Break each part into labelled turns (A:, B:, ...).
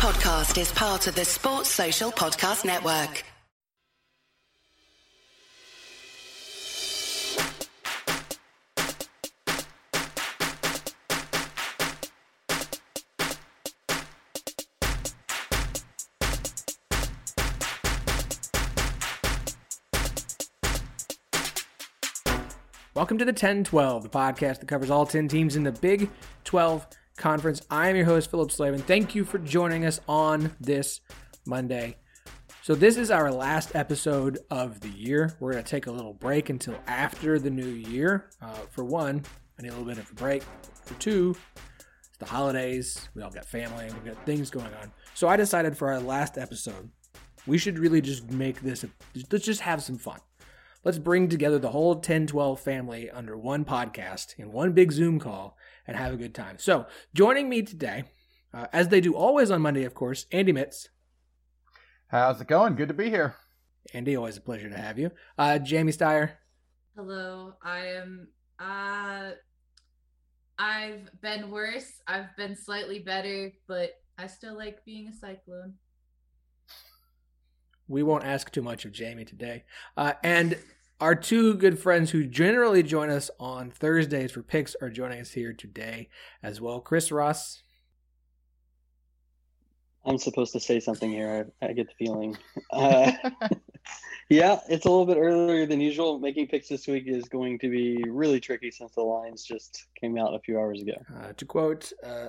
A: podcast is part of the Sports Social Podcast Network.
B: Welcome to the 10 12, the podcast that covers all 10 teams in the Big 12 Conference. I am your host, Phillip Slavin. Thank you for joining us on this Monday. So, this is our last episode of the year. We're going to take a little break until after the new year. Uh, for one, I need a little bit of a break. For two, it's the holidays. We all got family, we've got things going on. So, I decided for our last episode, we should really just make this, let's just have some fun. Let's bring together the whole 10 12 family under one podcast in one big Zoom call and have a good time. So, joining me today, uh, as they do always on Monday, of course, Andy Mitts.
C: How's it going? Good to be here.
B: Andy, always a pleasure to have you. Uh, Jamie Steyer.
D: Hello, I am. Uh, I've been worse. I've been slightly better, but I still like being a cyclone.
B: We won't ask too much of Jamie today. Uh, and our two good friends who generally join us on Thursdays for picks are joining us here today as well. Chris Ross.
E: I'm supposed to say something here. I, I get the feeling. Uh, yeah, it's a little bit earlier than usual. Making picks this week is going to be really tricky since the lines just came out a few hours ago.
B: Uh, to quote uh,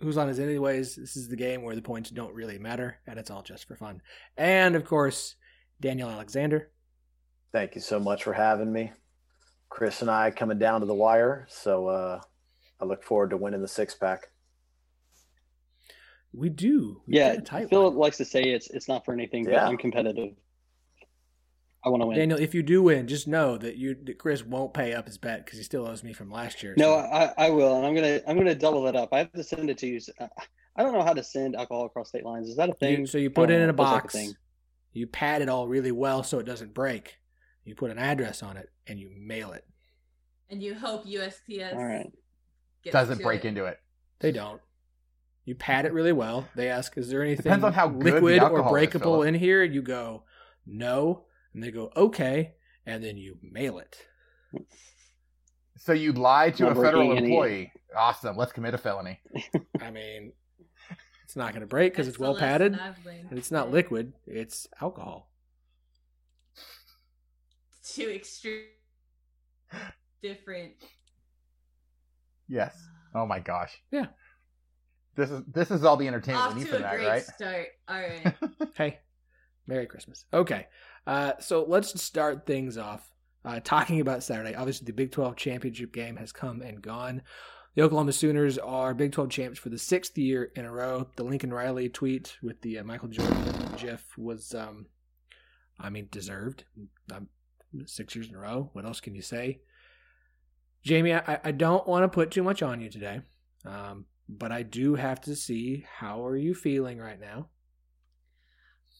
B: Who's on his anyways? This is the game where the points don't really matter, and it's all just for fun. And of course, Daniel Alexander.
F: Thank you so much for having me. Chris and I coming down to the wire, so uh, I look forward to winning the six pack.
B: We do.
E: We yeah, Phillip likes to say it's it's not for anything, yeah. but I'm competitive. I want to win.
B: Daniel, if you do win, just know that you that Chris won't pay up his bet because he still owes me from last year.
E: No, so. I, I will, and I'm gonna I'm gonna double it up. I have to send it to you. I don't know how to send alcohol across state lines. Is that a thing?
B: You, so you put it in a box. You pad it all really well so it doesn't break. You put an address on it and you mail it.
D: And you hope USPS
E: all right
C: doesn't break it. into it.
B: They don't. You pad it really well. They ask, "Is there anything Depends on how liquid or breakable is, in here?" And you go, "No." And they go, okay. And then you mail it.
C: So you lie to a federal employee. Any... Awesome. Let's commit a felony.
B: I mean, it's not going to break because it's well padded and it's not liquid. It's alcohol.
D: Two extreme different.
C: Yes. Oh my gosh.
B: Yeah.
C: This is this is all the entertainment
D: Off
C: we need
D: to
C: from
D: a
C: that,
D: great
C: right?
D: Start. All right.
B: hey, Merry Christmas. Okay. Uh, so let's start things off uh, talking about Saturday. Obviously, the Big 12 championship game has come and gone. The Oklahoma Sooners are Big 12 champs for the sixth year in a row. The Lincoln Riley tweet with the uh, Michael Jordan GIF was, um, I mean, deserved. Um, six years in a row. What else can you say? Jamie, I, I don't want to put too much on you today, um, but I do have to see how are you feeling right now.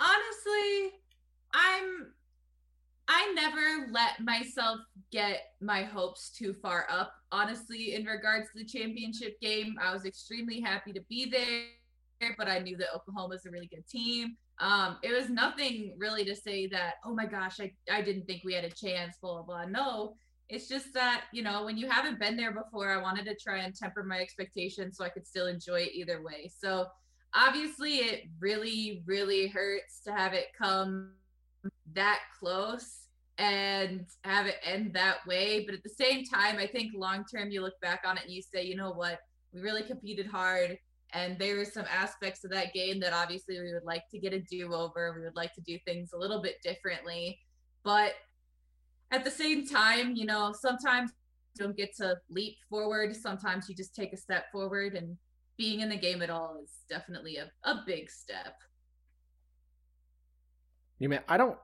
D: Honestly, I'm I never let myself get my hopes too far up. Honestly, in regards to the championship game, I was extremely happy to be there, but I knew that Oklahoma's a really good team. Um, it was nothing really to say that, oh my gosh, I, I didn't think we had a chance, blah, blah, blah. No, it's just that, you know, when you haven't been there before, I wanted to try and temper my expectations so I could still enjoy it either way. So obviously, it really, really hurts to have it come that close and have it end that way. But at the same time, I think long term, you look back on it and you say, you know what, we really competed hard. And there were some aspects of that game that obviously we would like to get a do over. We would like to do things a little bit differently. But at the same time, you know, sometimes you don't get to leap forward. Sometimes you just take a step forward. And being in the game at all is definitely a, a big step.
B: You mean I don't?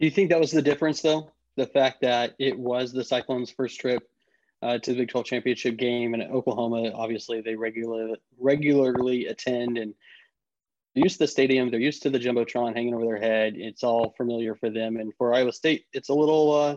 E: Do you think that was the difference, though? The fact that it was the Cyclones' first trip uh, to the Big 12 championship game, and Oklahoma, obviously, they regularly regularly attend and they're used to the stadium. They're used to the jumbotron hanging over their head. It's all familiar for them. And for Iowa State, it's a little, uh,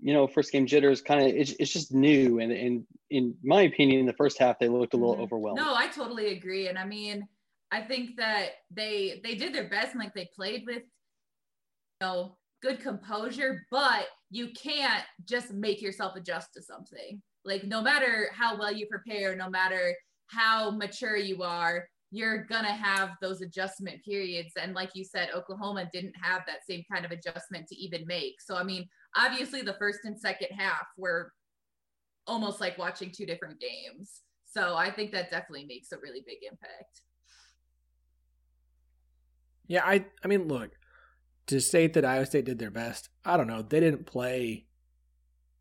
E: you know, first game jitters. Kind of, it's, it's just new. And, and in my opinion, in the first half, they looked a little mm-hmm. overwhelmed.
D: No, I totally agree. And I mean, I think that they they did their best and like they played with you know good composure, but you can't just make yourself adjust to something. Like no matter how well you prepare, no matter how mature you are, you're gonna have those adjustment periods. And like you said, Oklahoma didn't have that same kind of adjustment to even make. So I mean, obviously the first and second half were almost like watching two different games. So I think that definitely makes a really big impact.
B: Yeah, I I mean, look, to state that Iowa State did their best, I don't know. They didn't play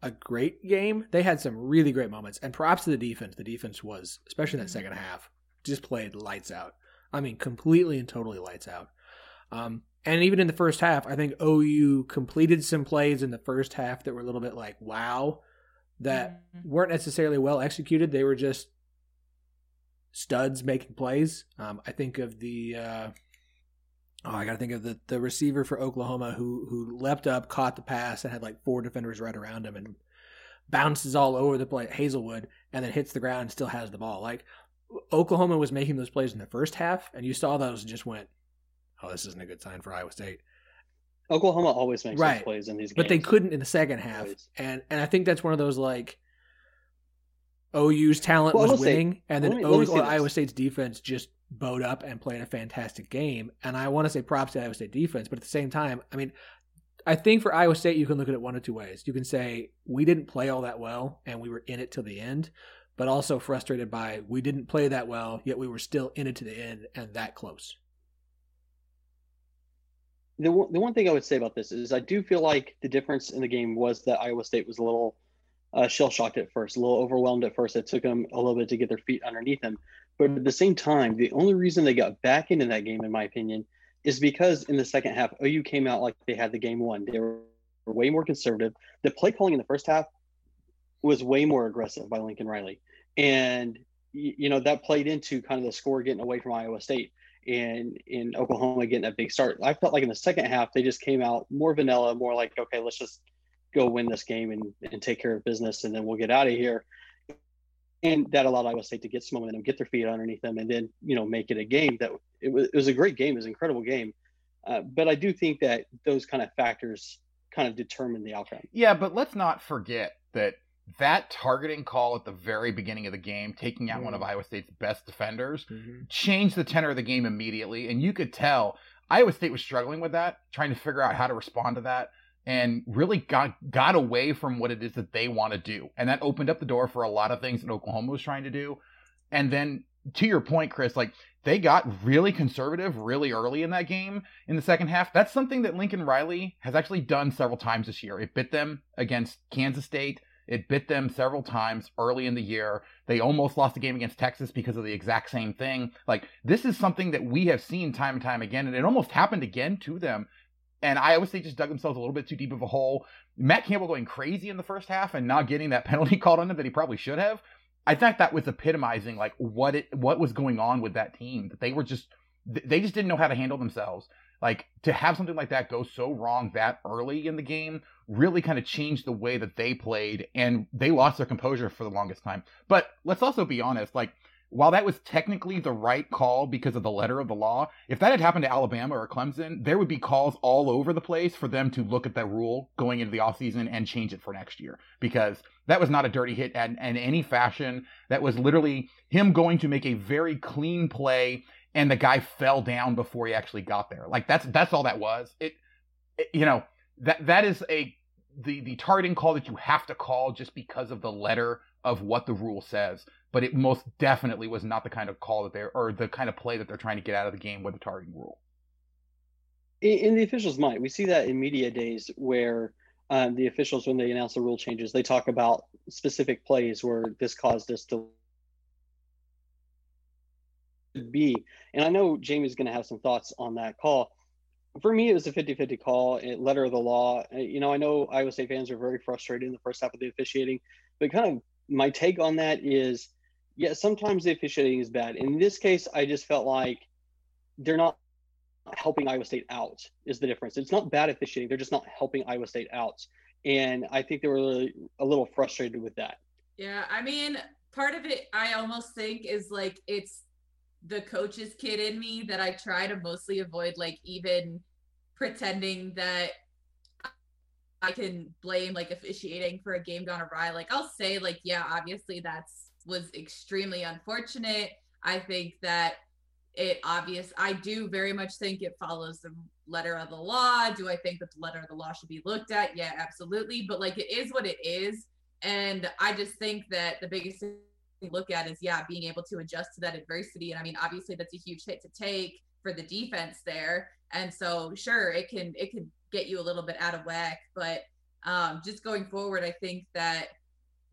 B: a great game. They had some really great moments, and props to the defense. The defense was, especially in that second half, just played lights out. I mean, completely and totally lights out. Um, and even in the first half, I think OU completed some plays in the first half that were a little bit like, wow, that mm-hmm. weren't necessarily well executed. They were just studs making plays. Um, I think of the uh, oh, I got to think of the the receiver for Oklahoma who who leapt up, caught the pass, and had like four defenders right around him, and bounces all over the place, Hazelwood and then hits the ground and still has the ball. Like Oklahoma was making those plays in the first half, and you saw those and just went, "Oh, this isn't a good sign for Iowa State."
E: Oklahoma always makes right. plays in these games,
B: but they couldn't in the second half, always. and and I think that's one of those like OU's talent well, was winning, say, and then me, o, Iowa State's defense just bowed up and played a fantastic game. And I want to say props to Iowa State defense, but at the same time, I mean, I think for Iowa State, you can look at it one of two ways. You can say we didn't play all that well, and we were in it till the end, but also frustrated by we didn't play that well, yet we were still in it to the end and that close.
E: The the one thing I would say about this is I do feel like the difference in the game was that Iowa State was a little uh, shell shocked at first, a little overwhelmed at first. It took them a little bit to get their feet underneath them. But at the same time, the only reason they got back into that game, in my opinion, is because in the second half, OU came out like they had the game won. They were way more conservative. The play calling in the first half was way more aggressive by Lincoln Riley. And, you know, that played into kind of the score getting away from Iowa State and in Oklahoma getting that big start. I felt like in the second half, they just came out more vanilla, more like, okay, let's just – go win this game and, and take care of business, and then we'll get out of here. And that allowed Iowa State to get some momentum, get their feet underneath them, and then you know make it a game that it was, it was a great game, it was an incredible game. Uh, but I do think that those kind of factors kind of determine the outcome.
C: Yeah, but let's not forget that that targeting call at the very beginning of the game, taking out mm-hmm. one of mm-hmm. Iowa State's best defenders, mm-hmm. changed the tenor of the game immediately. And you could tell Iowa State was struggling with that, trying to figure out how to respond to that and really got got away from what it is that they want to do. And that opened up the door for a lot of things that Oklahoma was trying to do. And then to your point, Chris, like they got really conservative really early in that game in the second half. That's something that Lincoln Riley has actually done several times this year. It bit them against Kansas State. It bit them several times early in the year. They almost lost the game against Texas because of the exact same thing. Like, this is something that we have seen time and time again, and it almost happened again to them and Iowa State just dug themselves a little bit too deep of a hole. Matt Campbell going crazy in the first half and not getting that penalty called on him that he probably should have. I think that was epitomizing like what it what was going on with that team. That they were just they just didn't know how to handle themselves. Like to have something like that go so wrong that early in the game really kind of changed the way that they played and they lost their composure for the longest time. But let's also be honest, like while that was technically the right call because of the letter of the law, if that had happened to Alabama or Clemson, there would be calls all over the place for them to look at that rule going into the offseason and change it for next year because that was not a dirty hit in, in any fashion. That was literally him going to make a very clean play and the guy fell down before he actually got there. Like that's that's all that was. It, it you know, that that is a the the targeting call that you have to call just because of the letter of what the rule says but it most definitely was not the kind of call that they're or the kind of play that they're trying to get out of the game with the targeting rule.
E: In, in the officials' mind, we see that in media days where um, the officials, when they announce the rule changes, they talk about specific plays where this caused us to be. And I know Jamie's going to have some thoughts on that call. For me, it was a 50 50 call, letter of the law. You know, I know Iowa State fans are very frustrated in the first half of the officiating, but kind of my take on that is yeah, sometimes the officiating is bad. In this case, I just felt like they're not helping Iowa State out is the difference. It's not bad officiating; they're just not helping Iowa State out, and I think they were really, a little frustrated with that.
D: Yeah, I mean, part of it I almost think is like it's the coach's kid in me that I try to mostly avoid like even pretending that I can blame like officiating for a game gone awry. Like I'll say like yeah, obviously that's was extremely unfortunate. I think that it obvious I do very much think it follows the letter of the law. Do I think that the letter of the law should be looked at? Yeah, absolutely. But like it is what it is. And I just think that the biggest thing to look at is yeah, being able to adjust to that adversity. And I mean, obviously that's a huge hit to take for the defense there. And so sure, it can it can get you a little bit out of whack. But um, just going forward, I think that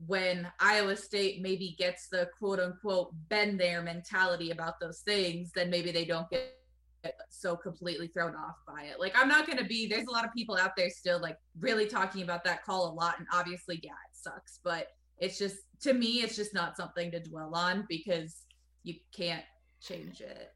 D: when Iowa State maybe gets the quote unquote bend there mentality about those things, then maybe they don't get so completely thrown off by it. Like I'm not going to be there's a lot of people out there still like really talking about that call a lot and obviously yeah, it sucks, but it's just to me it's just not something to dwell on because you can't change it.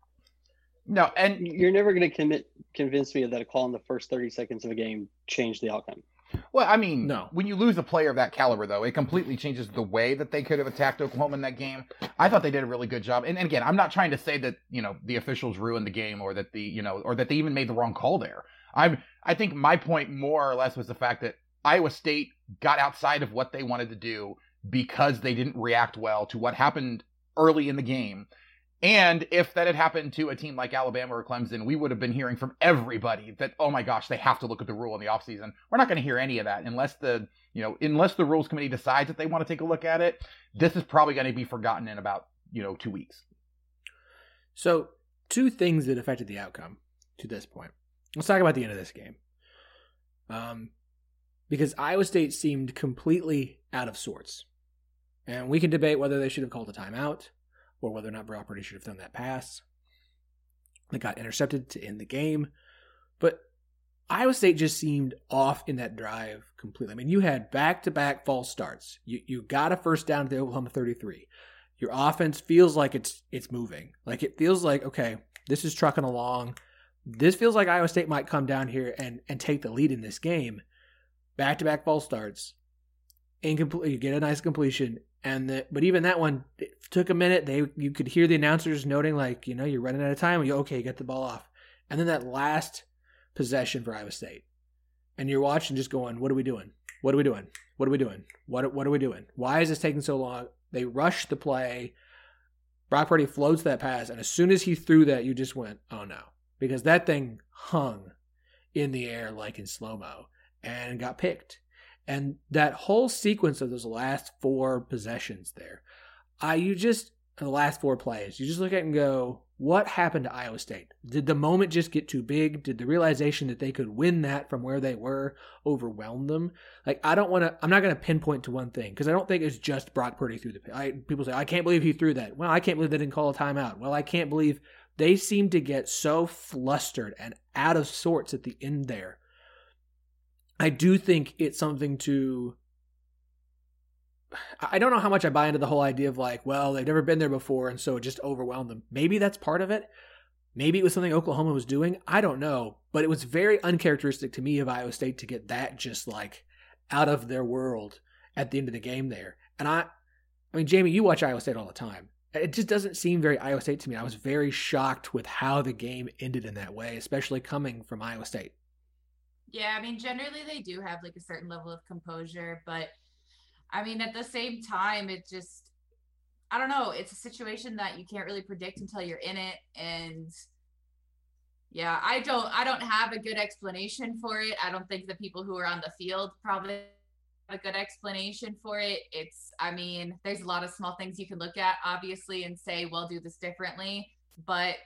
C: No, and
E: you're never going to commit convince me that a call in the first 30 seconds of a game changed the outcome.
C: Well, I mean,
B: No.
C: When you lose a player of that caliber, though, it completely changes the way that they could have attacked Oklahoma in that game. I thought they did a really good job. And, and again, I'm not trying to say that you know the officials ruined the game or that the you know or that they even made the wrong call there. I'm I think my point more or less was the fact that Iowa State got outside of what they wanted to do because they didn't react well to what happened early in the game. And if that had happened to a team like Alabama or Clemson, we would have been hearing from everybody that, oh my gosh, they have to look at the rule in the offseason. We're not going to hear any of that unless the, you know, unless the rules committee decides that they want to take a look at it. This is probably going to be forgotten in about, you know, two weeks.
B: So, two things that affected the outcome to this point. Let's talk about the end of this game. Um, because Iowa State seemed completely out of sorts. And we can debate whether they should have called a timeout or whether or not Brock should have thrown that pass that got intercepted to end the game. But Iowa State just seemed off in that drive completely. I mean, you had back to back false starts. You you got a first down to the Oklahoma 33. Your offense feels like it's it's moving. Like it feels like, okay, this is trucking along. This feels like Iowa State might come down here and, and take the lead in this game. Back to back false starts. Incomplete you get a nice completion. And the, but even that one took a minute. They you could hear the announcers noting like, you know, you're running out of time. You okay, get the ball off. And then that last possession for Iowa State. And you're watching just going, what are we doing? What are we doing? What are we doing? What what are we doing? Why is this taking so long? They rush the play. Brock Purdy floats that pass, and as soon as he threw that, you just went, oh no. Because that thing hung in the air like in slow mo and got picked. And that whole sequence of those last four possessions there, I you just the last four plays, you just look at and go, what happened to Iowa State? Did the moment just get too big? Did the realization that they could win that from where they were overwhelm them? Like I don't want to. I'm not going to pinpoint to one thing because I don't think it's just Brock Purdy threw the. I, people say I can't believe he threw that. Well, I can't believe they didn't call a timeout. Well, I can't believe they seem to get so flustered and out of sorts at the end there. I do think it's something to. I don't know how much I buy into the whole idea of like, well, they've never been there before, and so it just overwhelmed them. Maybe that's part of it. Maybe it was something Oklahoma was doing. I don't know. But it was very uncharacteristic to me of Iowa State to get that just like out of their world at the end of the game there. And I, I mean, Jamie, you watch Iowa State all the time. It just doesn't seem very Iowa State to me. I was very shocked with how the game ended in that way, especially coming from Iowa State.
D: Yeah, I mean, generally they do have like a certain level of composure, but I mean, at the same time, it just, I don't know, it's a situation that you can't really predict until you're in it. And yeah, I don't, I don't have a good explanation for it. I don't think the people who are on the field probably have a good explanation for it. It's, I mean, there's a lot of small things you can look at, obviously, and say, well, do this differently. But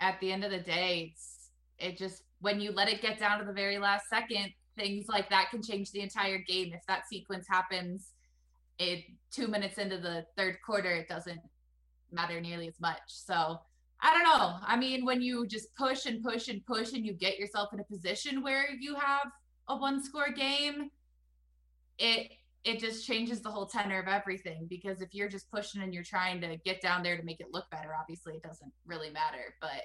D: at the end of the day, it's, it just, when you let it get down to the very last second, things like that can change the entire game. If that sequence happens, it two minutes into the third quarter, it doesn't matter nearly as much. So I don't know. I mean, when you just push and push and push and you get yourself in a position where you have a one score game, it it just changes the whole tenor of everything because if you're just pushing and you're trying to get down there to make it look better, obviously it doesn't really matter. But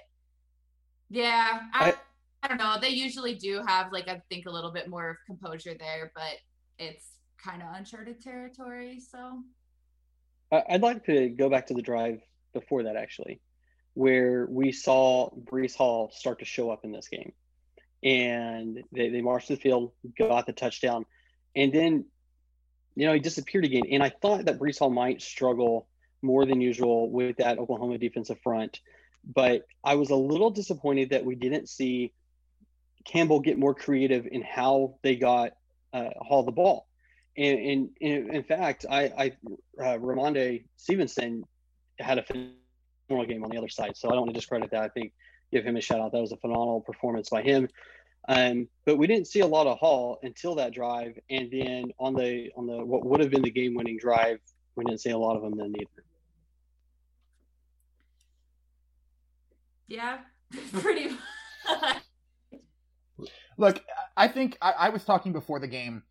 D: yeah, I, I I don't know. They usually do have like I think a little bit more of composure there, but it's kind of uncharted territory. So
E: I'd like to go back to the drive before that actually. where we saw Breece Hall start to show up in this game. And they, they marched the field, got the touchdown, and then, you know, he disappeared again. And I thought that Breece Hall might struggle more than usual with that Oklahoma defensive front. But I was a little disappointed that we didn't see Campbell get more creative in how they got uh, Hall the ball. And, and, and in fact, I, I uh, Rhamondre Stevenson had a phenomenal game on the other side. So I don't want to discredit that. I think give him a shout out. That was a phenomenal performance by him. Um, but we didn't see a lot of Hall until that drive, and then on the on the what would have been the game winning drive, we didn't see a lot of them then either.
D: Yeah, pretty much.
C: Look, I think I, I was talking before the game,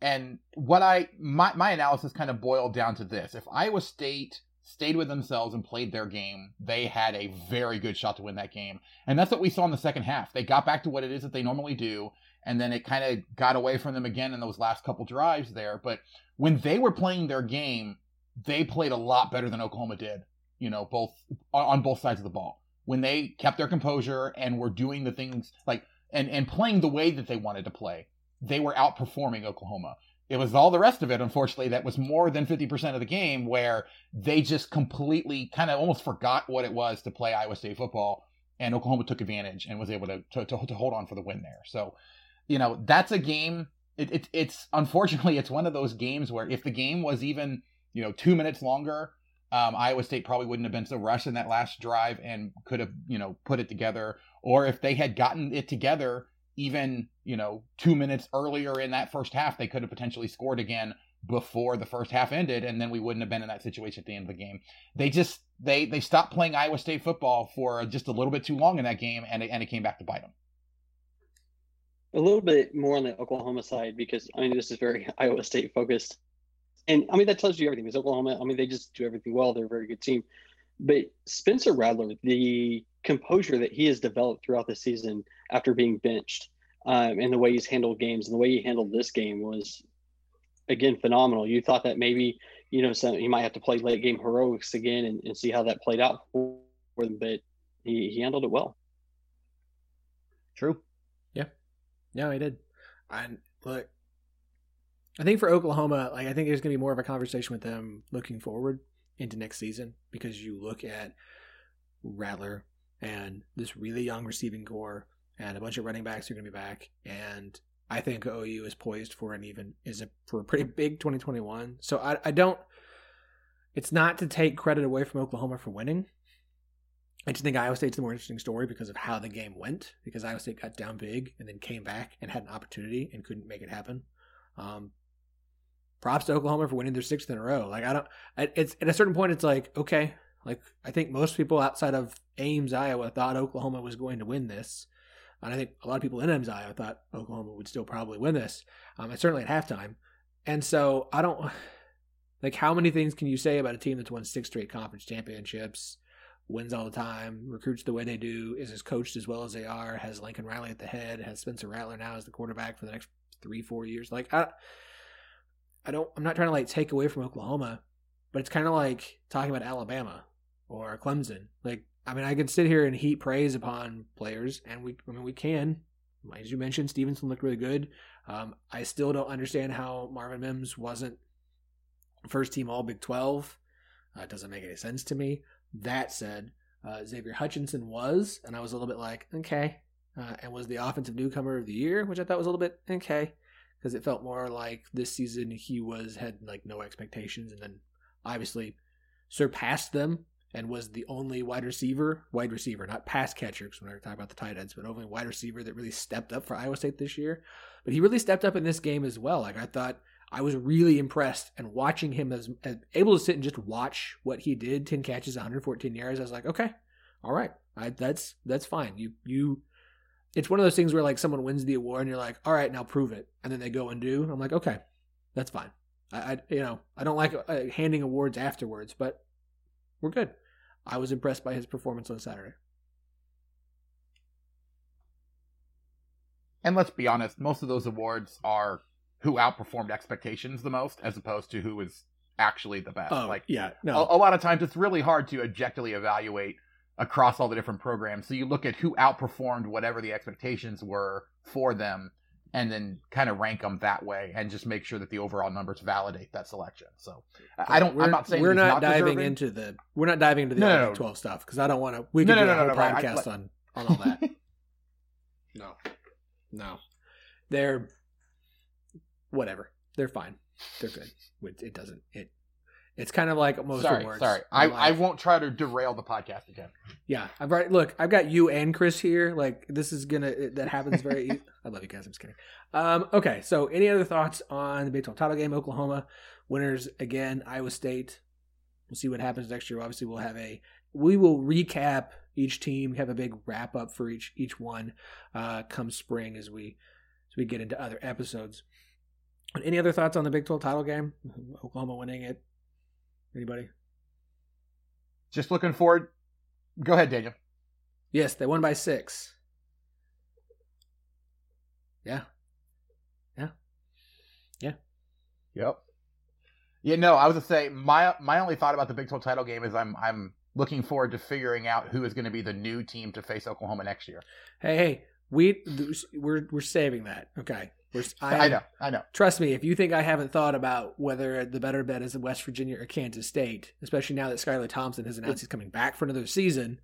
C: and what I my my analysis kind of boiled down to this: if Iowa State stayed with themselves and played their game, they had a very good shot to win that game. And that's what we saw in the second half. They got back to what it is that they normally do, and then it kind of got away from them again in those last couple drives there. But when they were playing their game, they played a lot better than Oklahoma did, you know, both on both sides of the ball. When they kept their composure and were doing the things like and and playing the way that they wanted to play, they were outperforming Oklahoma it was all the rest of it, unfortunately, that was more than 50% of the game where they just completely kind of almost forgot what it was to play Iowa State football. And Oklahoma took advantage and was able to, to, to, to hold on for the win there. So, you know, that's a game. It, it, it's unfortunately, it's one of those games where if the game was even, you know, two minutes longer, um, Iowa State probably wouldn't have been so rushed in that last drive and could have, you know, put it together. Or if they had gotten it together even you know two minutes earlier in that first half they could have potentially scored again before the first half ended and then we wouldn't have been in that situation at the end of the game. They just they they stopped playing iowa state football for just a little bit too long in that game and it, and it came back to bite them.
E: A little bit more on the oklahoma side because i mean this is very iowa state focused. And i mean that tells you everything. Because oklahoma i mean they just do everything well. They're a very good team. But spencer rattler the composure that he has developed throughout the season after being benched um, and the way he's handled games and the way he handled this game was again phenomenal. You thought that maybe you know some he might have to play late game heroics again and, and see how that played out for them, but he, he handled it well.
C: True.
B: Yeah. No, he did. And look, I think for Oklahoma, like I think there's going to be more of a conversation with them looking forward into next season because you look at Rattler and this really young receiving core and a bunch of running backs are going to be back. And I think OU is poised for an even is a for a pretty big 2021. So I I don't. It's not to take credit away from Oklahoma for winning. I just think Iowa State's the more interesting story because of how the game went. Because Iowa State got down big and then came back and had an opportunity and couldn't make it happen. Um, props to Oklahoma for winning their sixth in a row. Like I don't. It's at a certain point, it's like okay. Like I think most people outside of Ames, Iowa, thought Oklahoma was going to win this. And I think a lot of people in Ames, Iowa thought Oklahoma would still probably win this, um, and certainly at halftime. And so I don't like how many things can you say about a team that's won six straight conference championships, wins all the time, recruits the way they do, is as coached as well as they are, has Lincoln Riley at the head, has Spencer Rattler now as the quarterback for the next three, four years. Like I, I don't, I'm not trying to like take away from Oklahoma, but it's kind of like talking about Alabama or Clemson. Like I mean, I could sit here and heap praise upon players, and we, I mean, we can. As you mentioned, Stevenson looked really good. Um, I still don't understand how Marvin Mims wasn't first team All Big 12. Uh, it doesn't make any sense to me. That said, uh, Xavier Hutchinson was, and I was a little bit like, okay, uh, and was the offensive newcomer of the year, which I thought was a little bit okay, because it felt more like this season he was had like no expectations, and then obviously surpassed them and was the only wide receiver, wide receiver, not pass catcher, because we're talking about the tight ends, but only wide receiver that really stepped up for Iowa State this year. But he really stepped up in this game as well. Like I thought, I was really impressed and watching him as, as able to sit and just watch what he did, ten catches, 114 yards. I was like, okay, all right, I, that's that's fine. You you, it's one of those things where like someone wins the award and you're like, all right, now prove it, and then they go and do. I'm like, okay, that's fine. I, I you know I don't like uh, handing awards afterwards, but we're good. I was impressed by his performance on Saturday.
C: And let's be honest, most of those awards are who outperformed expectations the most, as opposed to who was actually the best.
B: Oh,
C: like,
B: yeah, no.
C: A, a, lot of times it's really hard to objectively evaluate across all the different programs. So you look at who outperformed whatever the expectations were for them and then kind of rank them that way and just make sure that the overall numbers validate that selection. So I don't
B: We're,
C: I'm not saying
B: we're not,
C: not
B: diving into the we're not diving into the
C: No, no, no.
B: 12 stuff because I don't want to. We could
C: no,
B: do
C: no,
B: a whole
C: right. I-
B: podcast on on all that. no, no, they're whatever. They're fine. They're good. It doesn't. It. It's kind of like most
C: sorry,
B: awards.
C: sorry. I, I won't try to derail the podcast again.
B: Yeah, I've already look. I've got you and Chris here. Like this is gonna that happens very. e- I love you guys. I'm just kidding. Um, okay, so any other thoughts on the Big 12 title game? Oklahoma winners again. Iowa State. We'll see what happens next year. Obviously, we'll have a. We will recap each team. Have a big wrap up for each each one. Uh, come spring as we as we get into other episodes. Any other thoughts on the Big 12 title game? Oklahoma winning it. Anybody?
C: Just looking forward. Go ahead, Daniel.
B: Yes, they won by six. Yeah. Yeah. Yeah.
C: Yep. Yeah, no, I was gonna say my my only thought about the Big 12 title game is I'm I'm looking forward to figuring out who is going to be the new team to face Oklahoma next year.
B: Hey, hey, we we're we're saving that. Okay. We're, I,
C: I, know, I know.
B: Trust me, if you think I haven't thought about whether the better bet is West Virginia or Kansas State, especially now that Skylar Thompson has announced he's coming back for another season.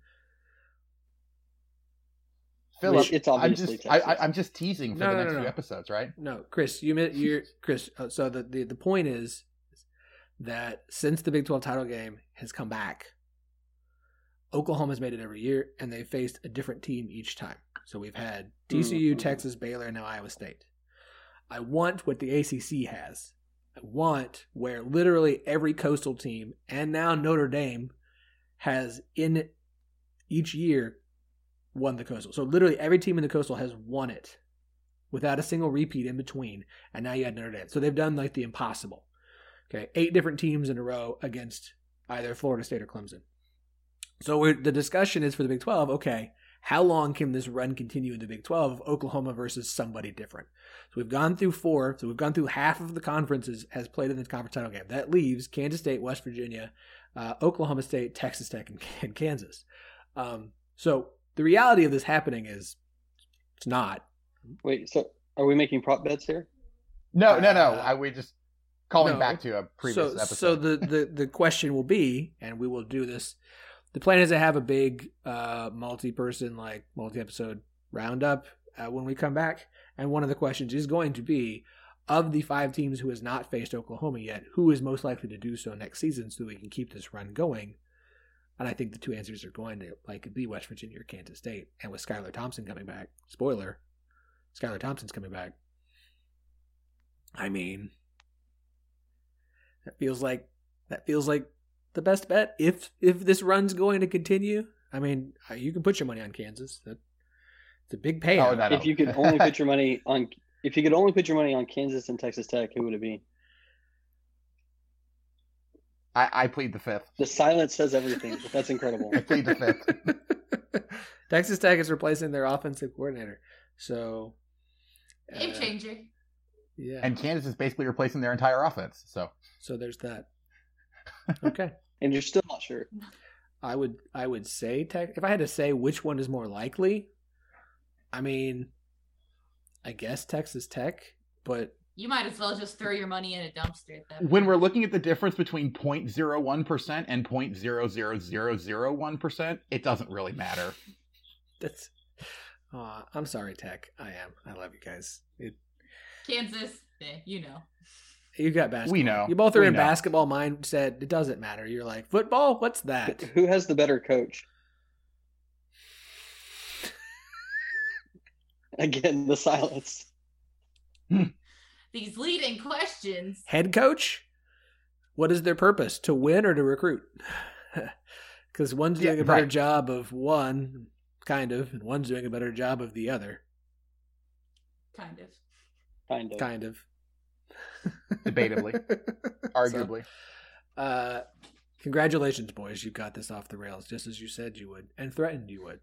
C: Phillip,
E: it's
C: I'm
E: obviously
C: just I,
E: Texas.
C: I, I'm just teasing for
B: No,
C: the
B: no,
C: next
B: no,
C: few episodes, right?
B: No, Chris, you mi- you're Chris. uh, So the, the the point is that since the Big Twelve title game has come back, Oklahoma's made it every year, and they faced a different team each time. So we've had TCU,
E: Mhm.
B: Texas, Baylor, and now Iowa State. I want what the ACC has. I want where literally every coastal team and now Notre Dame has in each year won the coastal. So literally every team in the coastal has won it without a single repeat in between. And now you had Notre Dame. So they've done like the impossible. Okay, eight different teams in a row against either Florida State or Clemson. So the discussion is for the Big 12, okay, how long can this run continue in the Big 12 of Oklahoma versus somebody different? So we've gone through four. So we've gone through half of the conferences has played in the conference title game. That leaves Kansas State, West Virginia, uh, Oklahoma State, Texas Tech, and, and Kansas. Um, so the reality of this happening is it's not.
E: Wait, so are we making prop bets here?
C: No, no, no.
B: Uh,
C: I we just calling
B: no.
C: back to a previous
B: so,
C: episode.
B: So the, the the question will be, and we will do this. The plan is to have a big uh, multi-person, like multi-episode roundup uh, when we come back. And one of the questions is going to be, of the five teams who has not faced Oklahoma yet, who is most likely to do so next season, so we can keep this run going. And I think the two answers are going to like be West Virginia or Kansas State. And with Skylar Thompson coming back, spoiler, Skylar Thompson's coming back. I mean, that feels like that feels like the best bet if if this run's going to continue. I mean, uh, you can put your money on Kansas. That, it's a big payout.
C: Oh, no, no.
E: If you could only put your money on, if you could only put your money on Kansas and Texas Tech, who would it be?
C: I, I plead the fifth.
E: The silence says everything. That's incredible.
C: I plead the fifth.
B: Texas Tech is replacing their offensive coordinator, so
D: Game
B: uh,
D: changer.
B: Yeah,
C: And Kansas is basically replacing their entire offense. So
B: so there's that. Okay,
E: And you're still not sure.
B: I would I would say Tech. If I had to say which one is more likely, I mean, I guess Texas Tech, but
D: You might as well just throw your money in a dumpster at that point.
C: when we're looking at the difference between 0.01% and 0.00001%, it doesn't really matter.
B: that's. Uh, I'm sorry, Tech. I am. I love you guys. It,
D: Kansas, eh, you know.
B: You got basketball.
C: We know.
B: You both are
C: We
B: in
C: know.
B: basketball mindset. It doesn't matter. You're like football. What's that?
E: Who has the better coach? Again, the silence. Hmm.
D: These leading questions.
B: Head coach. What is their purpose? To win or to recruit? Because one's
C: Yeah,
B: doing a better
C: right.
B: job of one, kind of, and one's doing a better job of the other,
D: Kind of.
E: Kind of.
B: kind of.
C: Debatably. Arguably.
B: So, uh, congratulations, boys! You got this off the rails, just as you said you would, and threatened you would.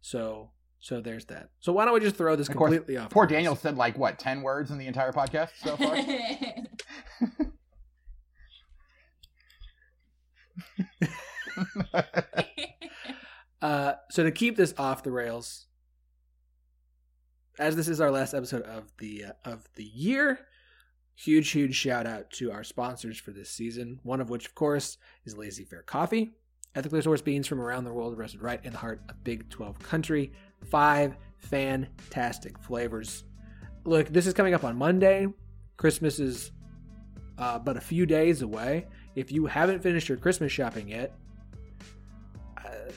B: So, so there's that. So why don't we just throw this
C: Of course,
B: completely off?
C: Poor
B: the rails?
C: Daniel said like what, 10 words in the entire podcast so far?
B: Uh, so to keep this off the rails, as this is our last episode of the uh, of the year, huge huge shout out to our sponsors for this season. One of which, of course, is Lazy Fair Coffee, ethically sourced beans from around the world, rested right in the heart of Big Twelve country. Five fantastic flavors. Look, this is coming up on Monday. Christmas is uh, but a few days away. If you haven't finished your Christmas shopping yet, uh,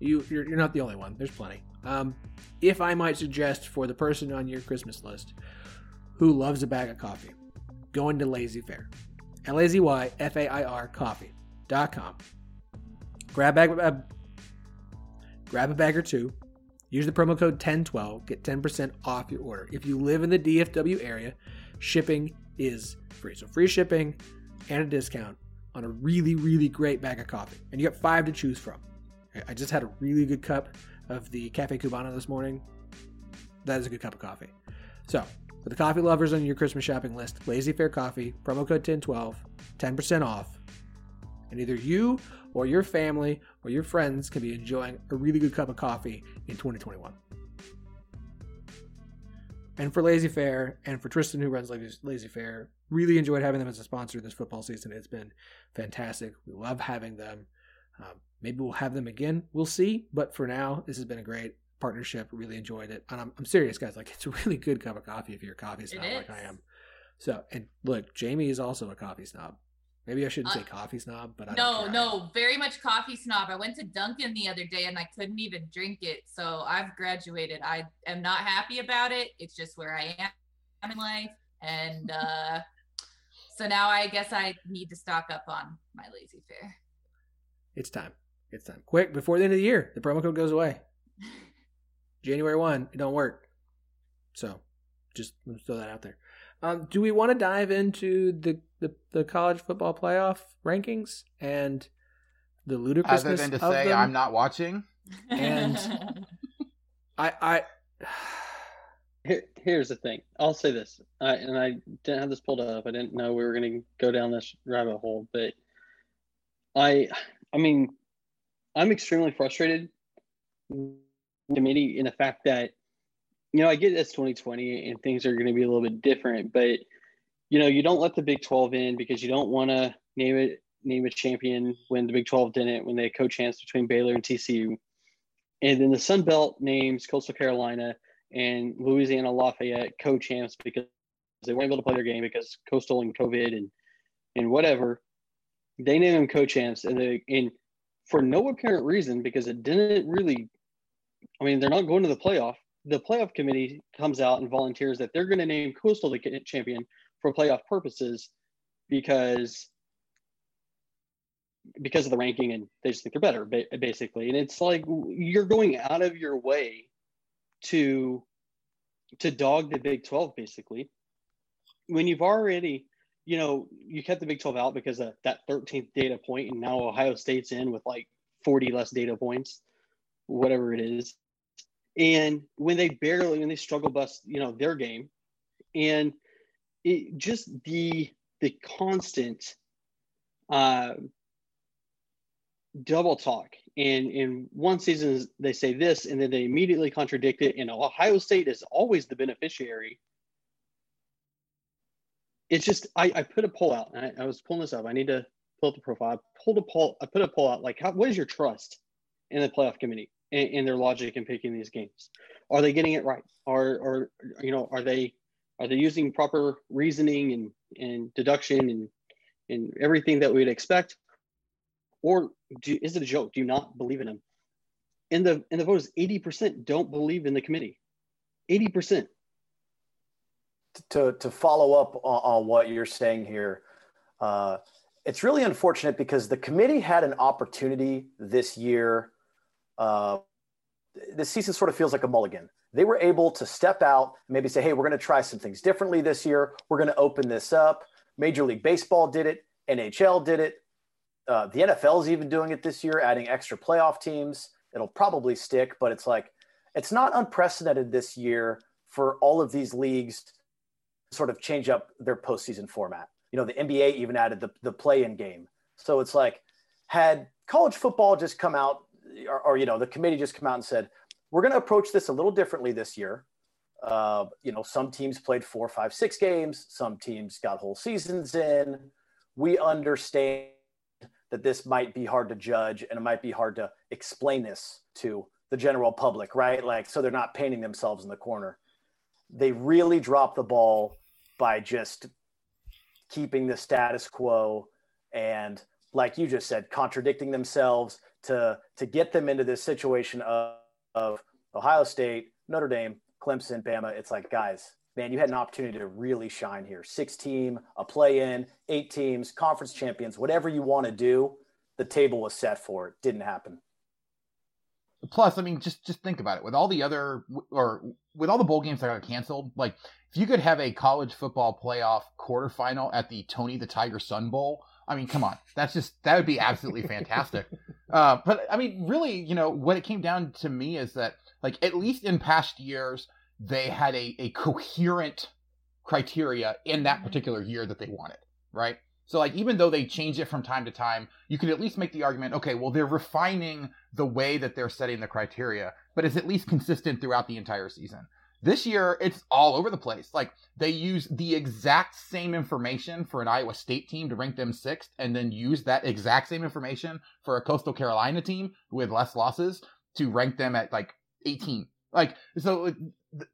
B: you you're, you're not the only one. There's plenty. Um, if I might suggest for the person on your Christmas list who loves a bag of coffee, go into Lazy Fair, L A Z Y F A I R coffee.com. Grab a bag, uh, grab a bag or two. Use the promo code 1012, get 10% off your order. If you live in the DFW area, shipping is free. So free shipping and a discount on a really, really great bag of coffee. And you got five to choose from. I just had a really good cup of the Cafe Cubano this morning. That is a good cup of coffee. So, for the coffee lovers on your Christmas shopping list, Lazy Fair Coffee, promo code 1012, 10% off. And either you or your family or your friends can be enjoying a really good cup of coffee in 2021. And for Lazy Fair and for Tristan, who runs Lazy Fair, really enjoyed having them as a sponsor this football season. It's been fantastic. We love having them. Um, maybe we'll have them again. We'll see. But for now, this has been a great partnership. Really enjoyed it. And I'm, I'm serious, guys. Like, it's a really good cup of coffee if you're a coffee snob like I am. So, and look, Jamie is also a coffee snob. Maybe I shouldn't uh, say coffee snob, but I
D: no, no, very much coffee snob. I went to Dunkin' the other day and I couldn't even drink it. So I've graduated. I am not happy about it. It's just where I am in life, and uh, so now I guess I need to stock up on my Lazy Fair.
B: It's time. It's time. Quick before the end of the year, the promo code goes away. January one, it don't work. So, just throw that out there. Um, do we want to dive into the, the, the college football playoff rankings and the ludicrousness
C: Other than to say
B: them?
C: I'm not watching.
B: And I I
E: Here, here's the thing. I'll say this, I, and I didn't have this pulled up. I didn't know we were going to go down this rabbit hole, but I, I mean, I'm extremely frustrated committee in the fact that you know, I get it's 2020 and things are going to be a little bit different, but you know, you don't let the Big 12 in because you don't want to name it name a champion when the Big 12 didn't when they co-chanced between Baylor and TCU. And then the Sun Belt names Coastal Carolina and Louisiana Lafayette co-champs because they weren't able to play their game because Coastal and COVID and and whatever. They name them co-champs and they and for no apparent reason because it didn't really I mean, they're not going to the playoff. The playoff committee comes out and volunteers that they're going to name Coastal the champion for playoff purposes because because of the ranking and they just think they're better basically. And it's like you're going out of your way to to dog the big 12 basically. When you've already you know you kept the big 12 out because of that 13th data point and now ohio state's in with like 40 less data points whatever it is. And when they barely when they struggle bust you know their game and it just the the constant uh double talk. And in one season they say this and then they immediately contradict it and ohio state is always the beneficiary. It's just i, I put a poll out I, I was pulling this up. I need to pull up the profile. I pulled a poll i put a poll out like how, what is your trust in the playoff committee in, in their logic in picking these games. Are they getting it right? Are or you know are they are they using proper reasoning and and deduction and and everything that we'd expect? Or do, is it a joke? Do you not believe in them? And the and the vote is 80% don't believe in the committee. 80%.
F: To, to follow up on, on what you're saying here, uh, it's really unfortunate because the committee had an opportunity this year uh, the season sort of feels like a mulligan. They were able to step out, maybe say, hey, we're going to try some things differently this year. We're going to open this up. Major League Baseball did it, NHL did it. Uh, the NFL is even doing it this year, adding extra playoff teams. It'll probably stick, but it's like, it's not unprecedented this year for all of these leagues to sort of change up their postseason format. You know, the NBA even added the, the play in game. So it's like, had college football just come out, or, or, you know, the committee just come out and said, we're going to approach this a little differently this year. Uh, you know, some teams played four, five, six games. Some teams got whole seasons in. We understand that this might be hard to judge and it might be hard to explain this to the general public, right? Like, so they're not painting themselves in the corner. They really dropped the ball by just keeping the status quo and, like you just said, contradicting themselves to to get them into this situation of, of Ohio State, Notre Dame, Clemson, Bama. It's like, guys, man, you had an opportunity to really shine here. Six team, a play in, eight teams, conference champions, whatever you want to do. The table was set for it. Didn't happen.
C: Plus, I mean, just just think about it. With all the other or with all the bowl games that got canceled, like if you could have a college football playoff quarterfinal at the Tony the Tiger Sun Bowl, I mean, come on, that's just that would be absolutely fantastic. uh, but I mean, really, you know, what it came down to me is that, like, at least in past years, they had a a coherent criteria in that particular year that they wanted, right? So like even though they change it from time to time, you could at least make the argument, okay, well they're refining the way that they're setting the criteria, but it's at least consistent throughout the entire season. This year it's all over the place. Like they use the exact same information for an Iowa State team to rank them 6th and then use that exact same information for a Coastal Carolina team with less losses to rank them at like 18. Like so uh, the,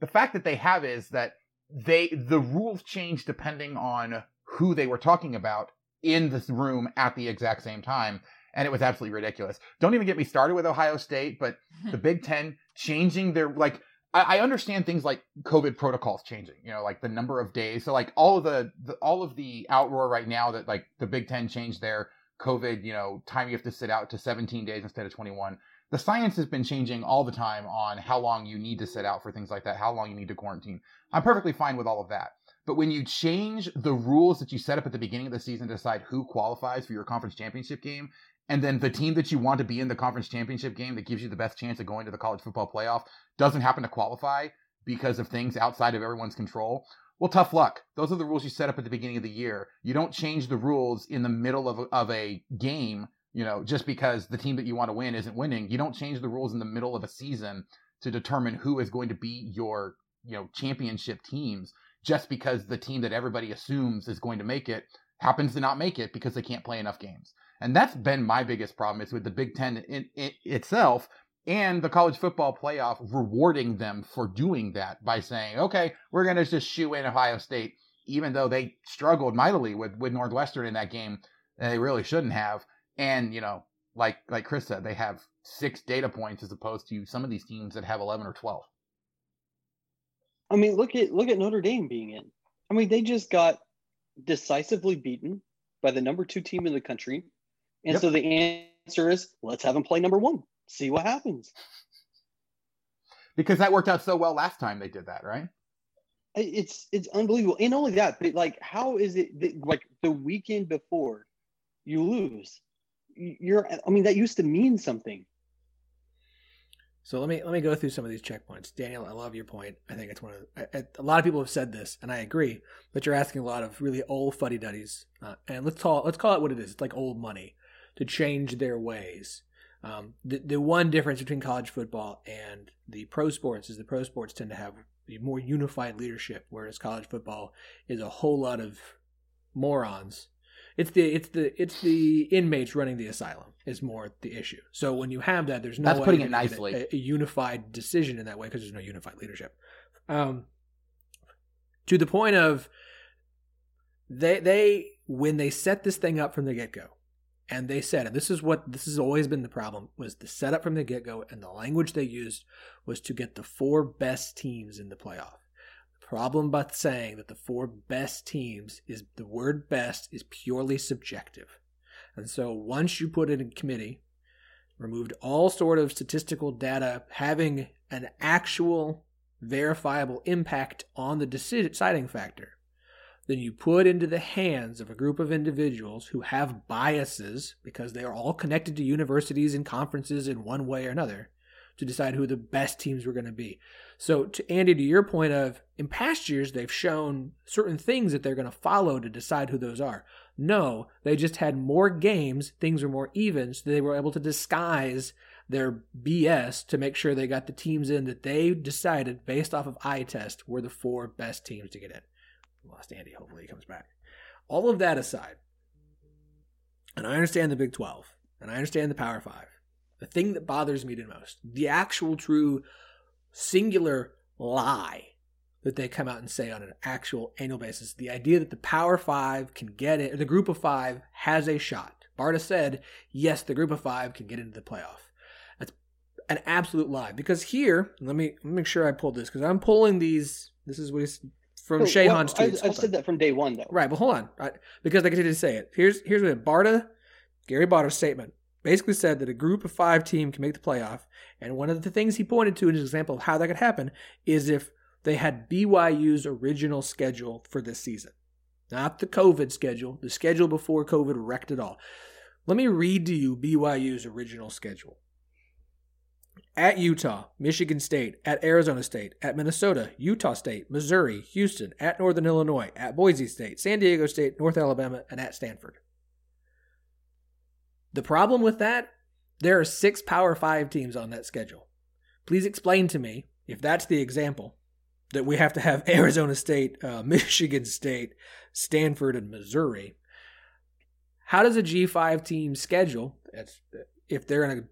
C: the fact that they have is that they the rules change depending on who they were talking about in this room at the exact same time. And it was absolutely ridiculous. Don't even get me started with Ohio State, but the Big Ten changing their like I, understand things like COVID protocols changing, you know, like the number of days. So like all of the, the all of the outroar right now that like the Big Ten changed their COVID, you know, time you have to sit out to 17 days instead of 21. The science has been changing all the time on how long you need to sit out for things like that, how long you need to quarantine. I'm perfectly fine with all of that. But when you change the rules that you set up at the beginning of the season to decide who qualifies for your conference championship game, and then the team that you want to be in the conference championship game that gives you the best chance of going to the college football playoff doesn't happen to qualify because of things outside of everyone's control, well, tough luck. Those are the rules you set up at the beginning of the year. You don't change the rules in the middle of a, of a game, you know, just because the team that you want to win isn't winning. You don't change the rules in the middle of a season to determine who is going to be your, you know, championship teams just because the team that everybody assumes is going to make it happens to not make it because they can't play enough games. And that's been my biggest problem is with the Big Ten in, in itself and the college football playoff rewarding them for doing that by saying, okay, we're going to just shoo in Ohio State, even though they struggled mightily with, with Northwestern in that game. They really shouldn't have. And, you know, like, like Chris said, they have six data points as opposed to some of these teams that have 11 or 12.
E: I mean, look at look at Notre Dame being in. I mean, they just got decisively beaten by the number two team in the country, and yep. so the answer is let's have them play number one, see what happens.
C: Because that worked out so well last time they did that, right?
E: It's it's unbelievable, and only that, but like, how is it that, like the weekend before you lose? You're, I mean, that used to mean something.
B: So let me let me go through some of these checkpoints. Daniel, I love your point. I think it's one of the, a lot of people have said this, and I agree. But you're asking a lot of really old fuddy duddies, uh, and let's call let's call it what it is. It's like old money to change their ways. Um, the the one difference between college football and the pro sports is the pro sports tend to have a more unified leadership, whereas college football is a whole lot of morons it's the it's the it's the inmates running the asylum is more the issue. So when you have that, there's no
C: that's putting it nicely
B: a, a, unified decision in that way because there's no unified leadership. Um, to the point of they they when they set this thing up from the get go, and they said, and this is what this has always been the problem was the setup from the get go, and the language they used was to get the four best teams in the playoff The problem about saying that the four best teams is the word best is purely subjective. And so once you put it in committee, removed all sort of statistical data having an actual verifiable impact on the deciding factor, then you put into the hands of a group of individuals who have biases because they are all connected to universities and conferences in one way or another to decide who the best teams were going to be. So, to Andy, to your point of in past years, they've shown certain things that they're going to follow to decide who those are. No, they just had more games, things were more even, so they were able to disguise their BS to make sure they got the teams in that they decided based off of eye test were the four best teams to get in. Lost Andy, hopefully he comes back. All of that aside, and I understand the Big 12, and I understand the Power 5. The thing that bothers me the most, the actual true singular lie that they come out and say on an actual annual basis, the idea that the Power 5 can get it, the Group of 5 has a shot. Barta said, yes, the Group of 5 can get into the playoff. That's an absolute lie. Because here, let me, let me make sure I pulled this, because I'm pulling these, this is what he's from Shayhan's
E: well, I,
B: tweets.
E: I've said that from day one, though.
B: Right, but hold on, right? Because they continue to say it. Here's here's what Barta, Gary Barta's statement basically said that a group of five team can make the playoff, and one of the things he pointed to in his example of how that could happen is if they had BYU's original schedule for this season, not the COVID schedule, the schedule before COVID wrecked it all. Let me read to you BYU's original schedule at Utah, Michigan State, at Arizona State, at Minnesota, Utah State, Missouri, Houston, at Northern Illinois, at Boise State, San Diego State, North Alabama, and at Stanford. The problem with that, there are six Power Five teams on that schedule. Please explain to me, if that's the example, that we have to have Arizona State, uh, Michigan State, Stanford, and Missouri. How does a G5 team schedule, if they're in a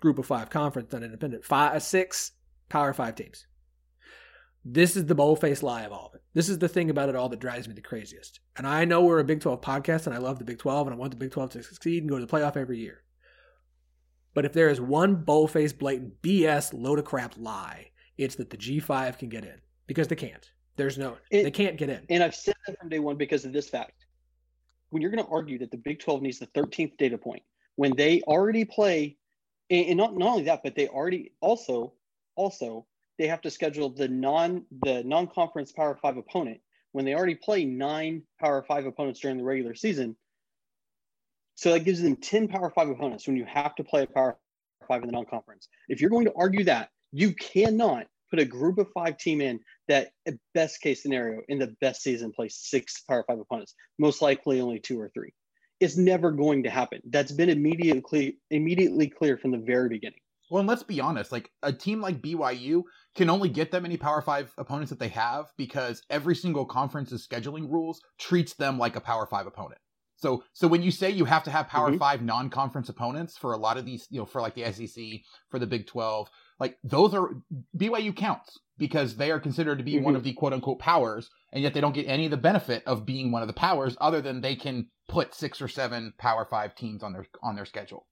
B: group of five conference, not independent, five, uh, six Power Five teams? This is the bold-faced lie of all of it. This is the thing about it all that drives me the craziest. And I know we're a Big 12 podcast, and I love the Big 12, and I want the Big 12 to succeed and go to the playoff every year. But if there is one bold-faced, blatant BS, load of crap lie, it's that the G5 can get in because they can't. There's no,
E: It-
B: they can't get in.
E: And I've said that from day one because of this fact. When you're going to argue that the Big 12 needs the 13th data point, when they already play, and and not, not only that, but they already also, also, they have to schedule the non the non-conference Power Five opponent when they already play nine Power Five opponents during the regular season. So that gives them 10 Power Five opponents when you have to play a Power Five in the non-conference. If you're going to argue that, you cannot put a group of five team in that best case scenario in the best season plays six power five opponents most likely only two or three it's never going to happen that's been immediately immediately clear from the very beginning
C: Well, and let's be honest, like a team like BYU can only get that many Power 5 opponents that they have because every single conference's scheduling rules treats them like a Power 5 opponent. So so when you say you have to have Power
E: Mhm.
C: 5 non-conference opponents for a lot of these, you know, for like the SEC, for the Big 12, like those are BYU counts because they are considered to be one
E: Mhm.
C: of the quote unquote powers and yet they don't get any of the benefit of being one of the powers other than they can put 6 or 7 Power 5 teams on their on their schedule.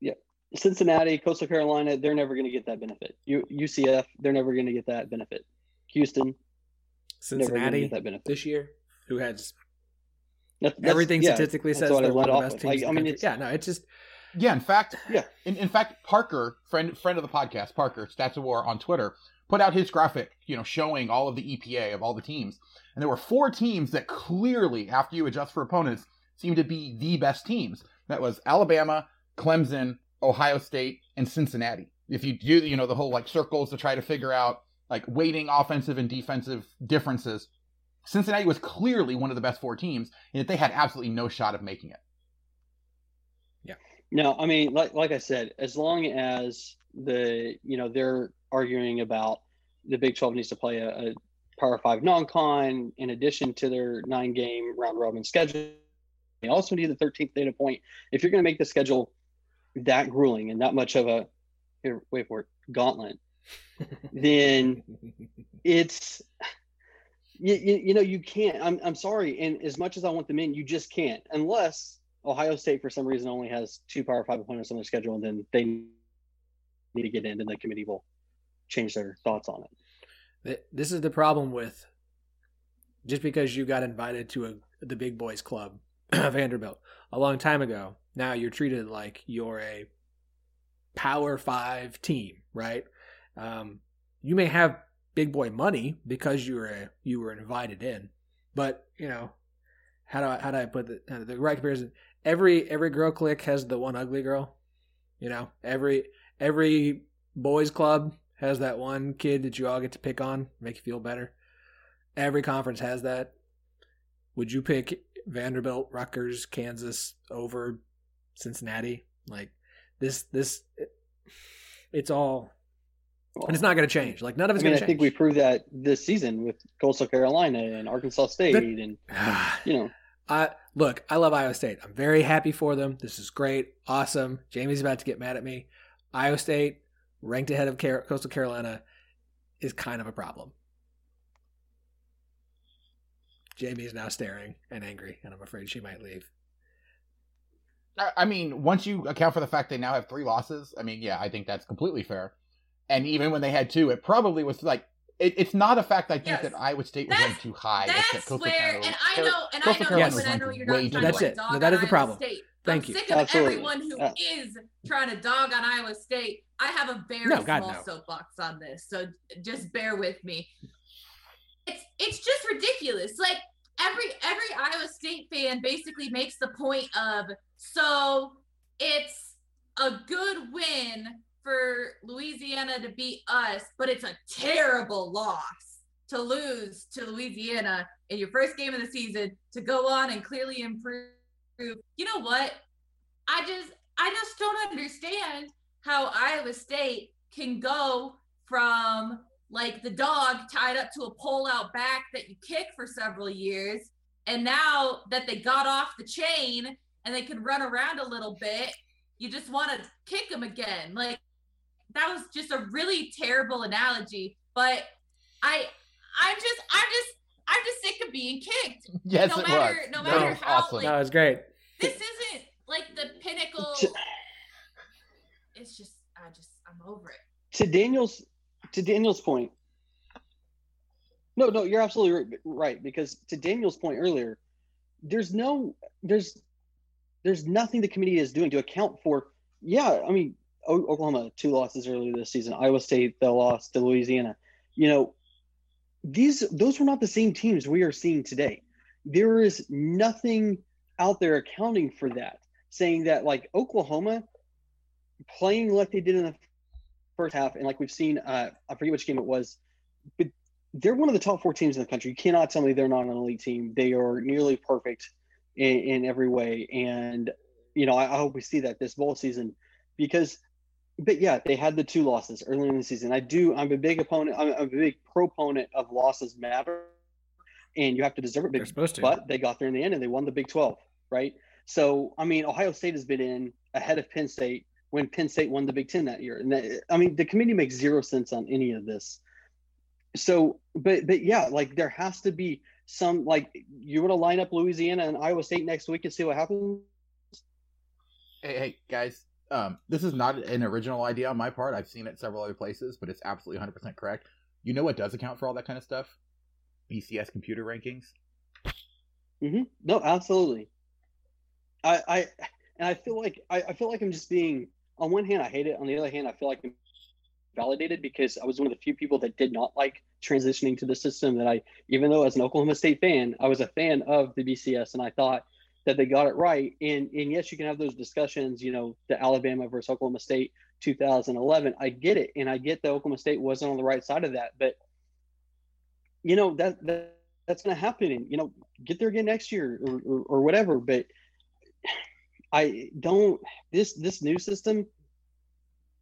E: Yeah, Cincinnati coastal carolina they're never going to get that benefit U- ucf they're never going to get that benefit houston never going to
B: Cincinnati
E: get that benefit
B: this year, who has
E: That- that's-
B: everything
E: yeah,
B: statistically
E: that's
B: says
E: I
B: they're one of the best teams.
E: Like,
B: in
E: I mean, it's,
B: yeah, no, it's just
C: Yeah, in fact,
E: Yeah.
C: In, in fact, Parker, friend friend of the podcast, Parker Stats of War on Twitter, put out his graphic, you know, showing all of the EPA of all the teams, and there were four teams that clearly, after you adjust for opponents, seemed to be the best teams. That was Alabama, Clemson, Ohio State, and Cincinnati. If you do, you know, the whole like circles to try to figure out like weighting offensive and defensive differences, Cincinnati was clearly one of the best four teams, and they had absolutely no shot of making it.
E: No, I mean, like like I said, as long as the you know they're arguing about the Big Twelve needs to play a, a Power Five non-con in addition to their nine-game round robin schedule. They also need the 13th data point. If you're going to make the schedule that grueling and that much of a here, wait for it, gauntlet, then it's you, you, you know you can't. I'm I'm sorry, and as much as I want them in, you just can't unless Ohio State, for some reason, only has two Power Five opponents on their schedule, and then they need to get in, and the committee will change their thoughts on it.
B: This is the problem with just because you got invited to a the big boys club, Vanderbilt, a long time ago. Now you're treated like you're a Power Five team, right? Um, you may have big boy money because you were a, you were invited in, but you know how do I how do I put the, uh, the right comparison? Every every girl clique has the one ugly girl. You know, every every boys club has that one kid that you all get to pick on, make you feel better. Every conference has that. Would you pick Vanderbilt, Rutgers, Kansas over Cincinnati. Like this, this, it's all, and it's not going to change. Like none of
E: I
B: it's
E: mean,
B: going
E: I think we proved that this season with Coastal Carolina and Arkansas State,
B: That-
E: and you know,
B: I look, I love Iowa State. I'm very happy for them. This is great, awesome. Jamie's about to get mad at me. Iowa State, ranked ahead of Car- Coastal Carolina, is kind of a problem. Jamie is now staring and angry, and I'm afraid she might leave.
C: I I mean, once you account for the fact they now have three losses, I mean, yeah, I think that's completely fair. And even when they had two, it probably was like it, it's not a fact I think
D: Yes.
C: that Iowa State was
D: That's-
C: ranked too high. it's
D: That's
C: Coastal
D: where,
C: Carolina-
D: and I know, and I
C: Coastal
D: know,
B: Carolina
D: and I know
C: was
D: you're
C: way
D: not
C: too
D: trying
B: That's
D: to
B: it.
D: dog
B: No, that
D: on
B: is the problem.
D: State.
B: Thank
D: I'm
B: you.
D: sick of
E: Absolutely.
D: everyone who
E: Uh,
D: is trying to dog on Iowa State. I have a very
B: No, God,
D: small
B: no.
D: soapbox on this, so just bear with me. It's it's just ridiculous. Like every every Iowa State fan basically makes the point of so it's a good win for Louisiana to beat us, but it's a terrible loss to lose to Louisiana in your first game of the season to go on and clearly improve. You know what? I just I just don't understand how Iowa State can go from like the dog tied up to a pole out back that you kick for several years and now that they got off the chain and they can run around a little bit you just want to kick them again like that was just a really terrible analogy but i i'm just i'm just i'm just sick of being kicked
C: yes,
D: no
C: it
D: matter-
C: was.
D: no matter
C: was
D: how,
C: awesome.
D: like-
B: No, it's great.
D: this isn't like the pinnacle it's just i just i'm over it
E: to Daniel's to Daniel's point. No, no, you're absolutely right- right because to Daniel's point earlier, there's no there's there's nothing the committee is doing to account for. Yeah, I mean, O- Oklahoma two losses earlier this season. Iowa State the loss to Louisiana. You know, these those were not the same teams we are seeing today. There is nothing out there accounting for that, saying that like Oklahoma playing like they did in the first half, and like we've seen, uh, I forget which game it was, but they're one of the top four teams in the country. You cannot tell me they're not an elite team. They are nearly perfect in, in every way, and you know I, I hope we see that this bowl season because. But yeah, they had the two losses early in the season. I do. I'm a big opponent. I'm a big proponent of losses matter, and you have to deserve it.
B: They're
E: But
B: supposed to.
E: but they got there in the end and they won the Big 12, right? So, I mean, Ohio State has been in ahead of Penn State when Penn State won the Big 10 that year. And that, I mean, the committee makes zero sense on any of this. So, but, but yeah, like there has to be some, like, you want to line up Louisiana and Iowa State next week and see what happens?
C: Hey, hey, guys. Um, this is not an original idea on my part. I've seen it several other places, but it's absolutely 100% correct. You know what does account for all that kind of stuff? BCS computer rankings.
E: hmm No, absolutely. I, I, and I feel like I, I feel like I'm just being. On one hand, I hate it. On the other hand, I feel like I'm validated because I was one of the few people that did not like transitioning to the system. That I, even though as an Oklahoma State fan, I was a fan of the BCS, and I thought that they got it right. And and yes, you can have those discussions. You know, the Alabama versus Oklahoma State 2011. I get it, and I get that Oklahoma State wasn't on the right side of that, but you know that that that's going to happen and you know get there again next year or, or, or whatever but i don't this this new system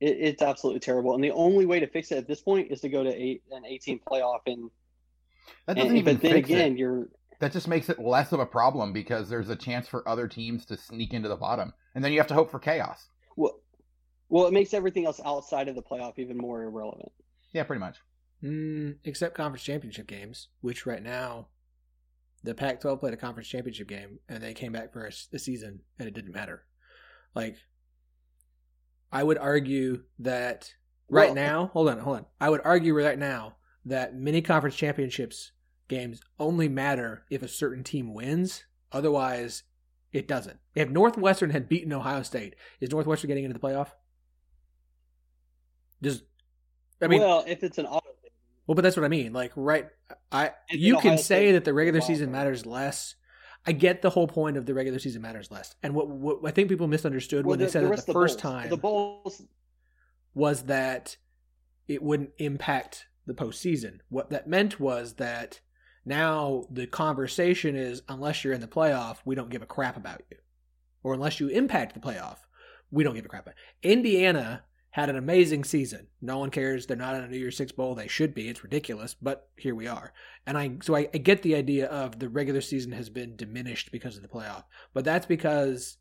E: it, it's absolutely terrible and the only way to fix it at this point is to go to eight, an 18 playoff and,
C: That doesn't
E: and
C: even
E: but then again
C: it.
E: you're
C: That just makes it less of a problem because there's a chance for other teams to sneak into the bottom, and then you have to hope for chaos.
E: well well it makes everything else outside of the playoff even more irrelevant
C: Yeah, pretty much.
B: Mm, except conference championship games, which right now, the Pac-12 played a conference championship game and they came back for a, s- a season and it didn't matter. Like, I would argue that right
E: Well-
B: now, hold on, hold on. I would argue right now that mini conference championships games only matter if a certain team wins. Otherwise, it doesn't. If Northwestern had beaten Ohio State, is Northwestern getting into the playoff? Does I mean,
E: well if it's an auto
B: well, but that's what I mean. Like, right? I
E: If
B: you
E: Ohio
B: can say
E: State
B: that the regular season matters less. I get the whole point of the regular season matters less, and what, what I think people misunderstood
E: well,
B: when they said
E: the
B: it the
E: the
B: first
E: bowls,
B: time
E: the bowls
B: was that it wouldn't impact the postseason. What that meant was that Now the conversation is unless you're in the playoff, we don't give a crap about you. Or unless you impact the playoff, we don't give a crap about. Indiana had an amazing season. No one cares. They're not in a New Year's Six bowl. They should be. It's ridiculous, but here we are. And I so I, I get the idea of the regular season has been diminished because of the playoff, but that's because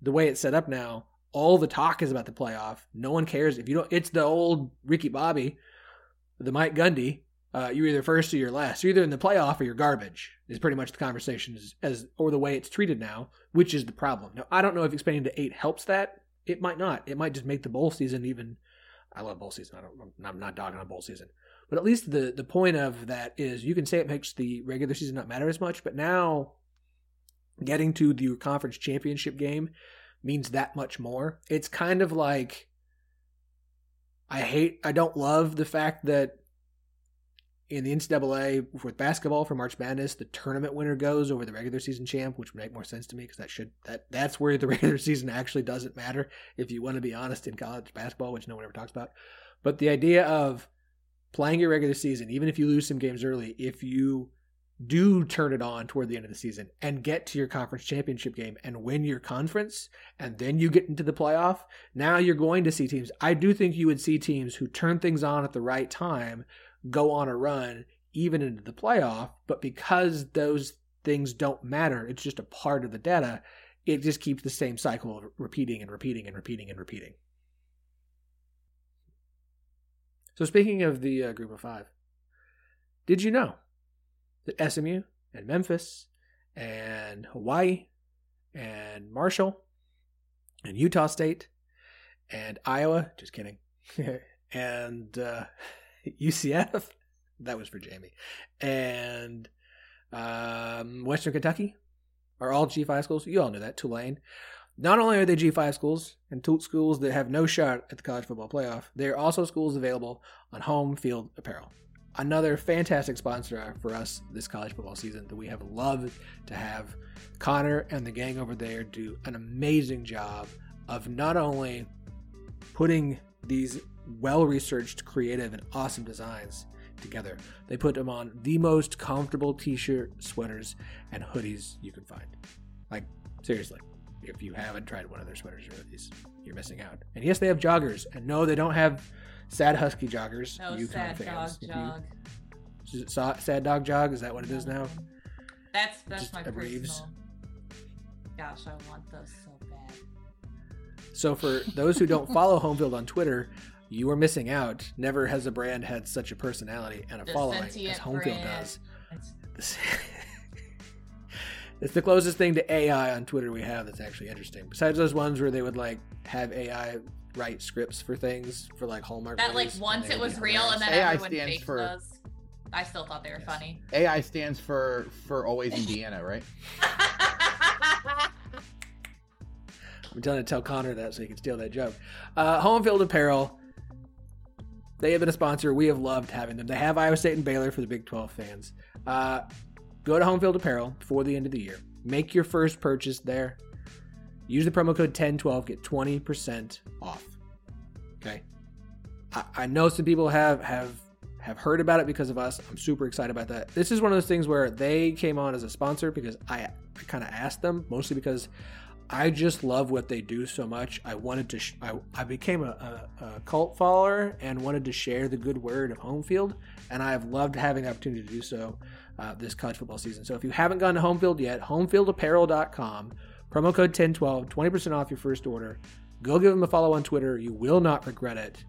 B: the way it's set up now, all the talk is about the playoff. No one cares if you don't. It's the old Ricky Bobby, the Mike Gundy. Uh, you're either first or you're last. You're either in the playoff or you're garbage. Is pretty much the conversation as, as or the way it's treated now, which is the problem. Now I don't know if expanding to eight helps that it might not. It might just make the bowl season even. I love bowl season. I don't. I'm not dogging on bowl season, but at least the the point of that is you can say it makes the regular season not matter as much, but now getting to the conference championship game means that much more. It's kind of like I hate. I don't love the fact that in the NCAA with basketball for March Madness, the tournament winner goes over the regular season champ, which would make more sense to me because that should that that's where the regular season actually doesn't matter if you want to be honest in college basketball, which no one ever talks about. But the idea of playing your regular season, even if you lose some games early, if you do turn it on toward the end of the season and get to your conference championship game and win your conference and then you get into the playoff, now you're going to see teams. I do think you would see teams who turn things on at the right time go on a run even into the playoff, but because those things don't matter, it's just a part of the data, it just keeps the same cycle of repeating and repeating and repeating and repeating. So, speaking of the uh, group of five, did you know that SMU and Memphis and Hawaii and Marshall and Utah State and Iowa, just kidding, and uh, UCF. that was for Jamie. And um, Western Kentucky are all G5 schools. You all know that. Tulane. Not only are they G5 schools and schools that have no shot at the college football playoff, they are also schools available on Homefield Apparel. Another fantastic sponsor for us this college football season that we have loved to have. Connor and the gang over there do an amazing job of not only putting these well researched, creative, and awesome designs together. They put them on the most comfortable t shirt, sweaters, and hoodies you can find. Like, seriously, if you haven't tried one of their sweaters or hoodies, you're missing out. And yes, they have joggers. And no, they don't have sad husky joggers.
D: Oh, no,
B: UConn
D: sad
B: fans.
D: dog
B: you-
D: jog.
B: Sa- sad dog jog, is that what it is now?
D: That's that's
B: Just
D: my personal.
B: Reeves.
D: Gosh, I want those so bad.
B: So for those who don't follow Homefield on Twitter, you are missing out. Never has a brand had such a personality and a
D: The
B: following as Homefield
D: brand.
B: does.
D: It's,
B: it's the closest thing to AI on Twitter we have that's actually interesting. Besides those ones where they would like have AI write scripts for things for like Hallmark.
D: that like once it was real and then
C: AI
D: everyone
C: stands
D: faked
C: for-
D: those. I still thought they were funny.
C: AI stands for for always Indiana, right?
B: I'm telling to tell Connor that so he can steal that joke. Uh, Homefield Apparel. They have been a sponsor. We have loved having them. They have Iowa State and Baylor for the Big 12 fans. Uh, go to Homefield Apparel before the end of the year. Make your first purchase there. Use the promo code 1012. Get 20% off. Okay. I, I know some people have have have heard about it because of us. I'm super excited about that. This is one of those things where they came on as a sponsor because I, I kind of asked them, mostly because I just love what they do so much. I wanted to, sh- I, I became a, a, a cult follower and wanted to share the good word of Homefield. And I've loved having the opportunity to do so uh, this college football season. So if you haven't gone to Homefield yet, homefieldapparel.com, promo code 1012, 20% off your first order. Go give them a follow on Twitter. You will not regret it.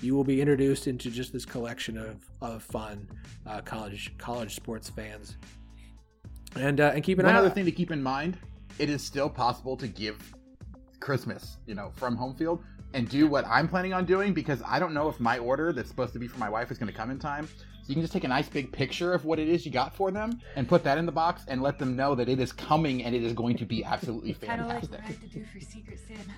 B: You will be introduced into just this collection of, of fun uh, college college sports fans. And uh, and keep an
C: One
B: eye
C: other thing to keep in mind: it is still possible to give Christmas, you know, from Homefield and do what I'm planning on doing because I don't know if my order that's supposed to be for my wife is going to come in time. So you can just take a nice big picture of what it is you got for them and put that in the box and let them know that it is coming and it is going to be absolutely
D: Kind of like
C: fantastic.
D: what I have to do for Secret Santa.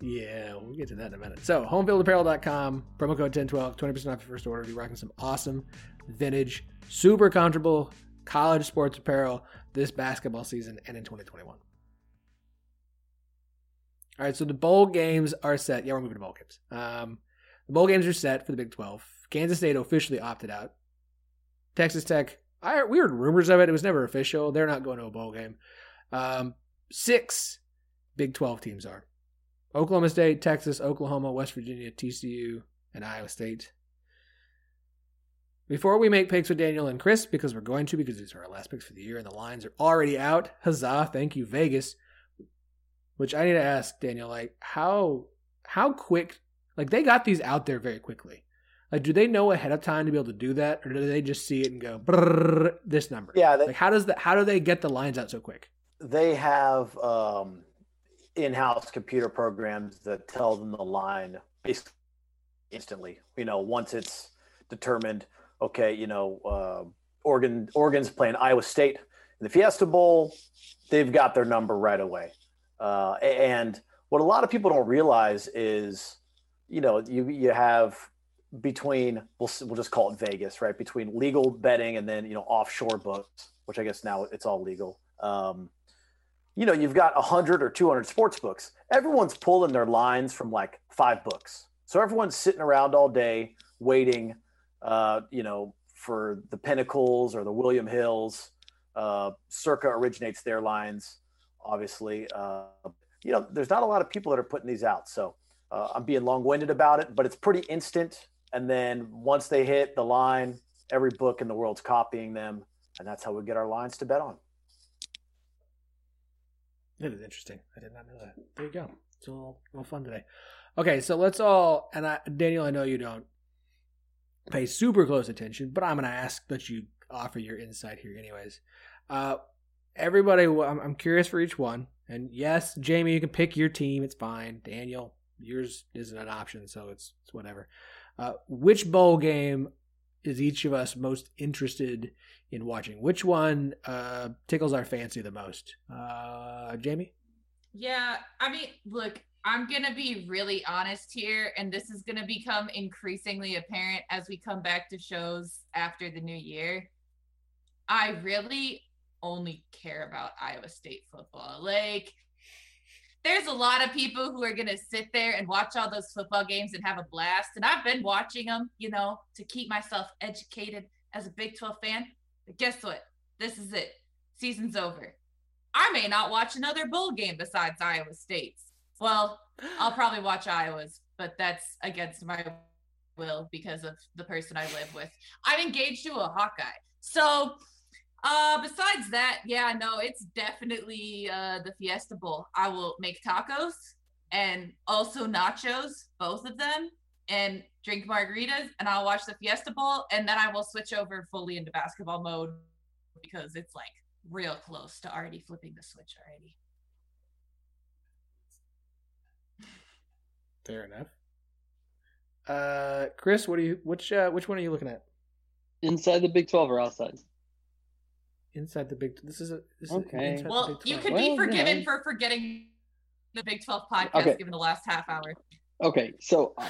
B: Yeah, we'll get to that in a minute. So, homefieldapparel.com, promo code 1012, 20% off your first order. You're rocking some awesome, vintage, super comfortable college sports apparel this basketball season and in 2021. All right, so the bowl games are set. Yeah, we're moving to bowl games. Um, the bowl games are set for the Big 12. Kansas State officially opted out. Texas Tech. I we heard rumors of it. It was never official. They're not going to a bowl game. Um, six Big Twelve teams are Oklahoma State, Texas, Oklahoma, West Virginia, TCU, and Iowa State. Before we make picks with Daniel and Chris, because we're going to, because these are our last picks for the year and the lines are already out. Huzzah! Thank you, Vegas. Which I need to ask Daniel, like how how quick? Like they got these out there very quickly. Like, do they know ahead of time to be able to do that, or do they just see it and go this number?
F: Yeah. They,
B: like, how does that? How do they get the lines out so quick?
F: They have um, in-house computer programs that tell them the line basically instantly. You know, once it's determined, okay, you know, uh, Oregon Oregon's playing Iowa State in the Fiesta Bowl, they've got their number right away. Uh, and what a lot of people don't realize is, you know, you you have between we'll we'll just call it Vegas, right? Between legal betting and then you know offshore books, which I guess now it's all legal. Um, you know, you've got 100 or 200 sports books. Everyone's pulling their lines from like five books. So everyone's sitting around all day waiting, uh, you know, for the Pinnacles or the William Hills. Uh, Circa originates their lines, obviously. Uh, you know, there's not a lot of people that are putting these out. So uh, I'm being long winded about it, but it's pretty instant. And then once they hit the line, every book in the world's copying them. And that's how we get our lines to bet on.
B: That is interesting. I did not know that. There you go. It's all, all fun today. Okay, so let's all and I, Daniel, I know you don't pay super close attention, but I'm going to ask that you offer your insight here, anyways. Uh, everybody, I'm, curious for each one, and yes, Jamie, you can pick your team. It's fine. Daniel, yours isn't an option, so it's it's whatever. Uh, which bowl game is each of us most interested in watching? Which one uh, tickles our fancy the most? Uh, Jamie?
D: Yeah, I mean, look, I'm going to be really honest here, and this is going to become increasingly apparent as we come back to shows after the new year. I really only care about Iowa State football. Like, there's a lot of people who are going to sit there and watch all those football games and have a blast. And I've been watching them, you know, to keep myself educated as a Big 12 fan. But guess what? This is it. Season's over. I may not watch another bowl game besides Iowa State's. Well, I'll probably watch Iowa's, but that's against my will because of the person I live with. I'm engaged to a Hawkeye. So uh, besides that, yeah, no, it's definitely uh, the Fiesta Bowl. I will make tacos and also nachos, both of them, and drink margaritas, and I'll watch the Fiesta Bowl, and then I will switch over fully into basketball mode because it's like real close to already flipping the switch already.
B: Fair enough. Uh, Chris, what do you which uh, which one are you looking at?
E: Inside the Big Twelve or outside?
B: Inside the Big. This is a this
E: okay.
B: Is
D: well, you could be well, forgiven yeah. for forgetting the Big Twelve podcast okay. given the last half hour.
E: Okay, so uh,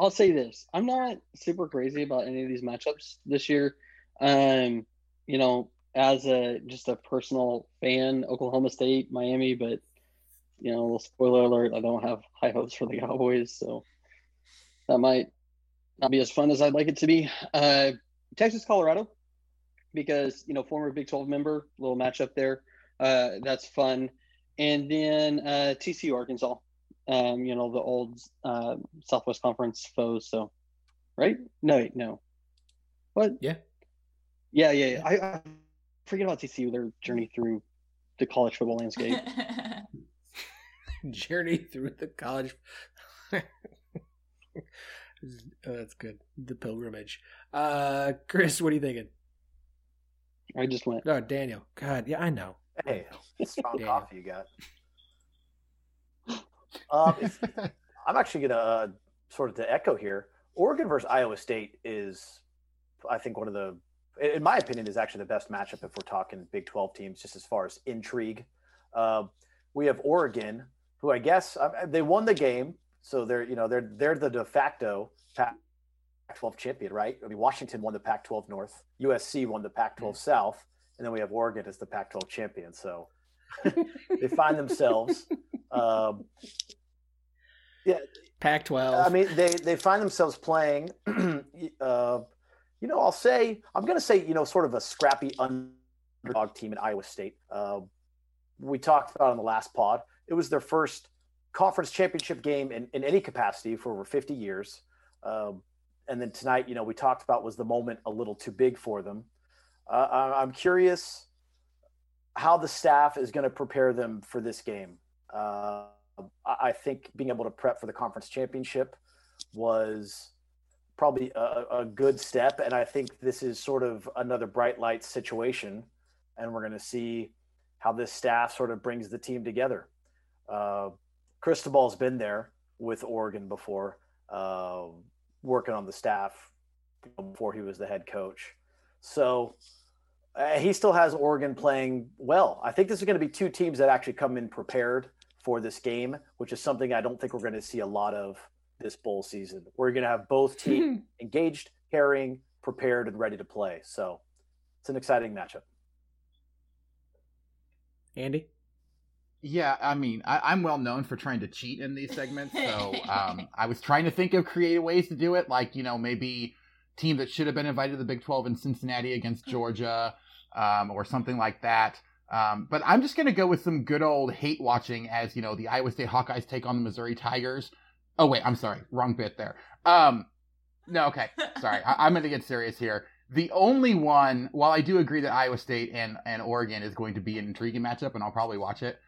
E: I'll say this: I'm not super crazy about any of these matchups this year. Um, you know, as a just a personal fan, Oklahoma State, Miami, but you know, a little spoiler alert, I don't have high hopes for the Cowboys, so that might not be as fun as I'd like it to be. Uh, Texas, Colorado, because you know, former Big 12 member, little matchup there. Uh, that's fun. And then uh, TCU, Arkansas. Um, you know, the old uh, Southwest Conference foes. So, right? No, wait, no. What?
B: Yeah.
E: Yeah, yeah. yeah. I, I forget about TCU. Their journey through the college football landscape.
B: journey through the college. oh, that's good. The pilgrimage. Uh, Chris, what are you thinking?
E: I just went.
B: Oh, Daniel. God, yeah, I know.
F: Hey, strong coffee you got. Um, I'm actually gonna uh, sort of to echo here. Oregon versus Iowa State is, I think, one of the, in my opinion, is actually the best matchup if we're talking Big 12 teams, just as far as intrigue. Uh, we have Oregon, who I guess uh, they won the game, so they're you know they're they're the de facto Pac-12 champion, right? I mean, Washington won the Pac-12 North, USC won the Pac-12 mm. South, and then we have Oregon as the Pac-12 champion. So they find themselves, um, yeah,
B: Pac-12.
F: I mean, they they find themselves playing, uh, you You know, I'll say I'm going to say you know sort of a scrappy underdog team at Iowa State. Uh, we talked about on the last pod. It was their first conference championship game in, in any capacity for over 50 years. Um, and then tonight, you know, we talked about was the moment a little too big for them. Uh, I'm curious how the staff is going to prepare them for this game. Uh, I think being able to prep for the conference championship was probably a, a, good step. And I think this is sort of another bright light situation. And we're going to see how this staff sort of brings the team together. Uh, Cristobal's been there with Oregon before, uh, working on the staff before he was the head coach. So uh, he still has Oregon playing well. I think this is going to be two teams that actually come in prepared for this game, which is something I don't think we're going to see a lot of this bowl season. We're going to have both teams engaged, carrying, prepared, and ready to play. So it's an exciting matchup.
B: Andy?
C: Yeah, I mean, I, am well known for trying to cheat in these segments, so um, I was trying to think of creative ways to do it, like you know maybe team that should have been invited to the Big 12 in Cincinnati against Georgia, um, or something like that. Um, but I'm just gonna go with some good old hate watching as you know the Iowa State Hawkeyes take on the Missouri Tigers. Oh wait, I'm sorry, wrong bit there. Um, no, okay, sorry, I, I'm gonna get serious here. The only one, while I do agree that Iowa State and, and Oregon is going to be an intriguing matchup, and I'll probably watch it,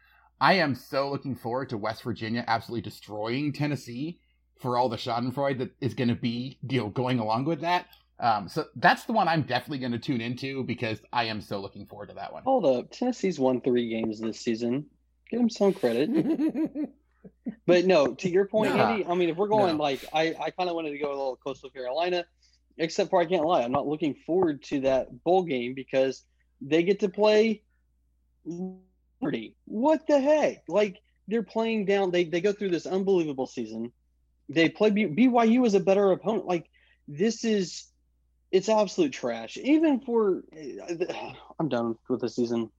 C: I am so looking forward to West Virginia absolutely destroying Tennessee for all the Schadenfreude that is going to be, you know, going along with that. Um, so that's the one I'm definitely going to tune into because I am so looking forward to that one.
E: Hold up, Tennessee's won three games this season. Give them some credit. but no, to your point, nah. Andy. I mean, if we're going no. like, I, I kind of wanted to go a little Coastal Carolina except for I can't lie, I'm not looking forward to that bowl game because they get to play Liberty. What the heck? Like they're playing down. They they go through this unbelievable season. They play BYU as a better opponent. Like this is, it's absolute trash. Even for, I'm done with the season.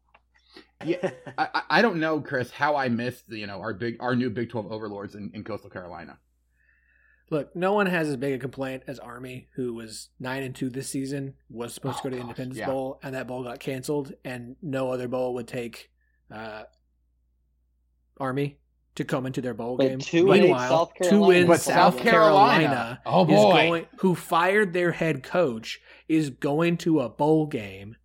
C: Yeah, I, I don't know, Chris, how I missed you know our big our new Big Twelve overlords in, in Coastal Carolina.
B: Look, no one has as big a complaint as Army, who was nine and two this season, was supposed oh, to go to oh, gosh, Independence yeah. Bowl, and that bowl got canceled, and no other bowl would take uh, Army to come into their bowl but game.
E: Two Meanwhile, two wins
B: South, South Carolina, Carolina oh boy. Going, who fired their head coach, is going to a bowl game.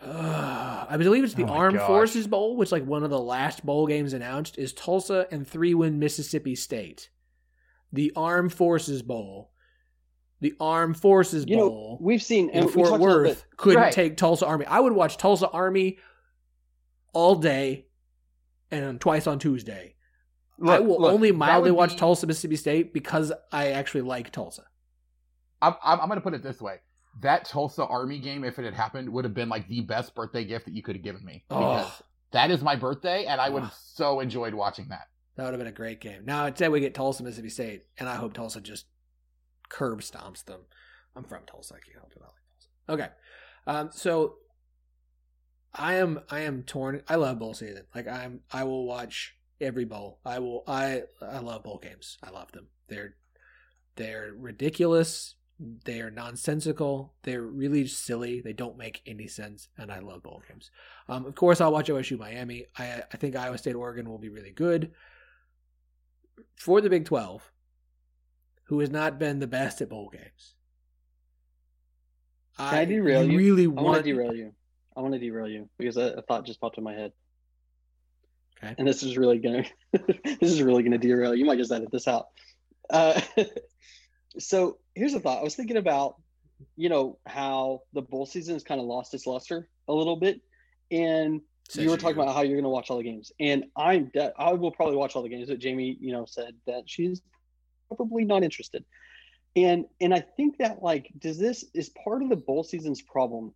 B: Uh, I believe it's the oh Armed gosh. Forces Bowl, which like one of the last bowl games announced is Tulsa and three win Mississippi State the Armed Forces Bowl. The Armed Forces you Bowl.
E: Know, we've seen
B: in Fort Worth couldn't right. take Tulsa Army. I would watch Tulsa Army all day and twice on Tuesday. Look, I will look, only mildly watch be... Tulsa Mississippi State because I actually like Tulsa.
C: I'm, I'm, I'm going to put it this way: that Tulsa Army game, if it had happened, would have been like the best birthday gift that you could have given me. Because oh. that is my birthday, and I would have so enjoyed watching that.
B: That would have been a great game. Now instead we get Tulsa, Mississippi State, and I hope Tulsa just curb stomps them. I'm from Tulsa. I can't help it. I like Tulsa. Okay, um, so I am I am torn. I love bowl season. Like I'm I will watch every bowl. I will I I love bowl games. I love them. They're they're ridiculous. They are nonsensical. They're really silly. They don't make any sense, and I love bowl games. Um, of course, I'll watch OSU Miami. I I think Iowa State Oregon will be really good for the Big 12 who has not been the best at bowl games.
E: Can I, I derail you? Really. I want to derail you. I want to derail you because a, a thought just popped in my head. Okay. And this is really gonna this is really gonna derail. You might just edit this out. Uh, so here's a thought. I was thinking about, you know, how the bowl season has kind of lost its luster a little bit, and Says you were talking you. about how you're going to watch all the games, and I'm de- I will probably watch all the games. But Jamie, you know, said that she's probably not interested, and and I think that like, does this is part of the bowl season's problem?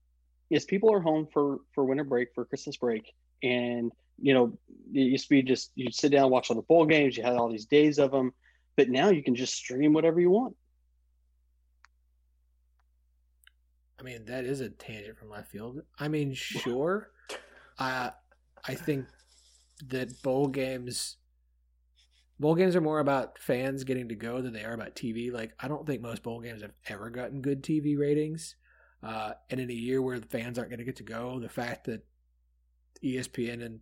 E: Is people are home for for winter break for Christmas break, and you know, it used to be just you'd sit down watch all the bowl games. You had all these days of them, but now you can just stream whatever you want.
B: I mean, that is a tangent from left field. I mean, sure. I I think that bowl games bowl games are more about fans getting to go than they are about TV. Like I don't think most bowl games have ever gotten good TV ratings. Uh, and in a year where the fans aren't going to get to go, the fact that ESPN and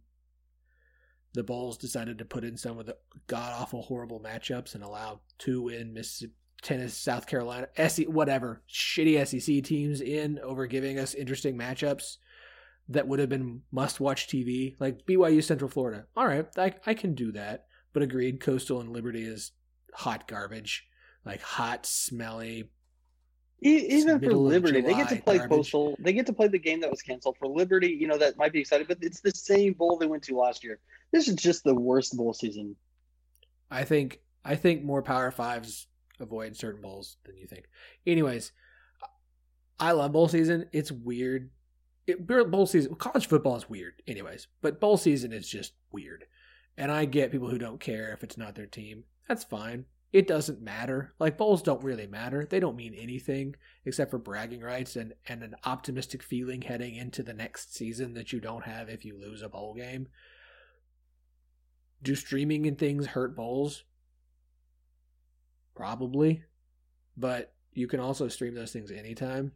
B: the Bowls decided to put in some of the god awful, horrible matchups and allow two win Mississippi, Tennessee, South Carolina, SE, whatever shitty SEC teams in over giving us interesting matchups that would have been must watch TV, like BYU Central Florida. All right, I, I can do that, but agreed, Coastal and Liberty is hot garbage, like hot, smelly.
E: Even for Liberty, they get to play
B: garbage.
E: Coastal. They get to play the game that was canceled. For Liberty, you know that might be exciting, but it's the same bowl they went to last year. This is just the worst bowl season.
B: I think I think more Power Fives avoid certain bowls than you think. Anyways, I love bowl season. It's weird. It, bowl season, college football is weird, anyways. But bowl season is just weird, and I get people who don't care if it's not their team. That's fine. It doesn't matter. Like bowls don't really matter. They don't mean anything except for bragging rights and and an optimistic feeling heading into the next season that you don't have if you lose a bowl game. Do streaming and things hurt bowls? Probably. But you can also stream those things anytime.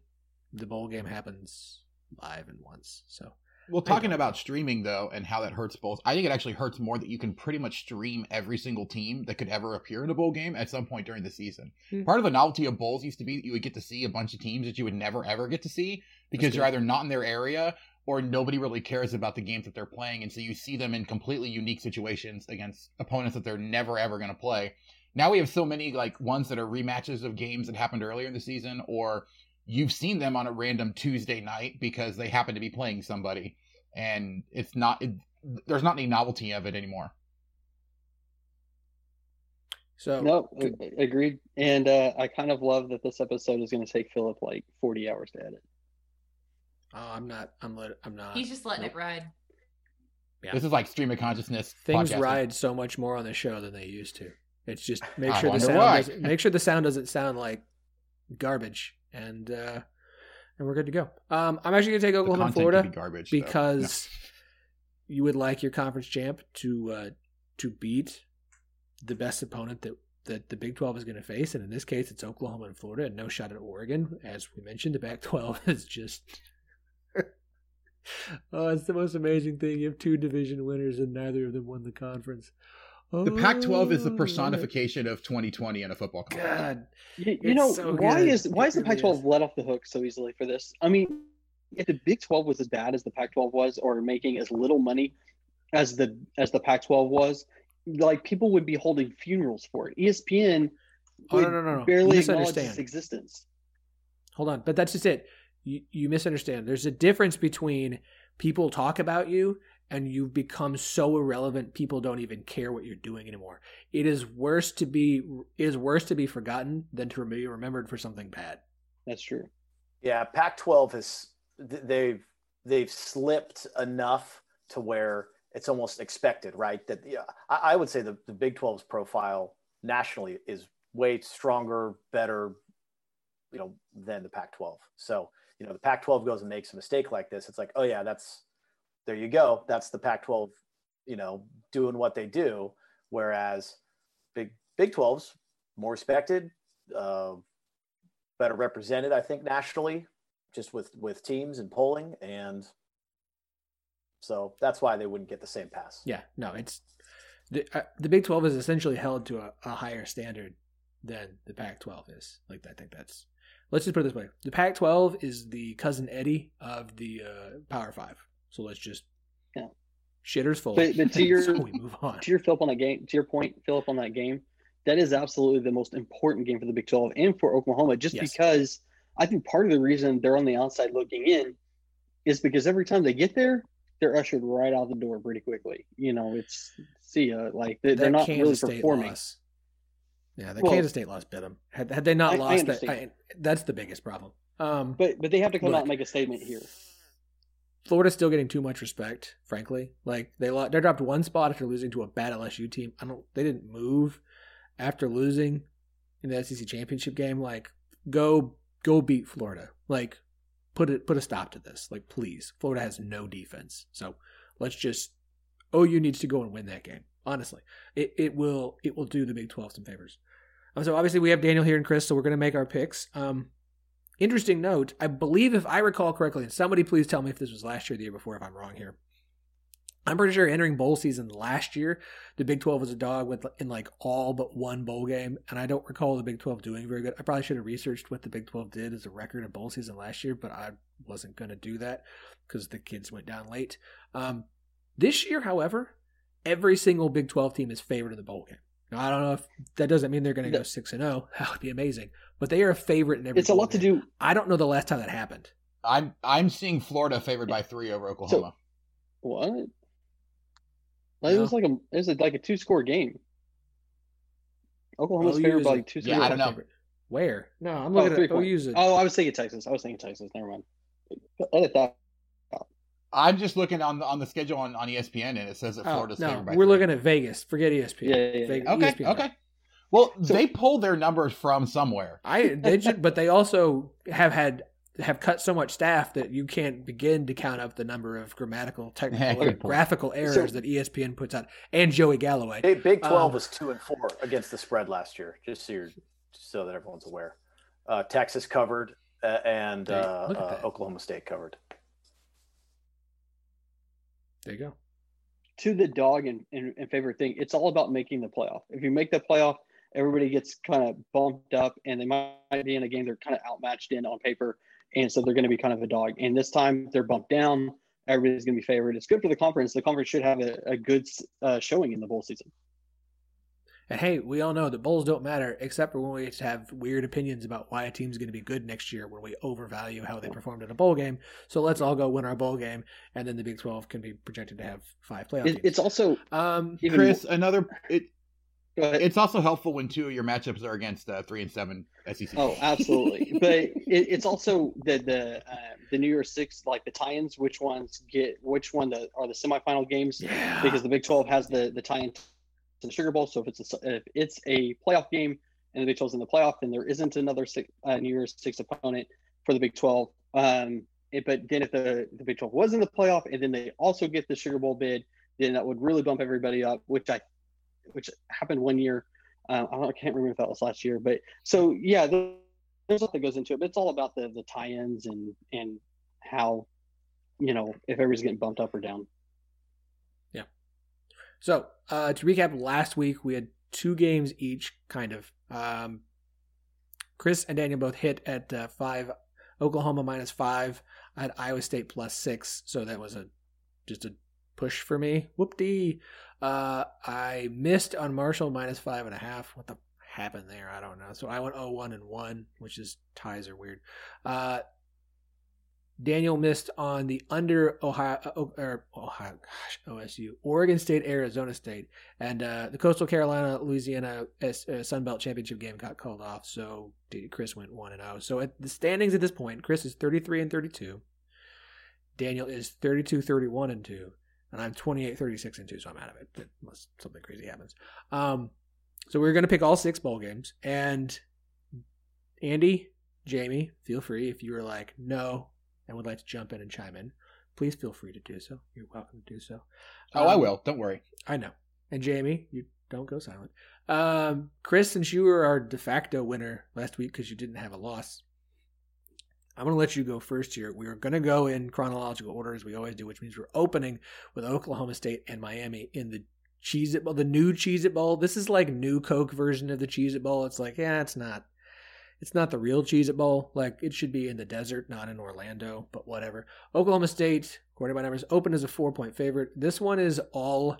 B: The bowl game happens live and once. So
C: Well, talking about streaming though, and how that hurts bowls, I think it actually hurts more that you can pretty much stream every single team that could ever appear in a bowl game at some point during the season.
B: Hmm.
C: Part of the novelty of bowls used to be that you would get to see a bunch of teams that you would never ever get to see because you're either not in their area or nobody really cares about the games that they're playing, and so you see them in completely unique situations against opponents that they're never ever going to play. Now we have so many like ones that are rematches of games that happened earlier in the season, or you've seen them on a random Tuesday night because they happen to be playing somebody, and it's not it, there's not any novelty of it anymore.
B: so
E: No,
B: good.
E: agreed. And uh, I kind of love that this episode is going to take Phillip like 40 hours to edit.
B: oh, I'm not I'm lit, I'm not
D: He's just letting
B: Nope.
D: it ride.
B: Yeah.
C: This is like stream of consciousness.
B: things
C: podcasting.
B: ride so much more on the show than they used to. It's just make sure the sound make sure the sound doesn't sound like garbage and uh and we're good to go. Um I'm actually going to take Oklahoma and Florida.
C: be garbage
B: because you would like your conference champ to uh, to beat the best opponent that that the Big 12 is going to face, and in this case, it's Oklahoma and Florida, and no shot at Oregon. As we mentioned, the Pac-12 is just. oh, it's the most amazing thing. You have two division winners, and neither of them won the conference.
C: No. The Pac-12 is the
B: Oh,
C: personification of 2020 in a football conference.
B: God,
E: You, you know
B: so
E: why
B: good.
E: is why is the Pac-12
B: is.
E: let off the hook so easily for this? I mean, if the Big 12 was as bad as the Pac-12 was, or making as little money as the as the Pac-12 was, like people would be holding funerals for it. ESPN
B: Oh,
E: would
B: no, no, no, no.
E: Barely acknowledge its existence.
B: Hold on, but that's just it. You, you misunderstand. There's a difference between people talk about you and you've become so irrelevant people don't even care what you're doing anymore. It is worse to be it is worse to be forgotten than to be remembered for something bad.
E: That's true.
F: Yeah, Pac-12 has they've they've slipped enough to where it's almost expected, right? That yeah, I, I would say the, the Big 12's profile nationally is way stronger, better, you know, than the Pac-12. So you know, the Pac-12 goes and makes a mistake like this. It's like, oh yeah, that's there you go. That's the Pac-12, you know, doing what they do. Whereas Big Big 12's more respected, uh, better represented, I think, nationally, just with with teams and polling, and so that's why they wouldn't get the same pass.
B: Yeah, no, it's the uh, the Big 12 is essentially held to a, a higher standard than the Pac-12 is. Like I think that's let's just put it this way: the Pac-12 is the cousin Eddie of the uh, Power Five. So let's just
E: Yeah.
B: shitters full.
E: But- but to your-
B: so we move on.
E: To your Phillip on that game, to your point, Phillip on that game, that is absolutely the most important game for the Big 12 and for Oklahoma, just
B: Yes.
E: because I think part of the reason they're on the outside looking in is because every time they get there, they're ushered right out the door pretty quickly. You know, it's see ya, like they, they're not
B: Kansas
E: really
B: State
E: performing.
B: loss. Yeah, the
E: Well-
B: Kansas State loss bit them. Had, had they not
E: I- I
B: lost that, I, that's the biggest problem. Um,
E: But but they have to come
B: Look.
E: out and make a statement here.
B: Florida's still getting too much respect, frankly. Like they lo- they dropped one spot after losing to a bad LSU team. I don't. They didn't move after losing in the SEC championship game. Like go go beat Florida. Like put it put a stop to this. Like please, Florida has no defense. So let's just OU needs to go and win that game. Honestly, it, it will it will do the Big 12 some favors. Um, so obviously we have Daniel here and Chris, so we're to make our picks. Um, interesting note, I believe if I recall correctly, and somebody please tell me if this was last year or the year before, if I'm wrong here. I'm pretty sure entering bowl season last year, the Big 12 was a dog with in like all but one bowl game, and I don't recall the Big 12 doing very good. I probably should have researched what the Big 12 did as a record in bowl season last year, but I wasn't going to do that because the kids went down late. Um, this year, however, every single Big 12 team is favored in the bowl game. Now, I don't know if that doesn't mean they're going to go six and zero. Oh. That would be amazing, but they are a favorite in every.
E: It's a lot to do.
B: I don't know the last time that happened.
C: I'm I'm seeing Florida favored by three over Oklahoma.
E: So, what? Like, It was like a it was like a two score game. Oklahoma's
B: OU
E: favored by like two
C: Yeah,
E: scores.
C: I don't know.
B: Where? No, I'm
E: Oh,
B: looking
E: three
B: at
E: point.
B: OU's. a-
E: Oh, I was thinking Texas. I was thinking Texas. Never mind. Edit that.
C: I'm just looking on the on the schedule on, on ESPN and it says that
B: Oh,
C: Florida's
B: no,
C: favored by
B: we're
C: three.
B: looking at Vegas. Forget ESPN.
E: Yeah, yeah, yeah.
B: Vegas,
C: Okay,
B: ESPN.
C: okay. Well,
E: So-
C: they pulled their numbers from somewhere.
B: I they just, but they also have had have cut so much staff that you can't begin to count up the number of grammatical, technical,
C: Good
B: or
C: point.
B: graphical errors
E: So-
B: that ESPN puts out, and Joey Galloway.
F: Big, Big 12
B: Um,
F: was two and four against the spread last year, just so, you're, just so that everyone's aware. Uh, Texas covered, uh, and
B: Hey,
F: uh, uh. Oklahoma State covered.
B: There you go.
E: to the dog and, and, and favorite thing, it's all about making the playoff. If you make the playoff, everybody gets kind of bumped up and they might be in a game they're kind of outmatched in on paper. And so they're going to be kind of a dog. And this time they're bumped down. Everybody's going to be favored. It's good for the conference. The conference should have a, a good uh, showing in the bowl season.
B: And hey, we all know that bowls don't matter except for when we have weird opinions about why a team's going to be good next year when we overvalue how they performed in a bowl game. So let's all go win our bowl game, and then the Big 12 can be projected to have five playoff
E: It, it's also
B: um,
E: even
C: Chris, another it it's also helpful when two of your matchups are against uh, three and seven SEC.
E: Oh, absolutely. but it, it's also the the uh, the New Year's Six, like the tie-ins. Which ones get which one the, are the semifinal games?
B: yeah.
E: Because the Big Twelve has the the tie-in to the Sugar Bowl. So if it's a if it's a playoff game and the Big 12's in the playoff, then there isn't another six, uh, New Year's Six opponent for the Big Twelve. Um, it, but then if the the Big Twelve was in the playoff and then they also get the Sugar Bowl bid, then that would really bump everybody up. Which I which happened one year. Uh, I, I can't remember if that was last year, but so yeah, there- there's lot that goes into it. But it's all about the the tie-ins and and how you know if everybody's getting bumped up or down.
B: So uh, to recap, last week we had two games each, kind of. Um, Chris and Daniel both hit at uh, five. Oklahoma minus five. I had Iowa State plus six, so that was a just a push for me. Whoop-dee. Uh, I missed on Marshall minus five and a half. What the happened there? I don't know. So I went 0-1 and one, which is ties are weird. Uh, Daniel missed on the under Ohio uh, or Ohio, gosh, OSU, Oregon State, Arizona State, and uh, the Coastal Carolina Louisiana S, uh, Sun Belt Championship game got called off. So Chris went one and zero. So at the standings at this point, Chris is thirty three and thirty two. Daniel is 32 31 and 2 and i'm 28 36 and 2 so i'm out of it unless something crazy happens um so we're going to pick all six bowl games and andy jamie feel free if you were like no and would like to jump in and chime in please feel free to do so you're welcome to do so
C: Oh, I
B: Um,
C: will. Don't worry.
B: I know. And Jamie, you don't go silent. Um, Chris, since you were our de facto winner last week because you didn't have a loss, I'm going to let you go first here. We are going to go in chronological order as we always do, which means we're opening with Oklahoma State and Miami in the Cheez It Bowl, the new Cheez It Bowl. This is like new Coke version of the Cheez It Bowl. It's like, yeah, it's not. It's not the real Cheez It Bowl. Like, it should be in the desert, not in Orlando, but whatever. Oklahoma State, according to my numbers, open as a four point favorite. This one is all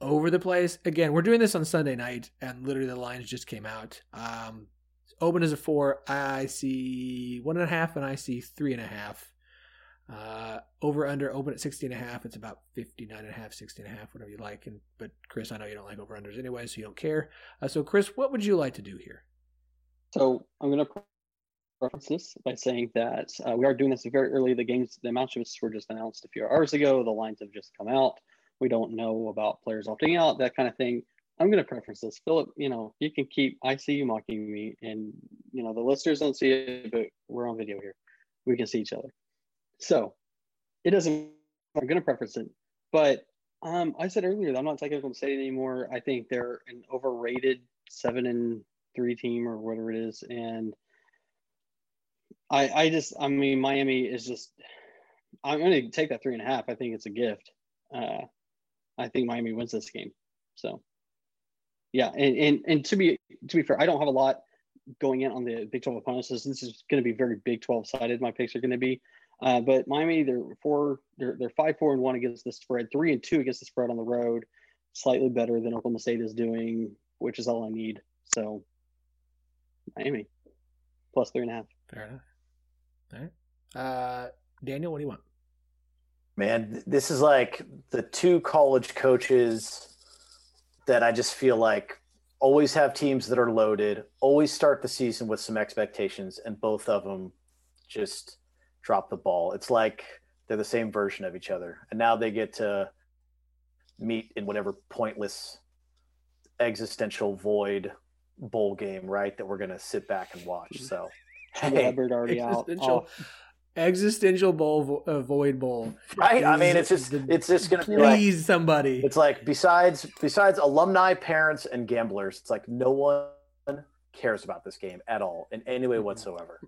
B: over the place. Again, we're doing this on Sunday night, and literally the lines just came out. Um, open as a four. I see one and a half, and I see three and a half. Uh, over under open at 60 and a half. It's about 59 and a half, 60 and a half, whatever you like. And but Chris, I know you don't like over unders anyway, so you don't care. Uh, so Chris, what would you like to do here?
E: So I'm going to preface this by saying that uh, we are doing this very early. The games, the matchups were just announced a few hours ago. The lines have just come out. We don't know about players opting out, that kind of thing. I'm going to preference this. Phillip, you know, you can keep, I see you mocking me, and, you know, the listeners don't see it, but we're on video here. We can see each other. So it doesn't, I'm going to preference it. But Um, I said earlier that I'm not taking Oklahoma State anymore. I think they're an overrated seven and three team or whatever it is, and I I just I mean Miami is just I'm going to take that three and a half. I think it's a gift. Uh, I think Miami wins this game. So yeah, and, and and to be to be fair, I don't have a lot going in on the Big 12 opponents. This is going to be very Big 12 sided. My picks are going to be. Uh, but Miami, they're four, they're, they're five, four, and one against the spread, three and two against the spread on the road, slightly better than Oklahoma State is doing, which is all I need. So, Miami plus three and a half.
B: Fair enough. All right. Uh, Daniel, what do you want?
F: Man, this is like the two college coaches that I just feel like always have teams that are loaded, always start the season with some expectations, and both of them just drop the ball. It's like they're the same version of each other. And now they get to meet in whatever pointless existential void bowl game, right? That we're going to sit back and watch. So,
E: hey, Hubbard already out.
B: Existential, existential bowl, vo- uh, void bowl.
F: Right. I mean, it's just, it's just going to be
B: Please,
F: like,
B: somebody.
F: it's like besides, besides alumni, parents, and gamblers, it's like no one cares about this game at all in any way whatsoever.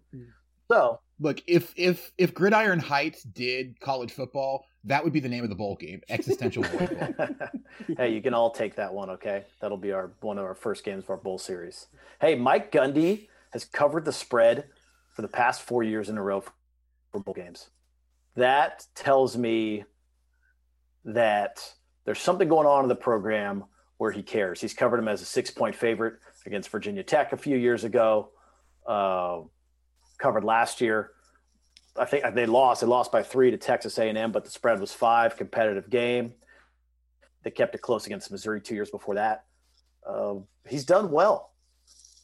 F: So,
C: Look, if if if Gridiron Heights did college football, that would be the name of the bowl game, Existential Void Bowl.
F: hey, you can all take that one, okay? That'll be our one of our first games of our bowl series. Hey, Mike Gundy has covered the spread for the past four years in a row for bowl games. That tells me that there's something going on in the program where he cares. He's covered him as a six point favorite against Virginia Tech a few years ago. Uh, covered last year. I think they lost. They lost by three to Texas A&M, but the spread was five. Competitive game. They kept it close against Missouri two years before that. Uh, he's done well.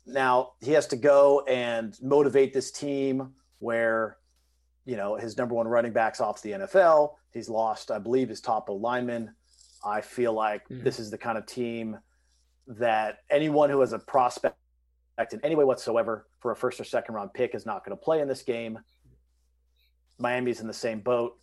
F: Now he has to go and motivate this team where, you know, his number one running backs off the NFL. He's lost, I believe, his top lineman. I feel like
B: Mhm.
F: this is the kind of team that anyone who has a prospect in any way whatsoever for a first or second round pick is not going to play in this game. Miami's in the same boat.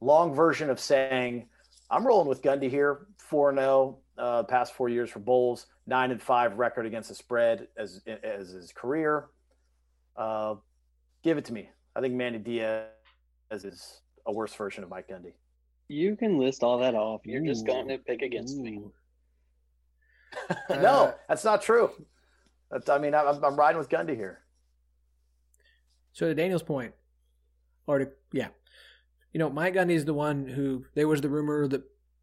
F: Long version of saying, I'm rolling with Gundy here, 4 0 uh, past four years for Bulls, 9 and 5 record against the spread as, as his career. Uh, give it to me. I think Manny Diaz is a worse version of Mike Gundy.
E: You can list all that off. You're just going to pick against me.
F: No,
B: Uh,
F: that's not true. That's, I mean, I'm, I'm riding with Gundy here.
B: So to Daniel's point, or yeah, you know, Mike Gundy is the one who there was the rumor that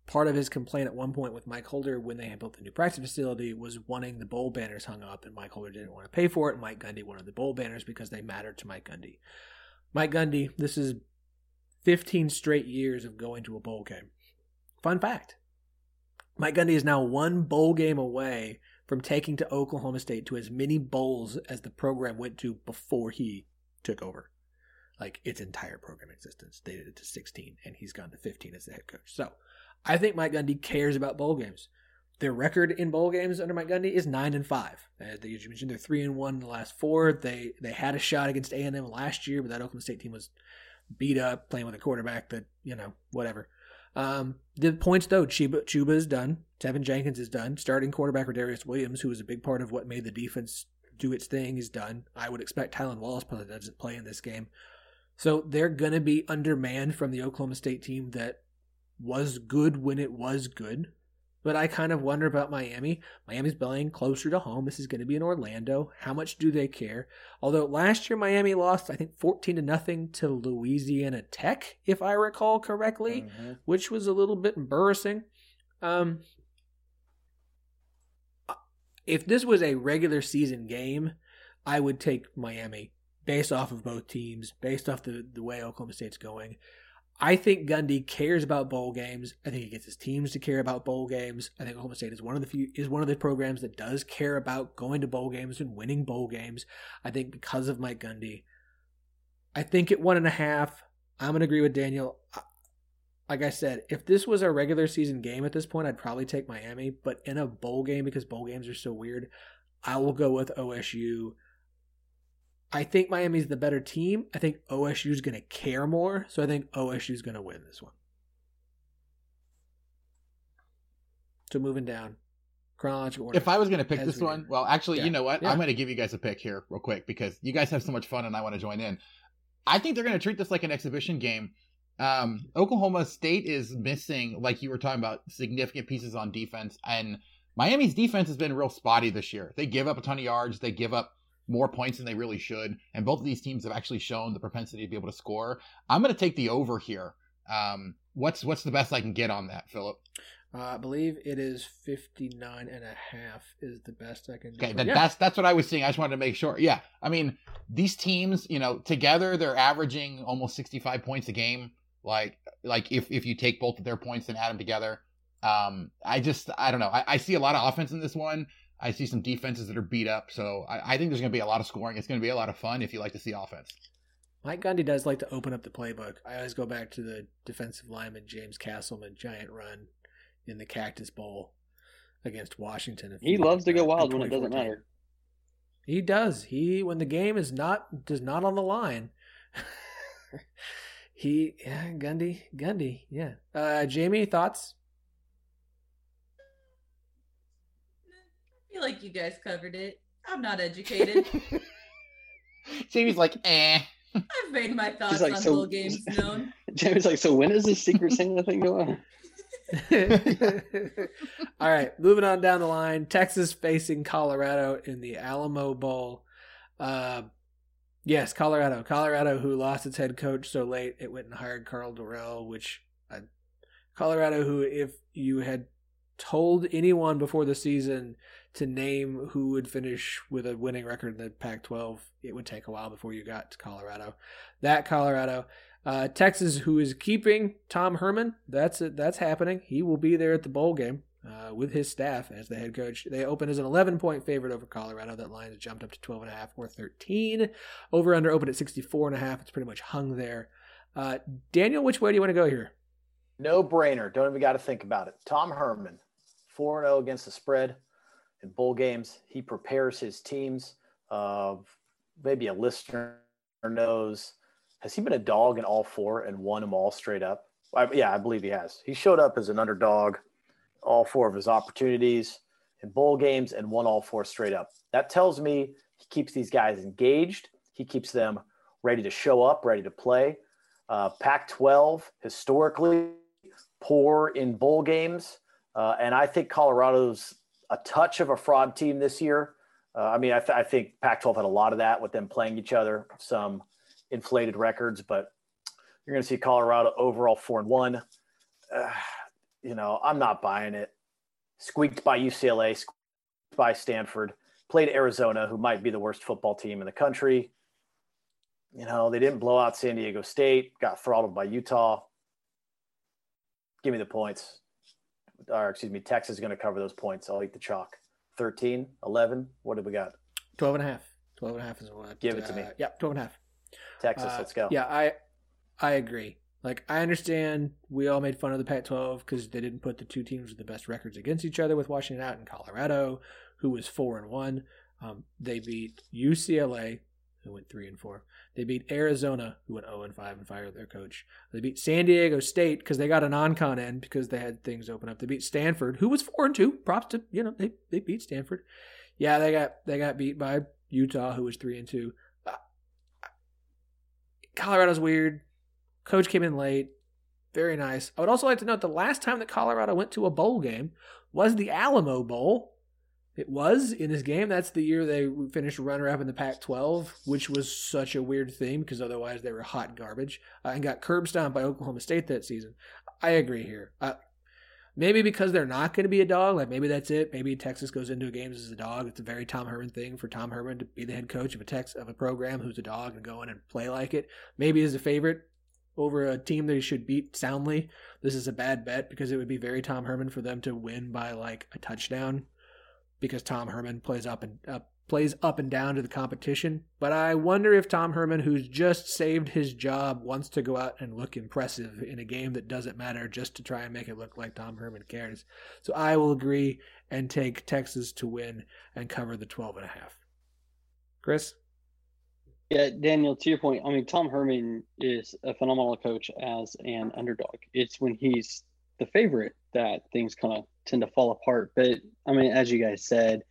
B: part of his complaint at one point with Mike Holder when they had built the new practice facility was wanting the bowl banners hung up, and Mike Holder didn't want to pay for it. And Mike Gundy wanted the bowl banners because they mattered to Mike Gundy. Mike Gundy, this is 15 straight years of going to a bowl game. Fun fact: Mike Gundy is now one bowl game away from taking to Oklahoma State to as many bowls as the program went to before he took over. Like its entire program existence. They did it to 16, and he's gone to 15 as the head coach. So I think Mike Gundy cares about bowl games. Their record in bowl games under Mike Gundy is nine and five. Uh, as you mentioned, they're three and one in the last four. They they had a shot against A and M last year, but that Oklahoma State team was beat up, playing with a quarterback that you know whatever. Um, the points though, Chuba Chuba is done. Teven Jenkins is done. Starting quarterback Darius Williams, who was a big part of what made the defense do its thing, is done. I would expect Tylan Wallace probably doesn't play in this game. So they're going to be undermanned from the Oklahoma State team that was good when it was good. But I kind of wonder about Miami. Miami's playing closer to home. This is going to be in Orlando. How much do they care? Although last year Miami lost, I think 14 to nothing to Louisiana Tech, if I recall correctly,
F: Mhm.
B: which was a little bit embarrassing. Um, if this was a regular season game, I would take Miami based off of both teams, based off the, the way Oklahoma State's going. I think Gundy cares about bowl games. I think he gets his teams to care about bowl games. I think Oklahoma State is one of the few is one of the programs that does care about going to bowl games and winning bowl games. I think because of Mike Gundy. I think at one and a half, I'm gonna agree with Daniel. Like I said, if this was a regular season game at this point, I'd probably take Miami. But in a bowl game, because bowl games are so weird, I will go with OSU. I think Miami's the better team. I think OSU's going to care more. So I think OSU's going to win this one. So moving down, chronological order.
C: If I was going to pick this
B: we
C: one, well, actually,
B: Yeah.
C: you know what?
B: Yeah.
C: I'm going to give you guys a pick here, real quick, because you guys have so much fun and I want to join in. I think they're going to treat this like an exhibition game. Um, Oklahoma State is missing, like you were talking about, significant pieces on defense, and Miami's defense has been real spotty this year. They give up a ton of yards, they give up more points than they really should, and both of these teams have actually shown the propensity to be able to score. I'm going to take the over here. Um, what's what's the best I can get on that, Phillip?
B: Uh, I believe it is 59 and a half is the best I can do.
C: Okay, that,
B: Yeah.
C: that's that's what I was seeing. I just wanted to make sure. Yeah, I mean, these teams, you know, together they're averaging almost 65 points a game. Like, like if if you take both of their points and add them together, um, I just I don't know. I, I see a lot of offense in this one. I see some defenses that are beat up. So I, I think there's going to be a lot of scoring. It's going to be a lot of fun if you like to see offense.
B: Mike Gundy does like to open up the playbook. I always go back to the defensive lineman James Castleman giant run in the Cactus Bowl against Washington.
E: He loves to go wild when it doesn't matter.
B: He does. He when the game is not does not on the line. he yeah, Gundy Gundy yeah. Uh, Jamie thoughts?
D: Feel like you guys covered it. I'm not educated.
C: Jamie's like, eh.
D: I've made my thoughts
E: like,
D: on
E: so-
D: bowl games known.
E: Jamie's like, so when is this secret Santa thing going on?
B: All right, moving on down the line. Texas facing Colorado in the Alamo Bowl. Uh, yes, Colorado. Colorado, who lost its head coach so late, it went and hired Karl Dorrell, which uh, Colorado, who if you had told anyone before the season to name who would finish with a winning record in the Pac-12, it would take a while before you got to Colorado. That Colorado. Uh, Texas, who is keeping Tom Herman, that's it. That's happening. He will be there at the bowl game uh, with his staff as the head coach. They open as an 11 point favorite over Colorado. That line has jumped up to 12 and a half or 13. Over under open at 64 and a half. It's pretty much hung there. Uh, Daniel, which way do you want to go here?
F: No brainer. Don't even got to think about it. Tom Herman, 4 0 against the spread in bowl games. He prepares his teams. Uh, maybe a listener knows. Has he been a dog in all four and won them all straight up? I, yeah, I believe he has. He showed up as an underdog all four of his opportunities in bowl games and won all four straight up. That tells me he keeps these guys engaged. He keeps them ready to show up, ready to play. Uh, Pac 12 historically poor in bowl games. Uh, and I think Colorado's a touch of a fraud team this year. Uh, I mean, I, th- I think Pac 12 had a lot of that with them playing each other, some inflated records, but you're going to see Colorado overall four and one. Uh, you know, I'm not buying it. Squeaked by UCLA, squeaked by Stanford, played Arizona, who might be the worst football team in the country. You know, they didn't blow out San Diego State, got throttled by Utah. Give me the points. Or, excuse me, Texas is going to cover those points. I'll eat the chalk. 13, 11. What did we got?
B: 12 and a half. 12 and a half is what.
F: Give it to me.
B: uh, Yeah, 12 and a half.
F: Texas,
B: Uh,
F: let's go.
B: Yeah, I I agree. Like I understand we all made fun of the Pac-12 because they didn't put the two teams with the best records against each other with Washington out in Colorado, who was four and one. Um, they beat UCLA, who went three and four. They beat Arizona, who went zero and five and fired their coach. They beat San Diego State because they got a non-con end because they had things open up. They beat Stanford, who was four and two. Props to you know they they beat Stanford. Yeah, they got they got beat by Utah, who was three and two. Uh, Colorado's weird. Coach came in late. Very nice. I would also like to note the last time that Colorado went to a bowl game was the Alamo Bowl. It was in this game. That's the year they finished runner up in the Pac 12, which was such a weird thing because otherwise they were hot garbage uh, and got curb stomped by Oklahoma State that season. I agree here. Uh, maybe because they're not going to be a dog. Like maybe that's it. Maybe Texas goes into games as a dog. It's a very Tom Herman thing for Tom Herman to be the head coach of a Tex of a program who's a dog and go in and play like it. Maybe as a favorite over a team that he should beat soundly. This is a bad bet because it would be very Tom Herman for them to win by like a touchdown because Tom Herman plays up and up plays up and down to the competition. But I wonder if Tom Herman, who's just saved his job, wants to go out and look impressive in a game that doesn't matter just to try and make it look like Tom Herman cares. So I will agree and take Texas to win and cover the 12 and a half. Chris?
E: Yeah, Daniel, to your point, I mean, Tom Herman is a phenomenal coach as an underdog. It's when he's the favorite that things kind of tend to fall apart. But I mean, as you guys said,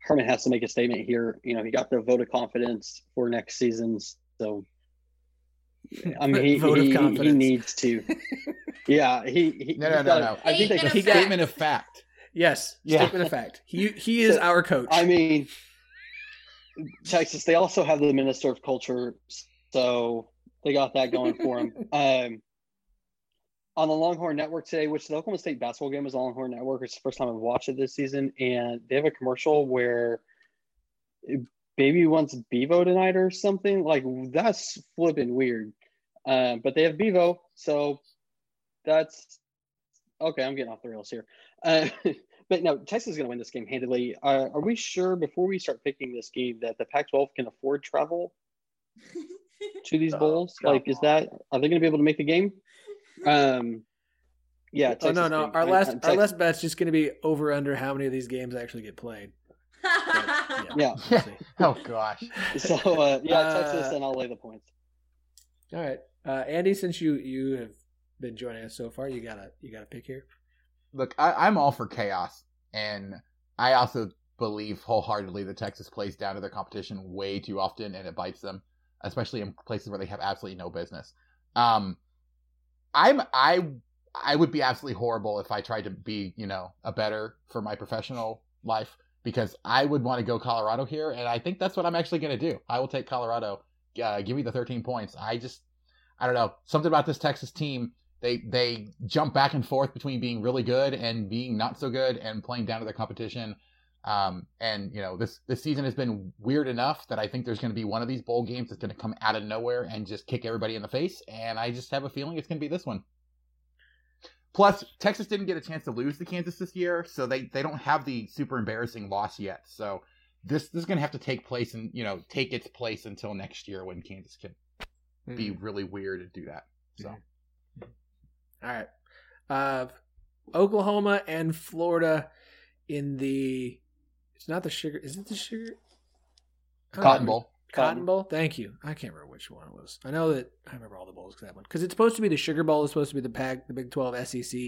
E: Herman has to make a statement here. You know, he got the vote of confidence for next season, so I mean, he,
B: Vote of
E: he, he needs to. Yeah, he. he
C: No, no, no,
E: got-
C: no.
E: I think they
D: Statement
E: can
D: fact.
C: Statement of fact.
B: Yes,
C: Yeah.
B: statement of fact. He he is
E: So,
B: our coach.
E: I mean, Texas. They also have the minister of culture, so they got that going for them. Um, on the Longhorn Network today, which the Oklahoma State basketball game is on Longhorn Network. It's the first time I've watched it this season, and they have a commercial where baby wants Bevo tonight or something. Like that's flipping weird. Um, but they have Bevo, so that's okay. I'm getting off the rails here. Uh, but no, Texas is going to win this game handily. Uh, are we sure before we start picking this game that the Pac-12 can afford travel to these bowls? Like, is that are they going to be able to make the game? Um, yeah.
B: oh no no, our last our
E: Tex-
B: last bet's just going to be over under how many of these games actually get played.
E: Yeah.
B: we'll see.
C: Oh gosh.
E: So uh, yeah,
B: Uh,
E: Texas, and I'll lay the points.
B: All right, uh, Andy. Since you you have been joining us so far, you gotta you gotta pick here.
C: Look, I, I'm all for chaos, and I also believe wholeheartedly that Texas plays down to their competition way too often, and it bites them, especially in places where they have absolutely no business. Um, I'm I I would be absolutely horrible if I tried to be you know a better for my professional life because I would want to go Colorado here, and I think that's what I'm actually going to do. I will take Colorado. Uh, give me the 13 points. I just I don't know something about this Texas team they they jump back and forth between being really good and being not so good and playing down to their competition. Um, and you know this this season has been weird enough that I think there's going to be one of these bowl games that's going to come out of nowhere and just kick everybody in the face. And I just have a feeling it's going to be this one. Plus, Texas didn't get a chance to lose to Kansas this year, so they they don't have the super embarrassing loss yet. So this this is going to have to take place and you know take its place until next year when Kansas can be
B: Mm.
C: really weird and do that. So.
B: All right. Uh, Oklahoma and Florida in the. It's not the sugar. Is it the sugar?
C: Cotton. Bowl.
B: Cotton
E: Cotton.
B: Bowl. Thank you. I can't remember which one it was. I know that I remember all the bowls except that one because it's supposed to be the Sugar Bowl. It's supposed to be the Pac, the Big Twelve SEC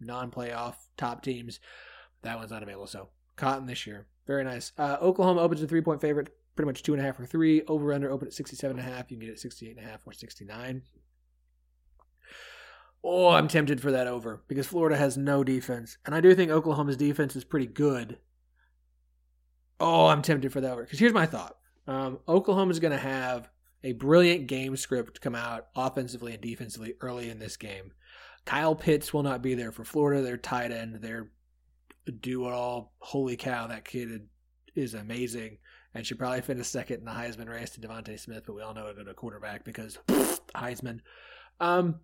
B: non-playoff top teams. That one's not available. So Cotton this year. Very nice. Uh, Oklahoma opens a three-point favorite. Pretty much two and a half or three. Over under open at sixty-seven and a half. You can get it at sixty-eight and a half or sixty-nine. Oh, I'm tempted for that over because Florida has no defense, and I do think Oklahoma's defense is pretty good. Oh, I'm tempted for that over because here's my thought: um, is going to have a brilliant game script come out offensively and defensively early in this game. Kyle Pitts will not be there for Florida. Their tight end, their do it all. Holy cow, that kid is amazing and should probably finish second in the Heisman race to DeVonta Smith, but we all know he'll go to quarterback because Heisman. Um,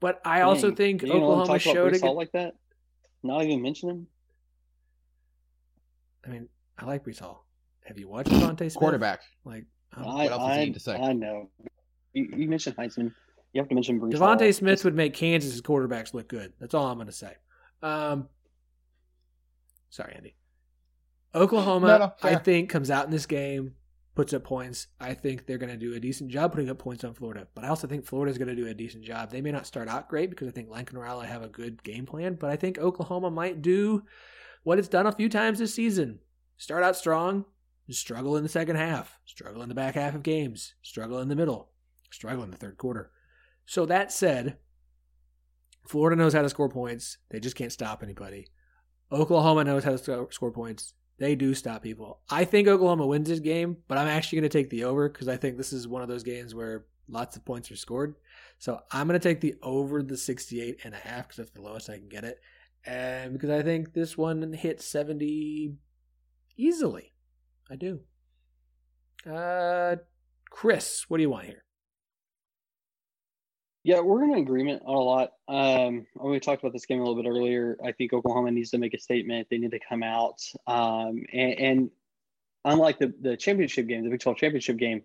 B: but I also think Oklahoma showed
E: Hall like that. Not even mention him.
B: I mean, I like Breece Hall. Have you watched DeVonta Smith?
C: Quarterback.
B: Like, um,
E: I,
C: what else
E: I,
C: need to say?
E: I know. You, you mentioned Heisman. You have to mention Breece
B: DeVonta
E: Hall.
B: Smith
E: Just-
B: would make Kansas's quarterbacks look good. That's all I'm going to say. Um, sorry, Andy. Oklahoma,
C: No, no,
B: I think, comes out in this game, puts up points. I think they're going to do a decent job putting up points on Florida. But I also think Florida's going to do a decent job. They may not start out great because I think Lincoln Riley have a good game plan, but I think Oklahoma might do what it's done a few times this season. Start out strong, struggle in the second half, struggle in the back half of games, struggle in the middle, struggle in the third quarter. So that said, Florida knows how to score points. They just can't stop anybody. Oklahoma knows how to score points. They do stop people. I think Oklahoma wins this game, but I'm actually going to take the over because I think this is one of those games where lots of points are scored. So I'm going to take the over the 68 and a half because that's the lowest I can get it. And because I think this one hits 70 easily. I do. Uh, Chris, what do you want here?
E: Yeah, we're in agreement on a lot. Um, we talked about this game a little bit earlier, I think Oklahoma needs to make a statement. They need to come out. Um, and, and unlike the, the championship game, the Big 12 championship game,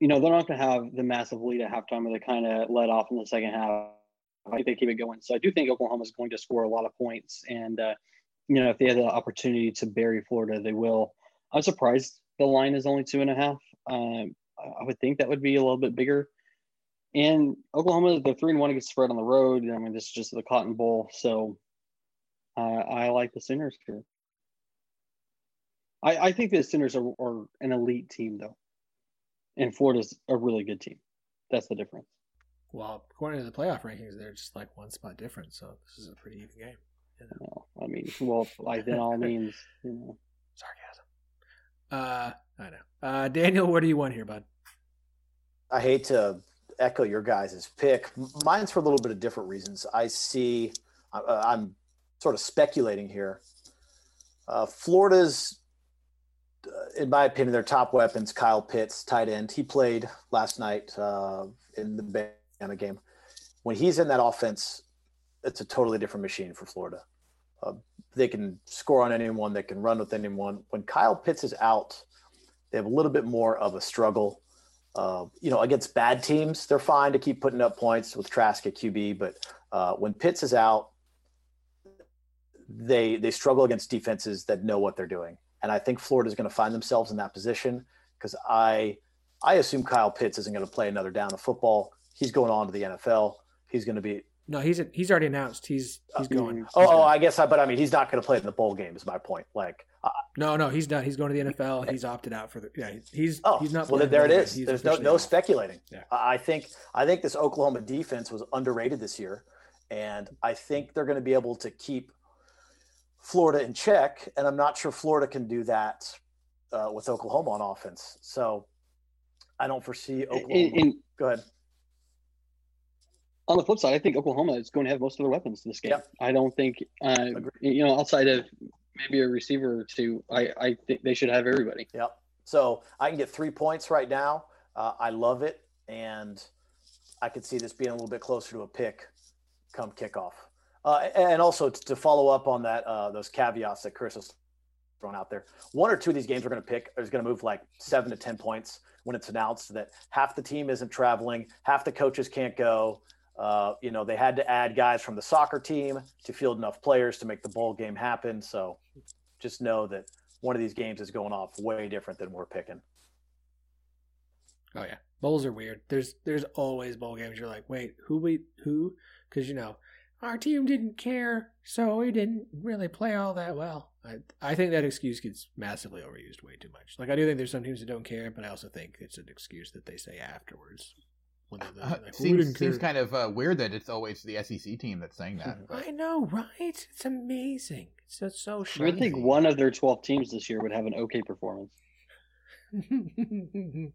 E: you know, they're not going to have the massive lead at halftime where they kind of let off in the second half. I think they keep it going. So I do think Oklahoma is going to score a lot of points. And, uh, you know, if they have the opportunity to bury Florida, they will. I'm surprised the line is only two and a half. Um, I would think that would be a little bit bigger. and Oklahoma, they're three and one gets spread on the road. I mean, this is just the Cotton Bowl, so uh, I like the Sooners here. I, I think the Sooners are, are an elite team, though, and Florida's a really good team. That's the difference.
B: Well, according to the playoff rankings, they're just like one spot different, so this is a pretty even game.
E: You know? I mean, well, like then all means, you know,
B: sarcasm. Uh, I know. Uh, Daniel, what do you want here, bud?
F: I hate to echo your guys' pick. Mine's for a little bit of different reasons. I see, uh, I'm sort of speculating here. Uh, Florida's, uh, in my opinion, their top weapons, Kyle Pitts, tight end. He played last night uh, in the Bama game. When he's in that offense, it's a totally different machine for Florida. Uh, they can score on anyone, they can run with anyone. When Kyle Pitts is out, they have a little bit more of a struggle uh, you know, against bad teams, they're fine to keep putting up points with Trask at QB. But uh, when Pitts is out, they they struggle against defenses that know what they're doing. And I think Florida is going to find themselves in that position because I I assume Kyle Pitts isn't going to play another down of football. He's going on to the NFL. He's going to be
B: no, he's he's already announced. He's he's uh, going.
F: He's oh, oh, I guess. I, but I mean, he's not going to play in the bowl game. Is my point. Like, uh,
B: no, no, he's done. He's going to the NFL. He's opted out for the. Yeah, he's.
F: Oh,
B: he's not.
F: Well, there it is. There's no no speculating. Yeah. I think I think this Oklahoma defense was underrated this year, and I think they're going to be able to keep Florida in check. And I'm not sure Florida can do that uh, with Oklahoma on offense. So I don't foresee Oklahoma. In, in, Go ahead
E: on the flip side, I think Oklahoma is going to have most of their weapons in this game. Yep. I don't think, uh, you know, outside of maybe a receiver or two, I, I think they should have everybody.
F: Yep. So I can get three points right now. Uh, I love it. And I could see this being a little bit closer to a pick come kickoff. Uh, and also to follow up on that, uh, those caveats that Chris has thrown out there, one or two of these games we're going to pick is going to move like seven to 10 points when it's announced that half the team isn't traveling, half the coaches can't go, uh, you know, they had to add guys from the soccer team to field enough players to make the bowl game happen. So just know that one of these games is going off way different than we're picking.
B: Oh yeah, bowls are weird. There's there's always bowl games. You're like, wait, who we who? Because you know, our team didn't care, so we didn't really play all that well. I I think that excuse gets massively overused way too much. Like I do think there's some teams that don't care, but I also think it's an excuse that they say afterwards.
C: Uh, like, seems, seems kind of uh, weird that it's always the SEC team that's saying that.
B: But. I know, right? It's amazing. It's just so
E: shocking. I would think one of their 12 teams this year would have an okay performance.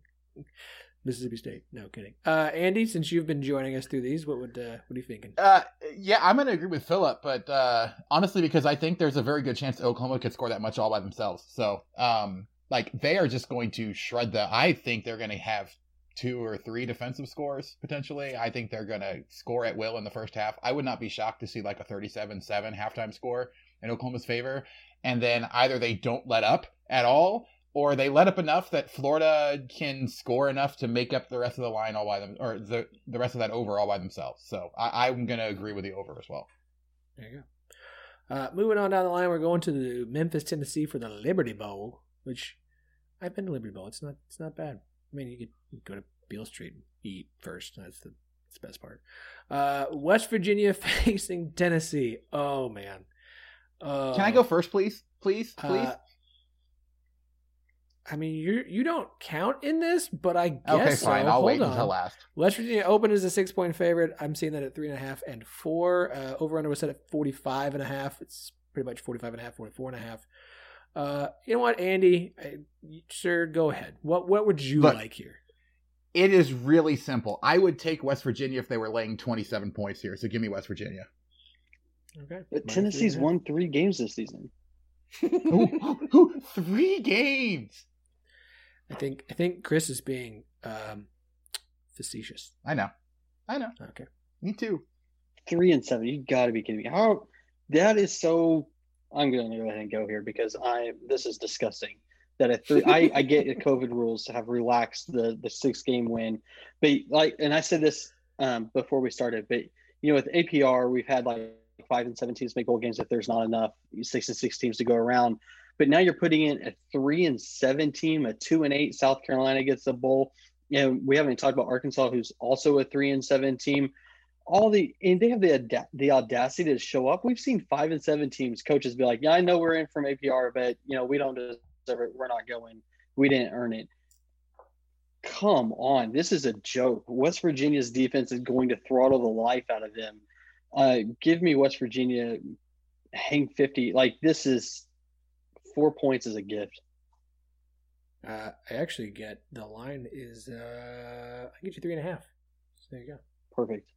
B: Mississippi State. No kidding. Uh, Andy, since you've been joining us through these, what would uh, what are you thinking?
C: Uh, yeah, I'm going to agree with Phillip, but uh, honestly, because I think there's a very good chance Oklahoma could score that much all by themselves. So, um, like, they are just going to shred the. I think they're going to have two or three defensive scores potentially. I think they're going to score at will in the first half. I would not be shocked to see like a 37 7 halftime score in Oklahoma's favor. And then either they don't let up at all or they let up enough that Florida can score enough to make up the rest of the line all by them or the, the rest of that over all by themselves. So I, I'm going to agree with the over as well.
B: There you go. Uh, moving on down the line, we're going to the Memphis, Tennessee for the Liberty Bowl, which I've been to Liberty Bowl. It's not it's not bad. I mean, you could go to Beale Street and eat first. That's the, that's the best part. Uh, West Virginia facing Tennessee. Oh man.
C: Uh, Can I go first, please? Please, uh, please. Uh,
B: I mean, you you don't count in this, but I guess
C: okay, fine.
B: So.
C: I'll
B: Hold
C: wait
B: on.
C: until last.
B: West Virginia open is a six point favorite. I'm seeing that at three and a half and four. Uh, over under was set at 45 and a half. It's pretty much 45 and a half, 44 and a half. Uh, you know what, Andy? I, sure, go ahead. What what would you Look, like here?
C: It is really simple. I would take West Virginia if they were laying 27 points here. So give me West Virginia.
E: Okay. But Tennessee's won three games this season.
C: ooh, ooh, three games.
B: I think I think Chris is being um, facetious.
C: I know. I know.
B: Okay.
C: Me too.
E: Three and seven. You got to be kidding me. How that is so I'm going to go ahead and go here because I this is disgusting. That at three, I, I get the COVID rules to have relaxed the the six game win, but like, and I said this um, before we started, but you know, with APR, we've had like five and seven teams make bowl games if there's not enough six and six teams to go around. But now you're putting in a three and seven team, a two and eight South Carolina gets a bowl. and we haven't talked about Arkansas, who's also a three and seven team. All the and they have the the audacity to show up. We've seen five and seven teams coaches be like, "Yeah, I know we're in from APR, but you know we don't deserve it. We're not going. We didn't earn it." Come on, this is a joke. West Virginia's defense is going to throttle the life out of them. Uh, give me West Virginia hang 50 like this is four points is a gift
B: uh, I actually get the line is uh, I get you three and a half. So there you go.
E: Perfect.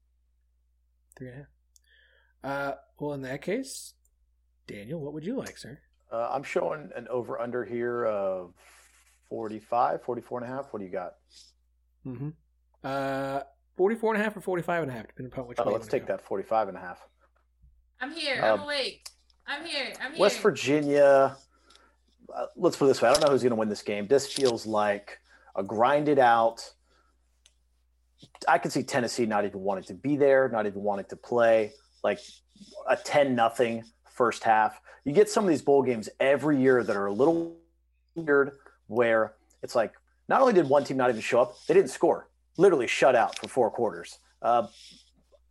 B: Three and a half. Uh, well, in that case, Daniel, what would you like, sir?
F: Uh, I'm showing an over under here of 45, 44 and a half. What do you got?
B: Mm-hmm. Uh, 44 and a half or 45 and a half, depending upon which
F: oh,
B: way.
F: Let's take go. that 45 and a half.
D: I'm here. I'm um, awake. I'm here. I'm here.
F: West Virginia uh, let's put it this way: I don't know who's going to win this game. This feels like a grinded out. I could see Tennessee not even wanting to be there, not even wanting to play, like a ten nothing first half. You get some of these bowl games every year that are a little weird, where it's like not only did one team not even show up, they didn't score, literally shut out for four quarters. Uh,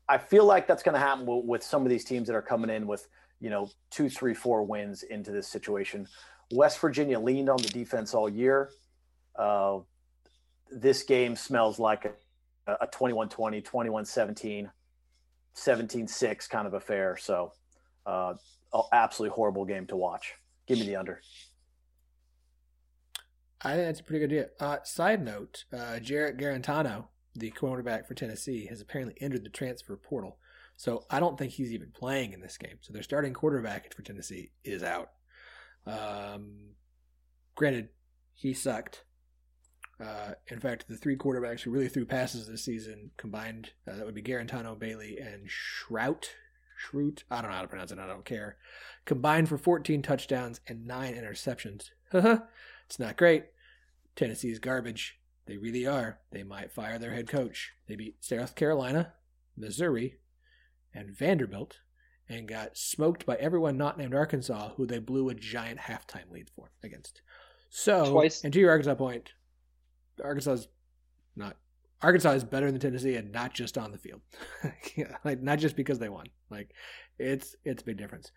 F: I feel like that's going to happen with some of these teams that are coming in with you know two, three, four wins into this situation. West Virginia leaned on the defense all year. Uh, this game smells like a, a 21-20, 21-17, 17-6 kind of affair. So uh, absolutely horrible game to watch. Give me the under.
B: I think that's a pretty good idea. Uh, side note, uh, Jarrett Guarantano, the quarterback for Tennessee, has apparently entered the transfer portal. So I don't think he's even playing in this game. So their starting quarterback for Tennessee is out. Um, granted, he sucked. Uh, in fact, the three quarterbacks who really threw passes this season combined, uh, that would be Guarantano, Bailey, and Shrout. Shroot? I don't know how to pronounce it. I don't care. Combined for 14 touchdowns and nine interceptions. it's not great. Tennessee's garbage. They really are. They might fire their head coach. They beat South Carolina, Missouri, and Vanderbilt and got smoked by everyone not named Arkansas, who they blew a giant halftime lead for against. So, Twice. and to your Arkansas point, Arkansas is not Arkansas is better than Tennessee, and not just on the field, like not just because they won. Like it's it's a big difference.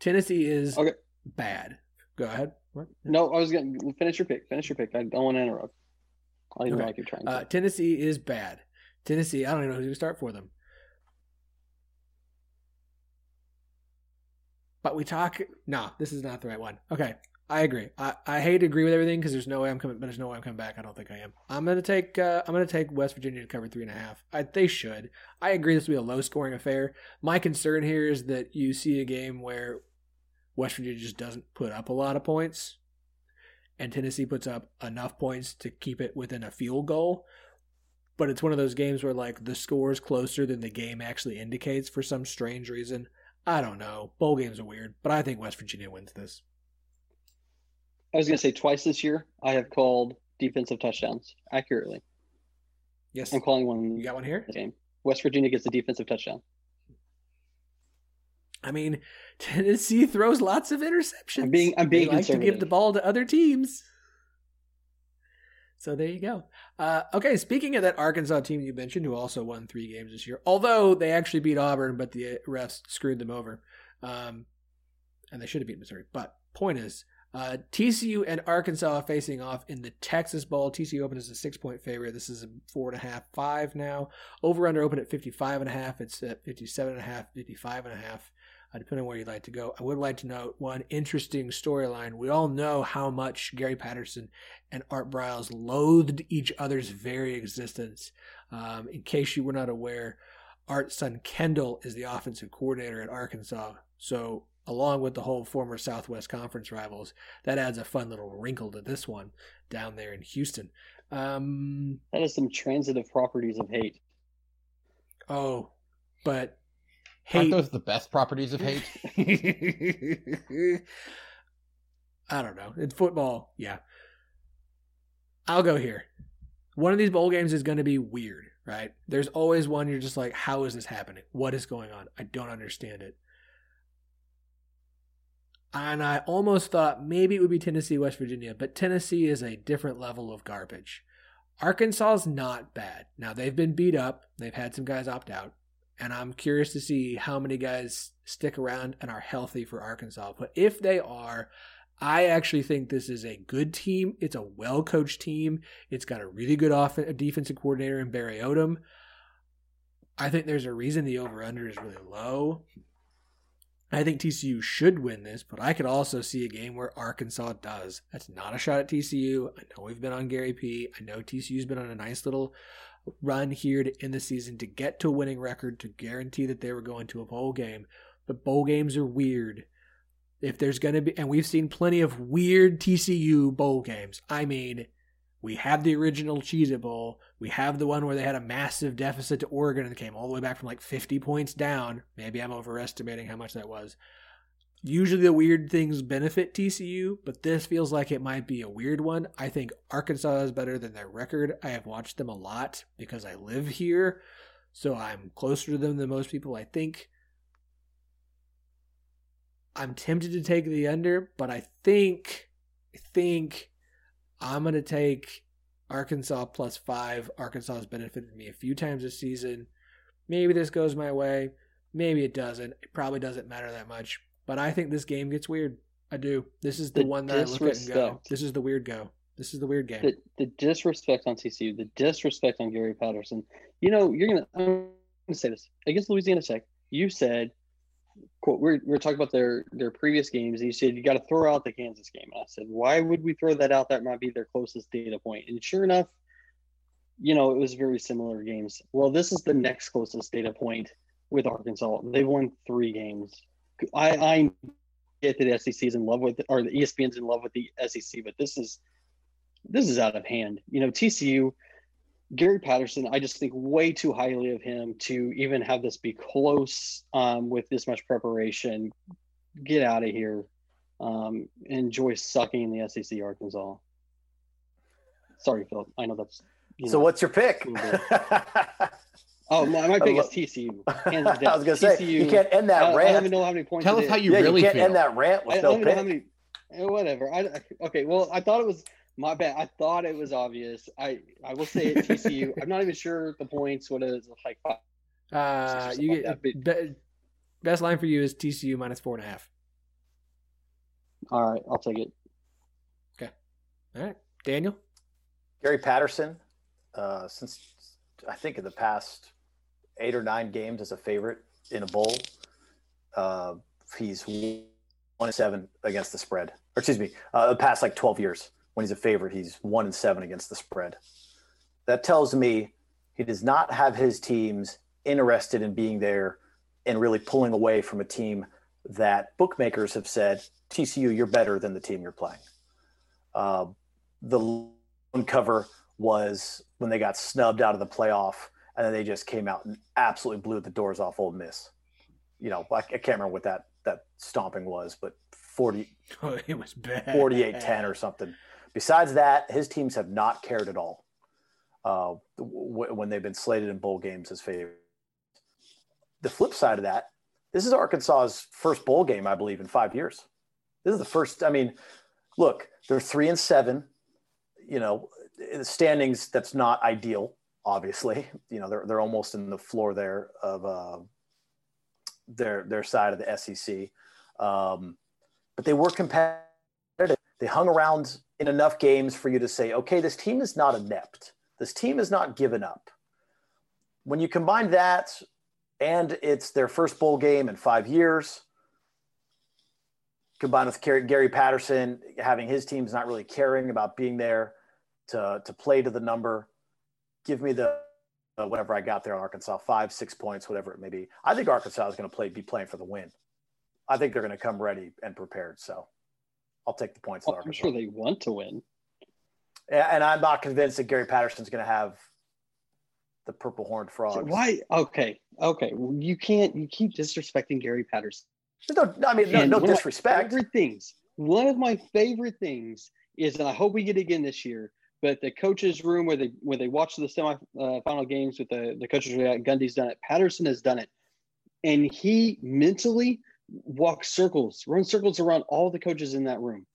B: Tennessee is okay. bad. Go ahead. What?
E: No, I was going to finish your pick. Finish your pick. I don't want to interrupt. I don't okay. like you're trying. To.
B: Uh, Tennessee is bad. Tennessee, I don't even know who to start for them. but we talk. No, this is not the right one. Okay, I agree. I, I hate to agree with everything because there's no way I'm coming. But there's no way I'm coming back. I don't think I am. I'm gonna take. Uh, I'm gonna take West Virginia to cover three and a half. I, they should. I agree. This will be a low scoring affair. My concern here is that you see a game where West Virginia just doesn't put up a lot of points, and Tennessee puts up enough points to keep it within a field goal. But it's one of those games where like the score is closer than the game actually indicates for some strange reason. I don't know. Bowl games are weird, but I think West Virginia wins this.
E: I was going to say twice this year I have called defensive touchdowns accurately.
B: Yes.
E: I'm calling one.
B: You got one here?
E: Game. West Virginia gets a defensive touchdown.
B: I mean, Tennessee throws lots of interceptions.
E: I'm being I'm being
B: they like to give the ball to other teams. So there you go. Uh, okay, speaking of that Arkansas team you mentioned, who also won three games this year, although they actually beat Auburn, but the refs screwed them over, um, and they should have beat Missouri. But point is, uh, TCU and Arkansas facing off in the Texas Bowl. TCU opened as a six point favorite. This is a four and a half, five now. Over under open at 55 and a half. It's at 57 and a half, 55 and a half uh, depending on where you'd like to go. I would like to note one interesting storyline. We all know how much Gary Patterson and Art Briles loathed each other's very existence. Um, in case you were not aware, Art's son Kendall is the offensive coordinator at Arkansas. So, along with the whole former Southwest Conference rivals, that adds a fun little wrinkle to this one down there in Houston. Um,
E: that is some transitive properties of hate.
B: Oh, but
C: hate. Aren't those the best properties of hate?
B: I don't know. It's football. Yeah. I'll go here. One of these bowl games is going to be weird, right? There's always one you're just like, how is this happening? What is going on? I don't understand it. And I almost thought maybe it would be Tennessee, West Virginia, but Tennessee is a different level of garbage. Arkansas is not bad. Now they've been beat up. They've had some guys opt out, and I'm curious to see how many guys stick around and are healthy for Arkansas. But if they are, I actually think this is a good team. It's a well coached team. It's got a really good off- uh, defensive coordinator in Barry Odom. I think there's a reason the over under is really low. I think TCU should win this, but I could also see a game where Arkansas does. That's not a shot at TCU. I know we've been on Gary P. I know TCU's been on a nice little run here to end the season to get to a winning record to guarantee that they were going to a bowl game. But bowl games are weird. If there's going to be, and we've seen plenty of weird TCU bowl games. I mean, we have the original Cheez It Bowl. We have the one where they had a massive deficit to Oregon and came all the way back from like 50 points down. Maybe I'm overestimating how much that was. Usually the weird things benefit TCU, but this feels like it might be a weird one. I think Arkansas is better than their record. I have watched them a lot because I live here, so I'm closer to them than most people, I think. I'm tempted to take the under, but I think I think I'm gonna take Arkansas plus five. Arkansas has benefited me a few times this season. Maybe this goes my way. Maybe it doesn't. It probably doesn't matter that much. But I think this game gets weird. I do. This is the, the one that I look at and go. This is the weird go. This is the weird game.
E: The, the disrespect on TCU, the disrespect on Gary Patterson. You know, you're gonna. I'm gonna say this against Louisiana Tech. You said we're, we're talking about their their previous games, and you said you got to throw out the Kansas game. And I said, why would we throw that out? That might be their closest data point. And sure enough, you know, it was very similar games. Well, this is the next closest data point with Arkansas. They've won three games. I, I get that the SEC is in love with, or the ESPN's in love with the SEC, but this is this is out of hand. You know, TCU Gary Patterson, I just think way too highly of him to even have this be close um, with this much preparation. Get out of here. Um, enjoy sucking in the SEC Arkansas. Sorry, Phil. I know that's.
F: so, know, what's your pick?
E: oh, my, my pick is TCU.
F: I was going to say you can't end that
E: I,
F: rant.
E: I don't even know how many points.
C: Tell us how you yeah, really
F: you can't
C: feel.
F: end that rant with
E: I,
F: no
E: I don't
F: pick.
E: Know how many, eh, whatever. I, okay. Well, I thought it was my bad. I thought it was obvious. I I will say it TCU. I'm not even sure the points. What is like five?
B: Uh, you get be, best line for you is TCU minus four and a half.
E: All right, I'll take it.
B: Okay. All right, Daniel.
F: Gary Patterson, uh, since I think in the past eight or nine games as a favorite in a bowl, uh, he's one seven against the spread. Or excuse me, uh, the past like twelve years when he's a favorite, he's one and seven against the spread. That tells me he does not have his teams interested in being there and really pulling away from a team that bookmakers have said, TCU, you're better than the team you're playing. Uh, the cover was when they got snubbed out of the playoff, and then they just came out and absolutely blew the doors off Ole Miss. You know, I, I can't remember what that that stomping was, but 40,
B: oh, it was bad.
F: 48 10 or something. Besides that, his teams have not cared at all uh, w- when they've been slated in bowl games as favorites. The flip side of that, this is Arkansas's first bowl game, I believe, in five years. This is the first. I mean, look, they're three and seven. You know, the standings. That's not ideal. Obviously, you know they're they're almost in the floor there of uh, their their side of the SEC. Um, but they were competitive. They hung around in enough games for you to say, okay, this team is not inept. This team is not given up. When you combine that and it's their first bowl game in five years, combined with Gary Patterson having his teams not really caring about being there to, to play to the number, give me the uh, whatever I got there on Arkansas, five, six points, whatever it may be. I think Arkansas is going to play, be playing for the win. I think they're going to come ready and prepared. So I'll take the points.
E: I'm sure they want to win.
F: And I'm not convinced that Gary Patterson's going to have the purple horned frog. So
E: why? Okay, okay. You can't. You keep disrespecting Gary Patterson.
F: No, I mean no, no disrespect.
E: favorite things. One of my favorite things is, and I hope we get again this year. But the coaches' room where they where they watch the semi uh, final games with the the coaches, Gundy's done it. Patterson has done it, and he mentally walk circles, run circles around all the coaches in that room.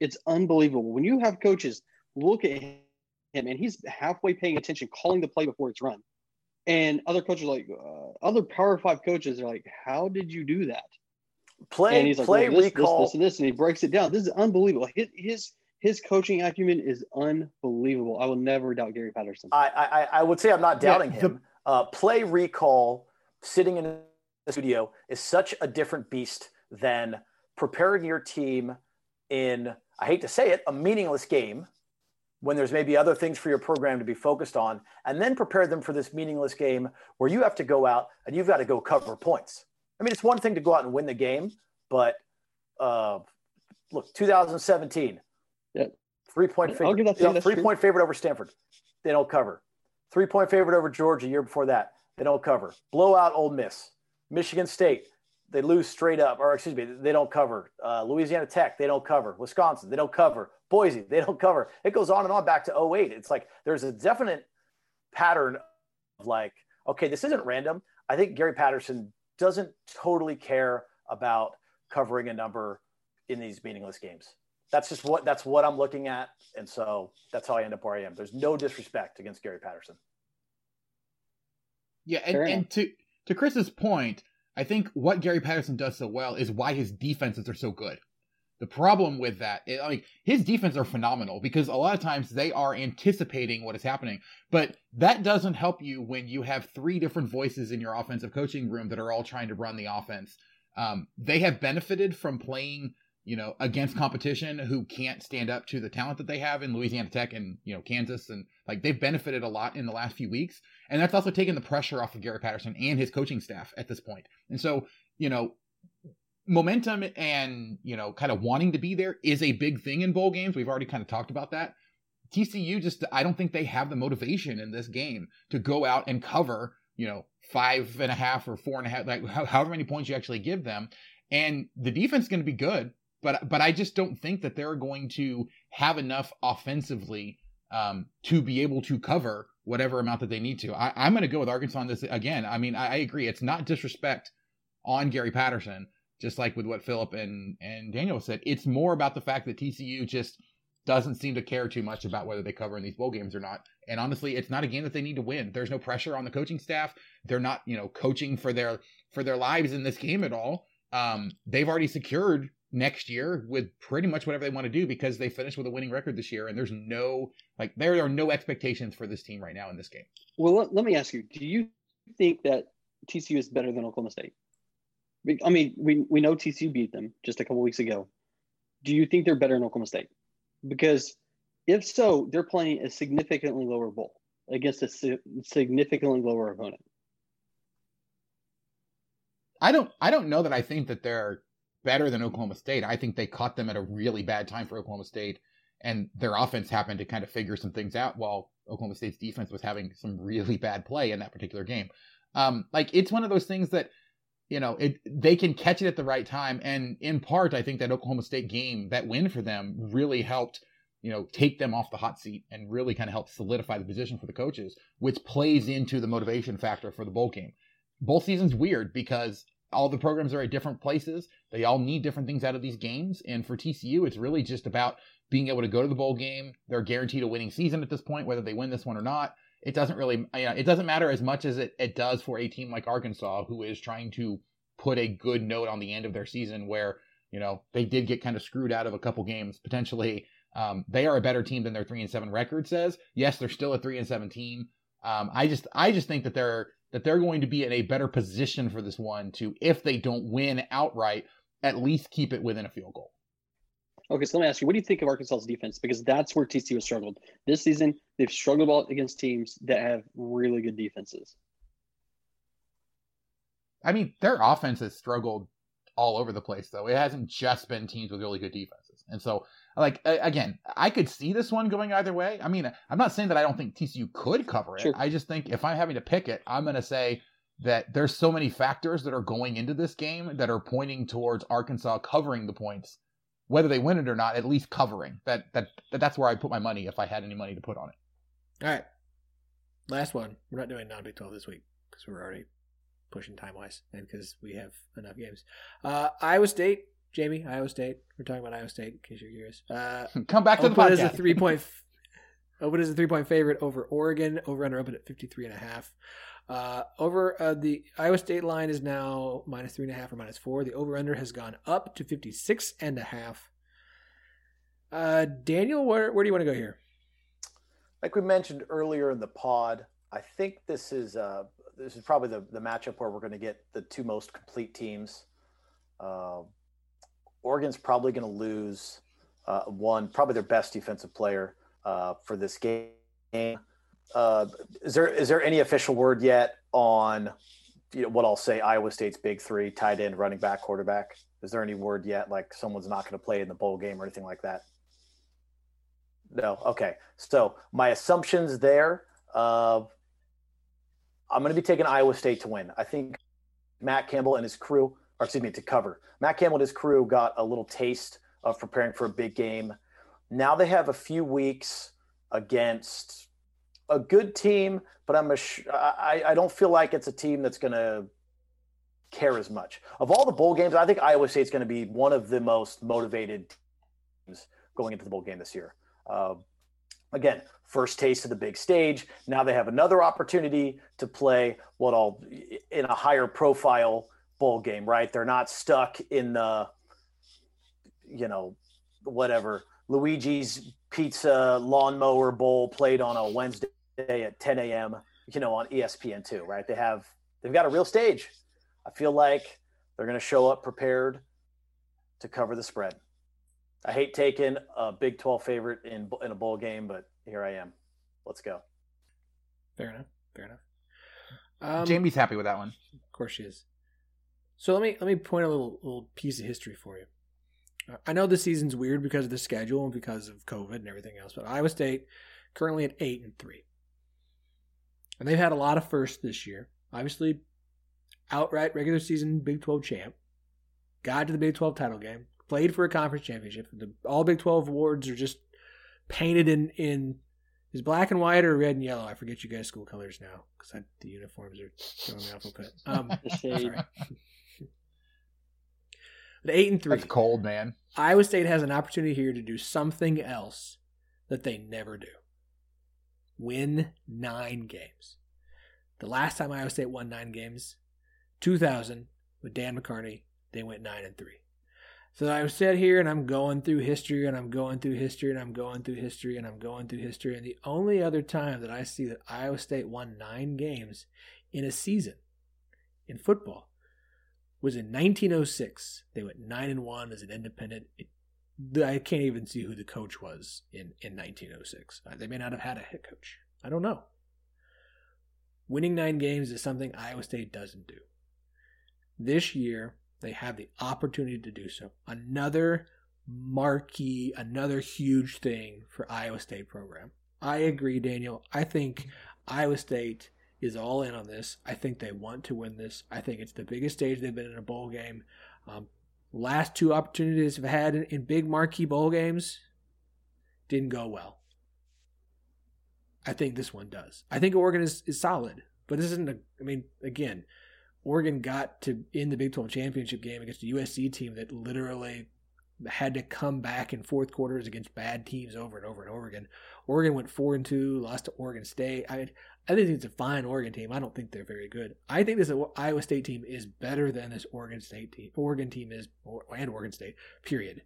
E: It's unbelievable. When you have coaches look at him, and he's halfway paying attention, calling the play before it's run. And other coaches, like uh, other Power Five coaches, are like, "How did you do that?"
F: Play,
E: and he's like,
F: play
E: well, this,
F: recall.
E: this, this, and this, and he breaks it down. This is unbelievable. His his, his coaching acumen is unbelievable. I will never doubt Gary Patterson.
F: I, I, I would say I'm not doubting
C: Yeah, the-
F: him. Uh, play recall, sitting in the studio, is such a different beast than preparing your team in, I hate to say it, a meaningless game when there's maybe other things for your program to be focused on, and then prepare them for this meaningless game where you have to go out and you've got to go cover points. I mean, it's one thing to go out and win the game, but uh, look, 2017,
E: Yeah.
F: three point favorite,
E: give that to you, that's
F: three
E: true.
F: point favorite over Stanford. They don't cover. Three point favorite over Georgia year before that. They don't cover. Blowout Ole Miss. Michigan State. They lose straight up, or excuse me, they don't cover. Uh, Louisiana Tech, they don't cover. Wisconsin, they don't cover. Boise, they don't cover. It goes on and on back to 08. It's like there's a definite pattern of like, okay, this isn't random. I think Gary Patterson doesn't totally care about covering a number in these meaningless games. That's just what that's what I'm looking at, and so that's how I end up where I am. There's no disrespect against Gary Patterson.
C: Yeah, and, and to to Chris's point, I think what Gary Patterson does so well is why his defenses are so good. The problem with that, is, like his defense are phenomenal because a lot of times they are anticipating what is happening, but that doesn't help you when you have three different voices in your offensive coaching room that are all trying to run the offense. Um, they have benefited from playing, you know, against competition who can't stand up to the talent that they have in Louisiana Tech and you know Kansas, and like they've benefited a lot in the last few weeks, and that's also taken the pressure off of Gary Patterson and his coaching staff at this point. And so, you know, momentum and you know kind of wanting to be there is a big thing in bowl games. We've already kind of talked about that. Tcu just i don't think they have the motivation in this game to go out and cover you know five and a half or four and a half like however many points you actually give them. And the defense is going to be good but but i just don't think that they're going to have enough offensively um, to be able to cover whatever amount that they need to I, i'm going to go with arkansas on this again i mean I, I agree it's not disrespect on gary patterson just like with what Philip and and Daniel said, it's more about the fact that TCU just doesn't seem to care too much about whether they cover in these bowl games or not. And honestly, it's not a game that they need to win. There's no pressure on the coaching staff. They're not, you know, coaching for their for their lives in this game at all. Um, they've already secured next year with pretty much whatever they want to do because they finished with a winning record this year. And there's no like there are no expectations for this team right now in this game.
E: Well, let, let me ask you: Do you think that TCU is better than Oklahoma State? I mean, we we know TCU beat them just a couple weeks ago. Do you think they're better than Oklahoma State? Because if so, they're playing a significantly lower bowl against a si- significantly lower opponent.
C: I don't I don't know that I think that they're better than Oklahoma State. I think they caught them at a really bad time for Oklahoma State and their offense happened to kind of figure some things out while Oklahoma State's defense was having some really bad play in that particular game. Um like it's one of those things that you know, it they can catch it at the right time and in part I think that Oklahoma State game, that win for them really helped you know, take them off the hot seat and really kind of help solidify the position for the coaches, which plays into the motivation factor for the bowl game. Bowl season's weird because all the programs are at different places. They all need different things out of these games. And for TCU, it's really just about being able to go to the bowl game. They're guaranteed a winning season at this point, whether they win this one or not. It doesn't really, you know, it doesn't matter as much as it, it does for a team like Arkansas, who is trying to put a good note on the end of their season where, you know, they did get kind of screwed out of a couple games potentially. Um, they are a better team than their three and seven record says. Yes, they're still a three and seventeen. Um, I just, I just think that they're that they're going to be in a better position for this one to, if they don't win outright, at least keep it within a field goal.
E: Okay, so let me ask you: What do you think of Arkansas's defense? Because that's where TCU has struggled this season. They've struggled against teams that have really good defenses.
C: I mean, their offense has struggled all over the place, though. It hasn't just been teams with really good defenses. And so, like, again, I could see this one going either way. I mean, I'm not saying that I don't think TCU could cover it.
E: Sure.
C: I just think if I'm having to pick it, I'm going to say that there's so many factors that are going into this game that are pointing towards Arkansas covering the points, whether they win it or not, at least covering. That that that's where I put my money if I had any money to put on it.
B: All right. Last one. We're not doing non Big 12 this week because we're already pushing time wise and because we have enough games. Uh, Iowa State, Jamie, Iowa State. We're talking about Iowa State in case you're curious. Uh,
C: Come back to the
B: Oakland is
C: podcast.
B: a three point. Open is a three point favorite over Oregon. Over under open at 53 and a half. Uh, over uh, the Iowa State line is now minus three and a half or minus four. The over under has gone up to 56 and a half. Uh, Daniel, where, where do you want to go here?
F: Like we mentioned earlier in the pod, I think this is uh, this is probably the, the matchup where we're going to get the two most complete teams. Uh, Oregon's probably going to lose uh, one, probably their best defensive player uh, for this game. Uh, is there is there any official word yet on you know, what I'll say Iowa State's big three, tight end, running back, quarterback? Is there any word yet like someone's not going to play in the bowl game or anything like that? No. Okay. So my assumptions there. Uh, I'm going to be taking Iowa State to win. I think Matt Campbell and his crew, or excuse me, to cover. Matt Campbell and his crew got a little taste of preparing for a big game. Now they have a few weeks against a good team, but I'm a sh- I, I don't feel like it's a team that's going to care as much. Of all the bowl games, I think Iowa State's going to be one of the most motivated teams going into the bowl game this year. Uh, again, first taste of the big stage. Now they have another opportunity to play what I'll in a higher profile bowl game, right? They're not stuck in the, you know, whatever Luigi's Pizza Lawnmower Bowl played on a Wednesday at 10 a.m. You know, on ESPN two, right? They have they've got a real stage. I feel like they're going to show up prepared to cover the spread. I hate taking a Big 12 favorite in in a bowl game, but here I am. Let's go.
B: Fair enough. Fair enough.
C: Um, Jamie's happy with that one.
B: Of course she is. So let me let me point a little little piece of history for you. Uh, I know this season's weird because of the schedule and because of COVID and everything else, but Iowa State currently at eight and three, and they've had a lot of firsts this year. Obviously, outright regular season Big Twelve champ, got to the Big Twelve title game, played for a conference championship. The all Big Twelve awards are just painted in in is black and white or red and yellow. I forget you guys' school colors now because the uniforms are throwing me off a bit. Um, sorry. But eight and three.
C: That's cold, man.
B: Iowa State has an opportunity here to do something else that they never do. Win nine games. The last time Iowa State won nine games, 2000, with Dan McCarney, they went nine and three. So I sit here and I'm going through history and I'm going through history and I'm going through history and I'm going through history. And the only other time that I see that Iowa State won nine games in a season in football was in 1906. They went nine and one as an independent. It, I can't even see who the coach was in, in 1906. Uh, they may not have had a head coach. I don't know. Winning nine games is something Iowa State doesn't do. This year, they have the opportunity to do so. Another marquee, another huge thing for Iowa State program. I agree, Daniel. I think Iowa State is all in on this. I think they want to win this. I think it's the biggest stage they've been in a bowl game. Um, last two opportunities they've had in, in big marquee bowl games didn't go well. I think this one does. I think Oregon is, is solid, but this isn't a. I mean, again, Oregon got to in the Big 12 championship game against a USC team that literally had to come back in fourth quarters against bad teams over and over and over again. Oregon went four and two, lost to Oregon State. I mean, I think it's a fine Oregon team. I don't think they're very good. I think this Iowa State team is better than this Oregon State team. Oregon team is, and Oregon State. Period.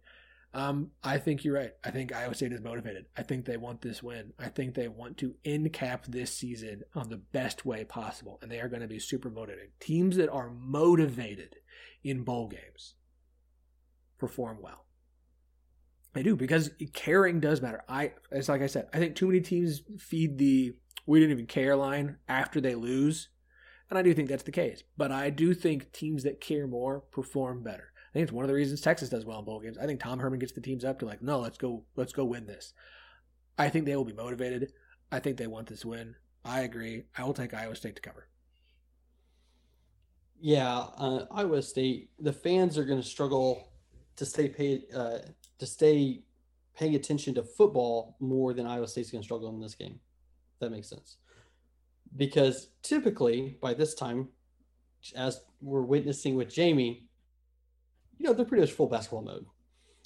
B: Um, I think you're right. I think Iowa State is motivated. I think they want this win. I think they want to end cap this season on the best way possible, and they are going to be super motivated. Teams that are motivated in bowl games perform well. They do because caring does matter. I, it's like I said, I think too many teams feed the "we didn't even care" line after they lose, and I do think that's the case. But I do think teams that care more perform better. I think it's one of the reasons Texas does well in bowl games. I think Tom Herman gets the teams up to like, no, let's go, let's go win this. I think they will be motivated. I think they want this win. I agree. I will take Iowa State to cover.
G: Yeah, uh, Iowa State. The fans are going to struggle to stay paid uh, to stay paying attention to football more than Iowa State's going to struggle in this game. That makes sense. Because typically by this time, as we're witnessing with Jamie, you know, they're pretty much full basketball mode.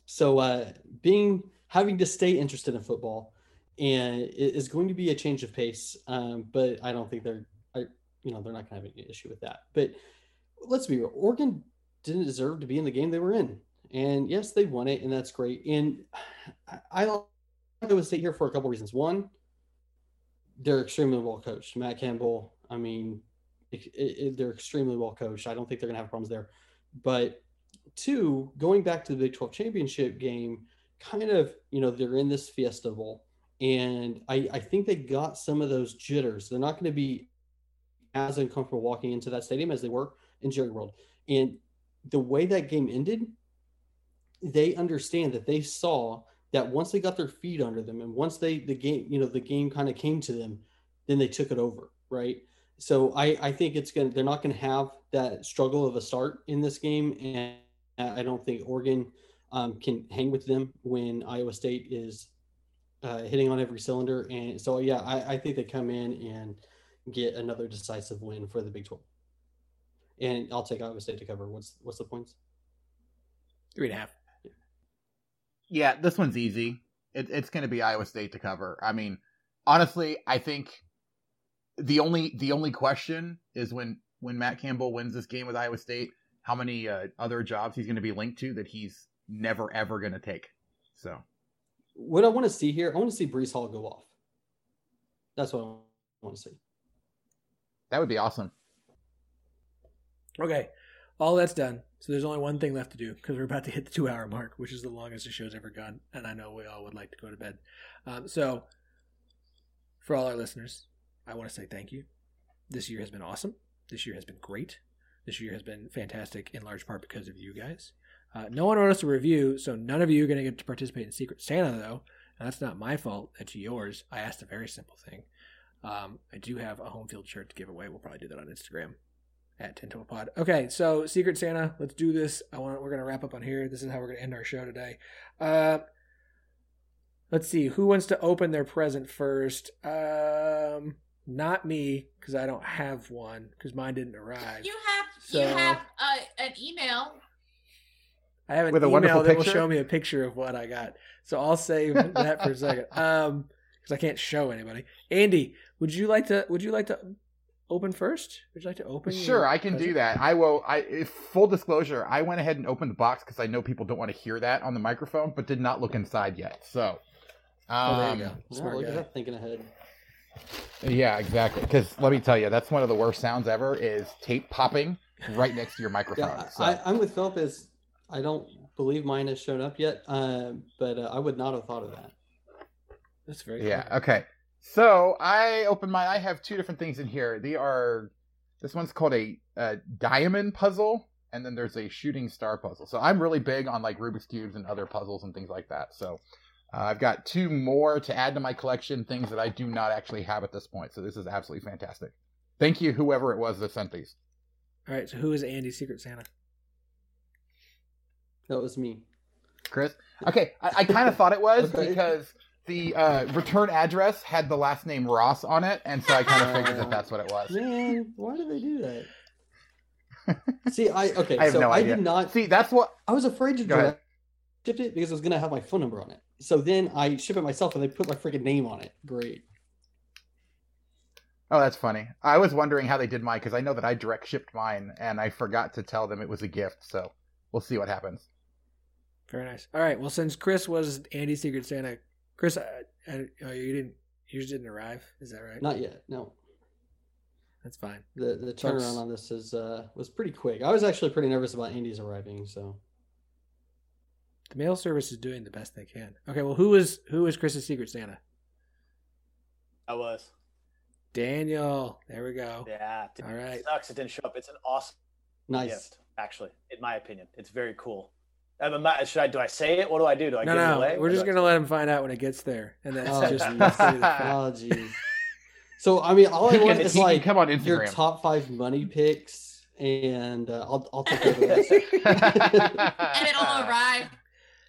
G: So uh, being having to stay interested in football
E: and it is going to be a change of pace. Um, but I don't think they're, I, you know, they're not going to have any issue with that. But let's be real, Oregon didn't deserve to be in the game they were in, and yes, they won it, and that's great. And I, I Iowa State here for a couple reasons. One, they're extremely well coached. Matt Campbell, I mean, it, it, they're extremely well coached. I don't think they're going to have problems there. But two, going back to the Big 12 championship game, kind of, you know, they're in this Fiesta Bowl. And I, I think they got some of those jitters. They're not going to be as uncomfortable walking into that stadium as they were in Jerry World. And the way that game ended, they understand that they saw that once they got their feet under them and once they the game you know the game kind of came to them then they took it over right? So i i think it's gonna they're not gonna have that struggle of a start in this game and i don't think oregon um, can hang with them when iowa state is uh, hitting on every cylinder. And so yeah I, I think they come in and get another decisive win for the big 12 and i'll take iowa state to cover. What's what's the points?
B: Three and a half.
C: Yeah, this one's easy. It, it's going to be Iowa State to cover. I mean, honestly, I think the only the only question is when when Matt Campbell wins this game with Iowa State, how many uh, other jobs he's going to be linked to that he's never ever going to take. So,
E: what I want to see here, I want to see Breece Hall go off. That's what I want to see.
C: That would be awesome.
B: Okay, all that's done. So there's only one thing left to do because we're about to hit the two hour mark, which is the longest the show's ever gone. And I know we all would like to go to bed. Um, so for all our listeners, I want to say thank you. This year has been awesome. This year has been great. This year has been fantastic in large part because of you guys. Uh, no one wrote us a review, so none of you are going to get to participate in Secret Santa, though. And that's not my fault. That's yours. I asked a very simple thing. Um, I do have a Homefield shirt to give away. We'll probably do that on Instagram at Tinto Pod. Okay, so Secret Santa, let's do this. I want we're gonna wrap up on here. This is how we're gonna end our show today. Uh, let's see who wants to open their present first. Um, not me because I don't have one because mine didn't arrive.
D: You have
B: So-
D: you have uh, an email.
B: I have an
C: With a
B: email
C: wonderful
B: that will
C: picture?
B: show me a picture of what I got. So I'll save that for a second. Um, because I can't show anybody. Andy, would you like to? Would you like to open first? Would you like to open?
C: Sure, I can do that. I will. I if, full disclosure, I went ahead and opened the box because I know people don't want to hear that on the microphone, but did not look inside yet. So,
B: Oh, there
C: um,
B: you go.
E: Yeah,
B: Smart
E: look
B: guy.
E: at that thinking ahead.
C: yeah, exactly. Because let me tell you, that's one of the worst sounds ever. Is tape popping right next to your microphone.
E: Yeah,
C: so.
E: I, I'm with Philip. Is I don't believe mine has shown up yet, uh, but uh, I would not have thought of that.
B: That's very good.
C: Yeah.
B: cool.
C: Okay. So I open my. I have two different things in here. They are. This one's called a, a diamond puzzle, and then there's a shooting star puzzle. So I'm really big on like Rubik's cubes and other puzzles and things like that. So uh, I've got two more to add to my collection, things that I do not actually have at this point. So this is absolutely fantastic. Thank you, whoever it was that sent these.
B: All right. So who is Andy's Secret Santa?
E: That was me.
C: Chris. Okay, I, I kind of thought it was
E: Okay.
C: because the uh, return address had the last name Ross on it, and so I kind of figured that that's what it was.
E: Man, why did they do that? See, I okay.
C: I have
E: so
C: no
E: I did not.
C: See, that's what
E: I was afraid to
C: Go ahead.
E: ship it because I was gonna have my phone number on it. So then I ship it myself and they put my freaking name on it. Great.
C: Oh, that's funny. I was wondering how they did mine because I know that I direct shipped mine and I forgot to tell them it was a gift. So we'll see what happens.
B: Very nice. All right. Well, since Chris was Andy's Secret Santa, Chris, I, I, oh, you didn't, yours didn't arrive. Is that right?
E: Not yet. No.
B: That's fine.
E: The the turnaround on this is uh was pretty quick. I was actually pretty nervous about Andy's arriving. So
B: The mail service is doing the best they can. Okay. Well, who is who is Chris's Secret Santa?
F: I was.
B: Daniel. There we go.
F: Yeah. it
B: All right.
F: Sucks it didn't show up. It's an awesome
E: nice.
F: gift, actually, in my opinion. It's very cool. Um, am I- should I? Do I say it? What do I do? Do I
B: No,
F: give it
B: no.
F: away?
B: We're
F: Or
B: just gonna let him find out when it gets there, and then
E: Oh,
B: it's just.
E: geez.
B: that's the- the-
E: Oh jeez. So I mean, all I want
C: can-
E: is like
C: come on Instagram.
E: your top five money picks, and uh, I'll I'll take over this.
D: and it'll arrive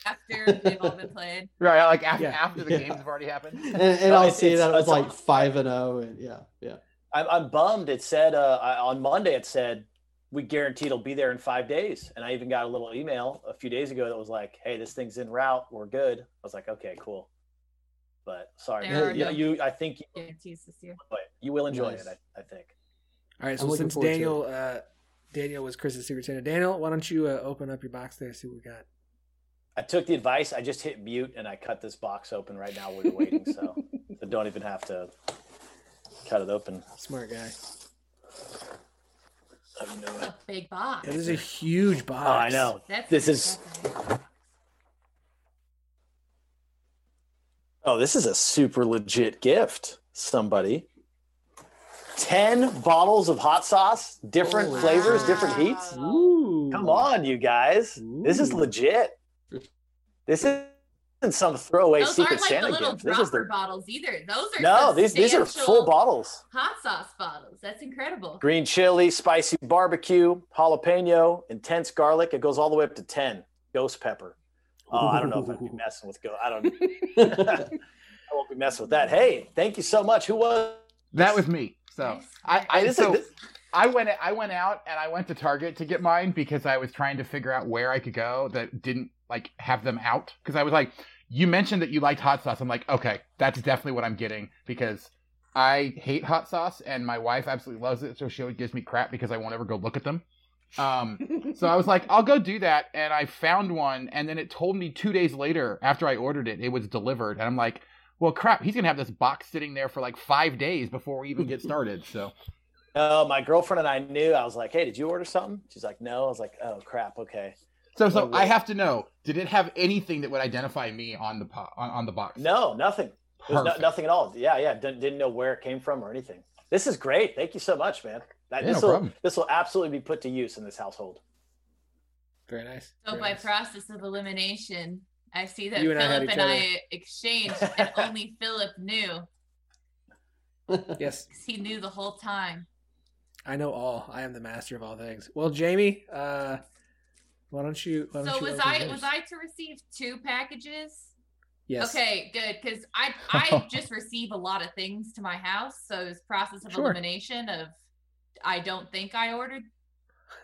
D: after they've all been played.
C: right, like after,
B: Yeah.
C: after the
E: Yeah.
C: games have already happened.
E: and, and
F: No,
E: I'll
F: it's-
E: see
F: it's-
E: that it was
F: it's
E: like five and zero, and yeah, yeah.
F: I'm, I'm bummed. It said uh, I- on Monday. It said we guarantee it'll be there in five days, and I even got a little email a few days ago that was like, "Hey, this thing's in route. We're good." I was like, "Okay, cool." But sorry,
D: There
G: are
F: yeah,
G: no
F: you. I think you,
D: Guarantees this year.
F: but you will enjoy
G: Nice.
F: it. I, I think.
B: All right, so
G: I'm
B: since Daniel, uh, Daniel was Chris's secret Santa. Daniel, why don't you uh, open up your box there? See what we got.
F: I took the advice. I just hit mute and I cut this box open right now while you're waiting. So, so don't even have to cut it open.
B: Smart guy.
D: A big box.
B: That is a huge box.
F: Oh, I know.
D: That's
F: This is Oh, this is a super legit gift. Somebody. 10 bottles of hot sauce, different
G: Holy
F: flavors,
D: wow.
F: different heats.
B: Ooh.
F: Come on, you guys. This is legit. This isn't some throwaway
D: Those
F: secret
D: aren't like
F: Santa
D: the little
F: gift. This
D: dropper
F: is the
D: bottles either. Those are
F: No, these these are full bottles.
D: hot sauce bottles. That's incredible.
F: Green chili, spicy barbecue, jalapeno, intense garlic. It goes all the way up to 10. Ghost pepper. Oh, I don't know if I'd be messing with go. I don't I won't be messing with that. Hey, thank you so much. Who was
C: That was me. So
D: Nice.
C: I, I
F: This is-
C: so
F: this-
C: I went I went out and I went to Target to get mine because I was trying to figure out where I could go that didn't like have them out because I was like you mentioned that you liked hot sauce I'm like okay that's definitely what I'm getting because I hate hot sauce and my wife absolutely loves it so she always gives me crap because I won't ever go look at them um so I was like I'll go do that and I found one and then it told me 2 days later after I ordered it it was delivered and I'm like well crap he's going to have this box sitting there for like 5 days before we even get started so
F: No, my girlfriend and I knew. I was like, "Hey, did you order something?" She's like, "No." I was like, "Oh crap, okay."
C: So, so I have to know: did it have anything that would identify me on the po- on, on the box?
F: No, nothing. There's no,
C: Perfect.
F: nothing at all. Yeah, yeah. Didn't, didn't know where it came from or anything. This is great. Thank you so much, man. That,
C: Yeah,
F: this
C: no
F: will
C: problem.
F: this will absolutely be put to use in this household.
B: Very nice.
D: So
B: Very
D: by
B: nice.
D: process of elimination, I see that
B: You and I
D: Philip and. I exchanged, and only Philip knew.
B: Yes,
D: He knew the whole time.
B: I know all. I am the master of all things. Well, Jamie, uh, why don't you? Why don't
D: So
B: you
D: was I
B: yours?
D: was I to receive two packages?
B: Yes.
D: Okay, good. Because I I just receive a lot of things to my house, so it's process of
B: Sure.
D: elimination of I don't think I ordered.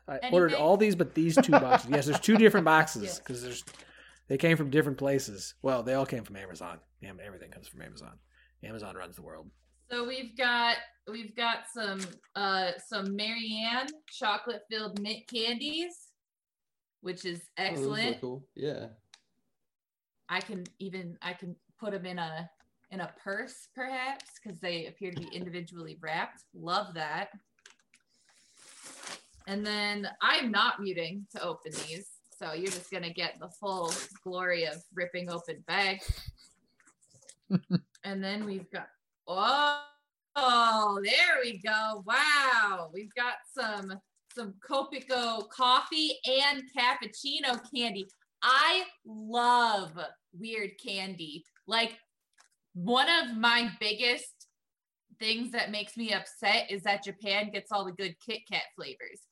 B: I ordered all these, but these two boxes. yes, there's two different boxes because there's they came from different places. Well, they all came from Amazon. Damn, everything comes from Amazon. Amazon runs the world.
D: So we've got we've got some uh some Marianne chocolate filled mint candies, which is
G: Oh,
D: excellent.
G: cool. Yeah.
D: I can even I can put them in a in a purse perhaps because they appear to be individually wrapped. Love that. And then I'm not muting to open these, so you're just gonna get the full glory of ripping open bags. and then we've got oh, oh there we go. Wow, we've got some some Kopiko coffee and cappuccino candy. I love weird candy. Like one of my biggest things that makes me upset is that Japan gets all the good Kit Kat flavors.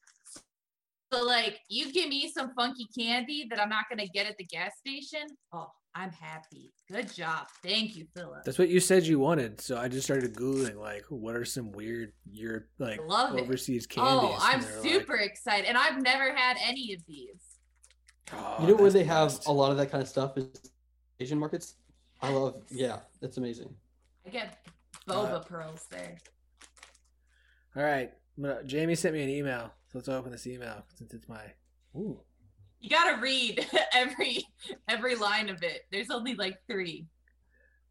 D: So like you give me some funky candy that I'm not gonna get at the gas station. Oh, I'm happy. Good job. Thank you, Philip.
B: That's what you said you wanted. So I just started googling like, what are some weird Europe like
D: love it.
B: overseas candies?
D: Oh, I'm
B: And they're like,
D: super excited. And I've never had any of these.
B: "Oh,
G: you know where they
B: the
G: have a lot of that kind of stuff is Asian markets. I love. Yeah, it's amazing.
D: I get boba
B: Uh,
D: pearls there.
B: All right, gonna- Jamie sent me an email, so let's open this email since it's my. Ooh.
D: You gotta read every every line of it. There's only like three.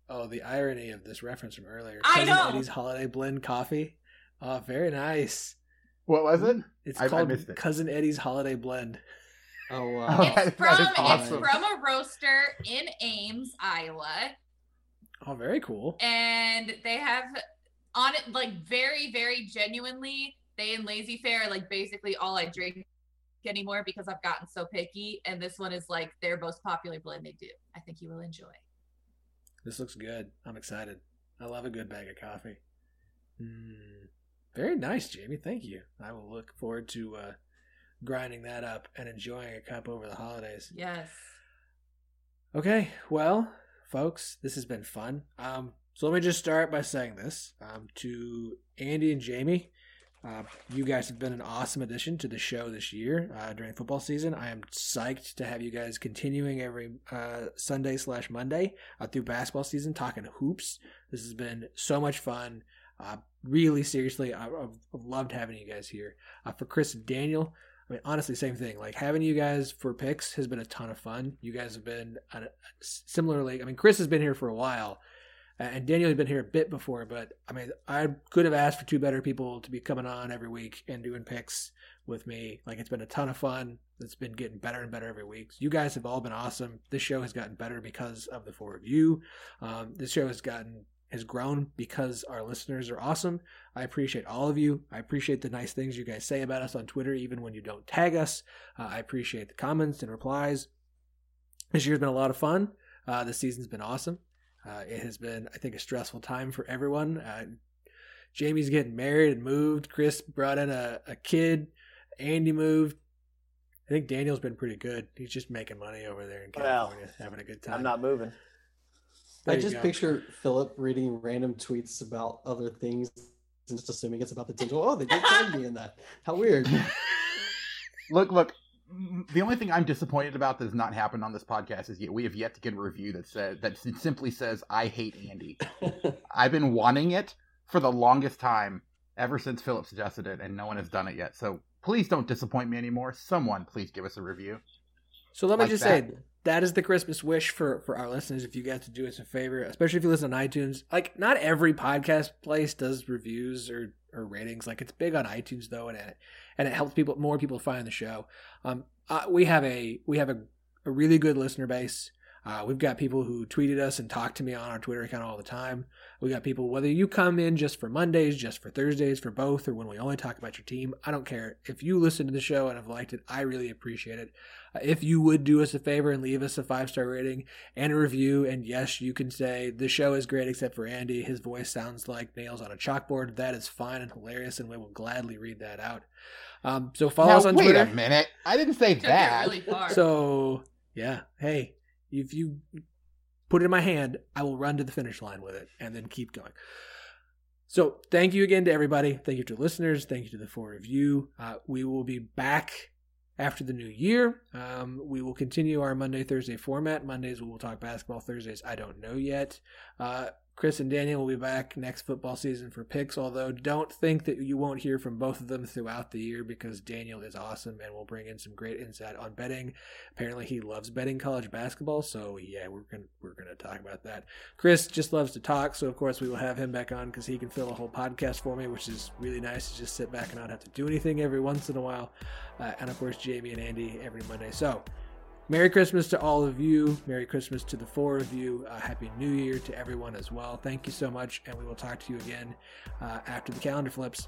B: Oh, the irony of this reference from earlier.
D: I
B: Cousin
D: know.
B: Eddie's Holiday Blend Coffee. Oh, very nice.
C: What was it?
B: It's
C: I- I
B: called
C: missed it.
B: Cousin Eddie's Holiday Blend.
G: Oh
C: Oh,
G: wow.
D: It's from
C: is
D: it's
C: awesome.
D: from a roaster in Ames, Iowa,
B: Oh, very cool.
D: and they have on it like very very genuinely. They and Lazy Fair are like basically all I drink anymore because I've gotten so picky. And this one is like their most popular blend they do. I think you will enjoy.
B: This looks good. I'm excited. I love a good bag of coffee. Mm, very nice, Jamie. Thank you. I will look forward to uh, grinding that up and enjoying a cup over the holidays.
D: Yes.
B: Okay, well, folks, this has been fun. Um, so let me just start by saying this um, to Andy and Jamie. Uh, you guys have been an awesome addition to the show this year uh, during football season. I am psyched to have you guys continuing every uh, Sunday slash Monday uh, through basketball season, talking hoops. This has been so much fun. Uh, really, seriously, I, have loved having you guys here. Uh, for Chris and Daniel, I mean, honestly, same thing. Like having you guys for picks has been a ton of fun. You guys have been similarly. I mean, Chris has been here for a while, and Daniel had been here a bit before, but I mean, I could have asked for two better people to be coming on every week and doing picks with me. Like, it's been a ton of fun. It's been getting better and better every week. You guys have all been awesome. This show has gotten better because of the four of you. Um, this show has gotten has grown because our listeners are awesome. I appreciate all of you. I appreciate the nice things you guys say about us on Twitter, even when you don't tag us. Uh, I appreciate the comments and replies. This year's been a lot of fun. Uh, the season's been awesome. Uh, it has been, I think, a stressful time for everyone. Uh, Jamie's getting married and moved. Chris brought in a, a kid. Andy moved. I think Daniel's been pretty good. He's just making money over there in California, well, having a good time.
F: I'm not moving.
G: There I just picture Phillip reading random tweets about other things and just assuming it's about the digital. Oh, they did tag me in that. How weird.
C: look, look the only thing I'm disappointed about that has not happened on this podcast is yet we have yet to get a review that says that simply says I hate Andy. I've been wanting it for the longest time ever since Phillip suggested it, and no one has done it yet. So please don't disappoint me anymore. Someone please give us a review.
B: So let me like just that. say that is the Christmas wish for for our listeners. If you guys to do us a favor, especially if you listen on iTunes, like not every podcast place does reviews or or ratings. Like it's big on iTunes though, and it and it helps people more people find the show. Um, uh, we have a we have a, a really good listener base. Uh, we've got people who tweeted us and talk to me on our Twitter account all the time. We got people, whether you come in just for Mondays, just for Thursdays, for both, or when we only talk about your team, I don't care. If you listen to the show and have liked it, I really appreciate it. Uh, if you would do us a favor and leave us a five star rating and a review, and yes, you can say the show is great except for Andy. His voice sounds like nails on a chalkboard. That is fine and hilarious, and we will gladly read that out. Um, so follow now, us on
C: wait
B: Twitter.
C: Wait a minute, I didn't say that. Really
B: so yeah, hey, if you put it in my hand, I will run to the finish line with it and then keep going. So thank you again to everybody. Thank you to listeners. Thank you to the four of you. Uh, we will be back after the new year. Um, we will continue our Monday, Thursday format. Mondays we will talk basketball. Thursdays I don't know yet. Uh, Chris and Daniel will be back next football season for picks, although don't think that you won't hear from both of them throughout the year because Daniel is awesome and will bring in some great insight on betting. Apparently he loves betting college basketball, so yeah, we're gonna we're gonna talk about that. Chris just loves to talk, so of course we will have him back on because he can fill a whole podcast for me, which is really nice to just sit back and not have to do anything every once in a while. Uh, and of course Jamie and Andy every Monday. So Merry Christmas to all of you. Merry Christmas to the four of you. Uh, Happy New Year to everyone as well. Thank you so much, and we will talk to you again uh, after the calendar flips.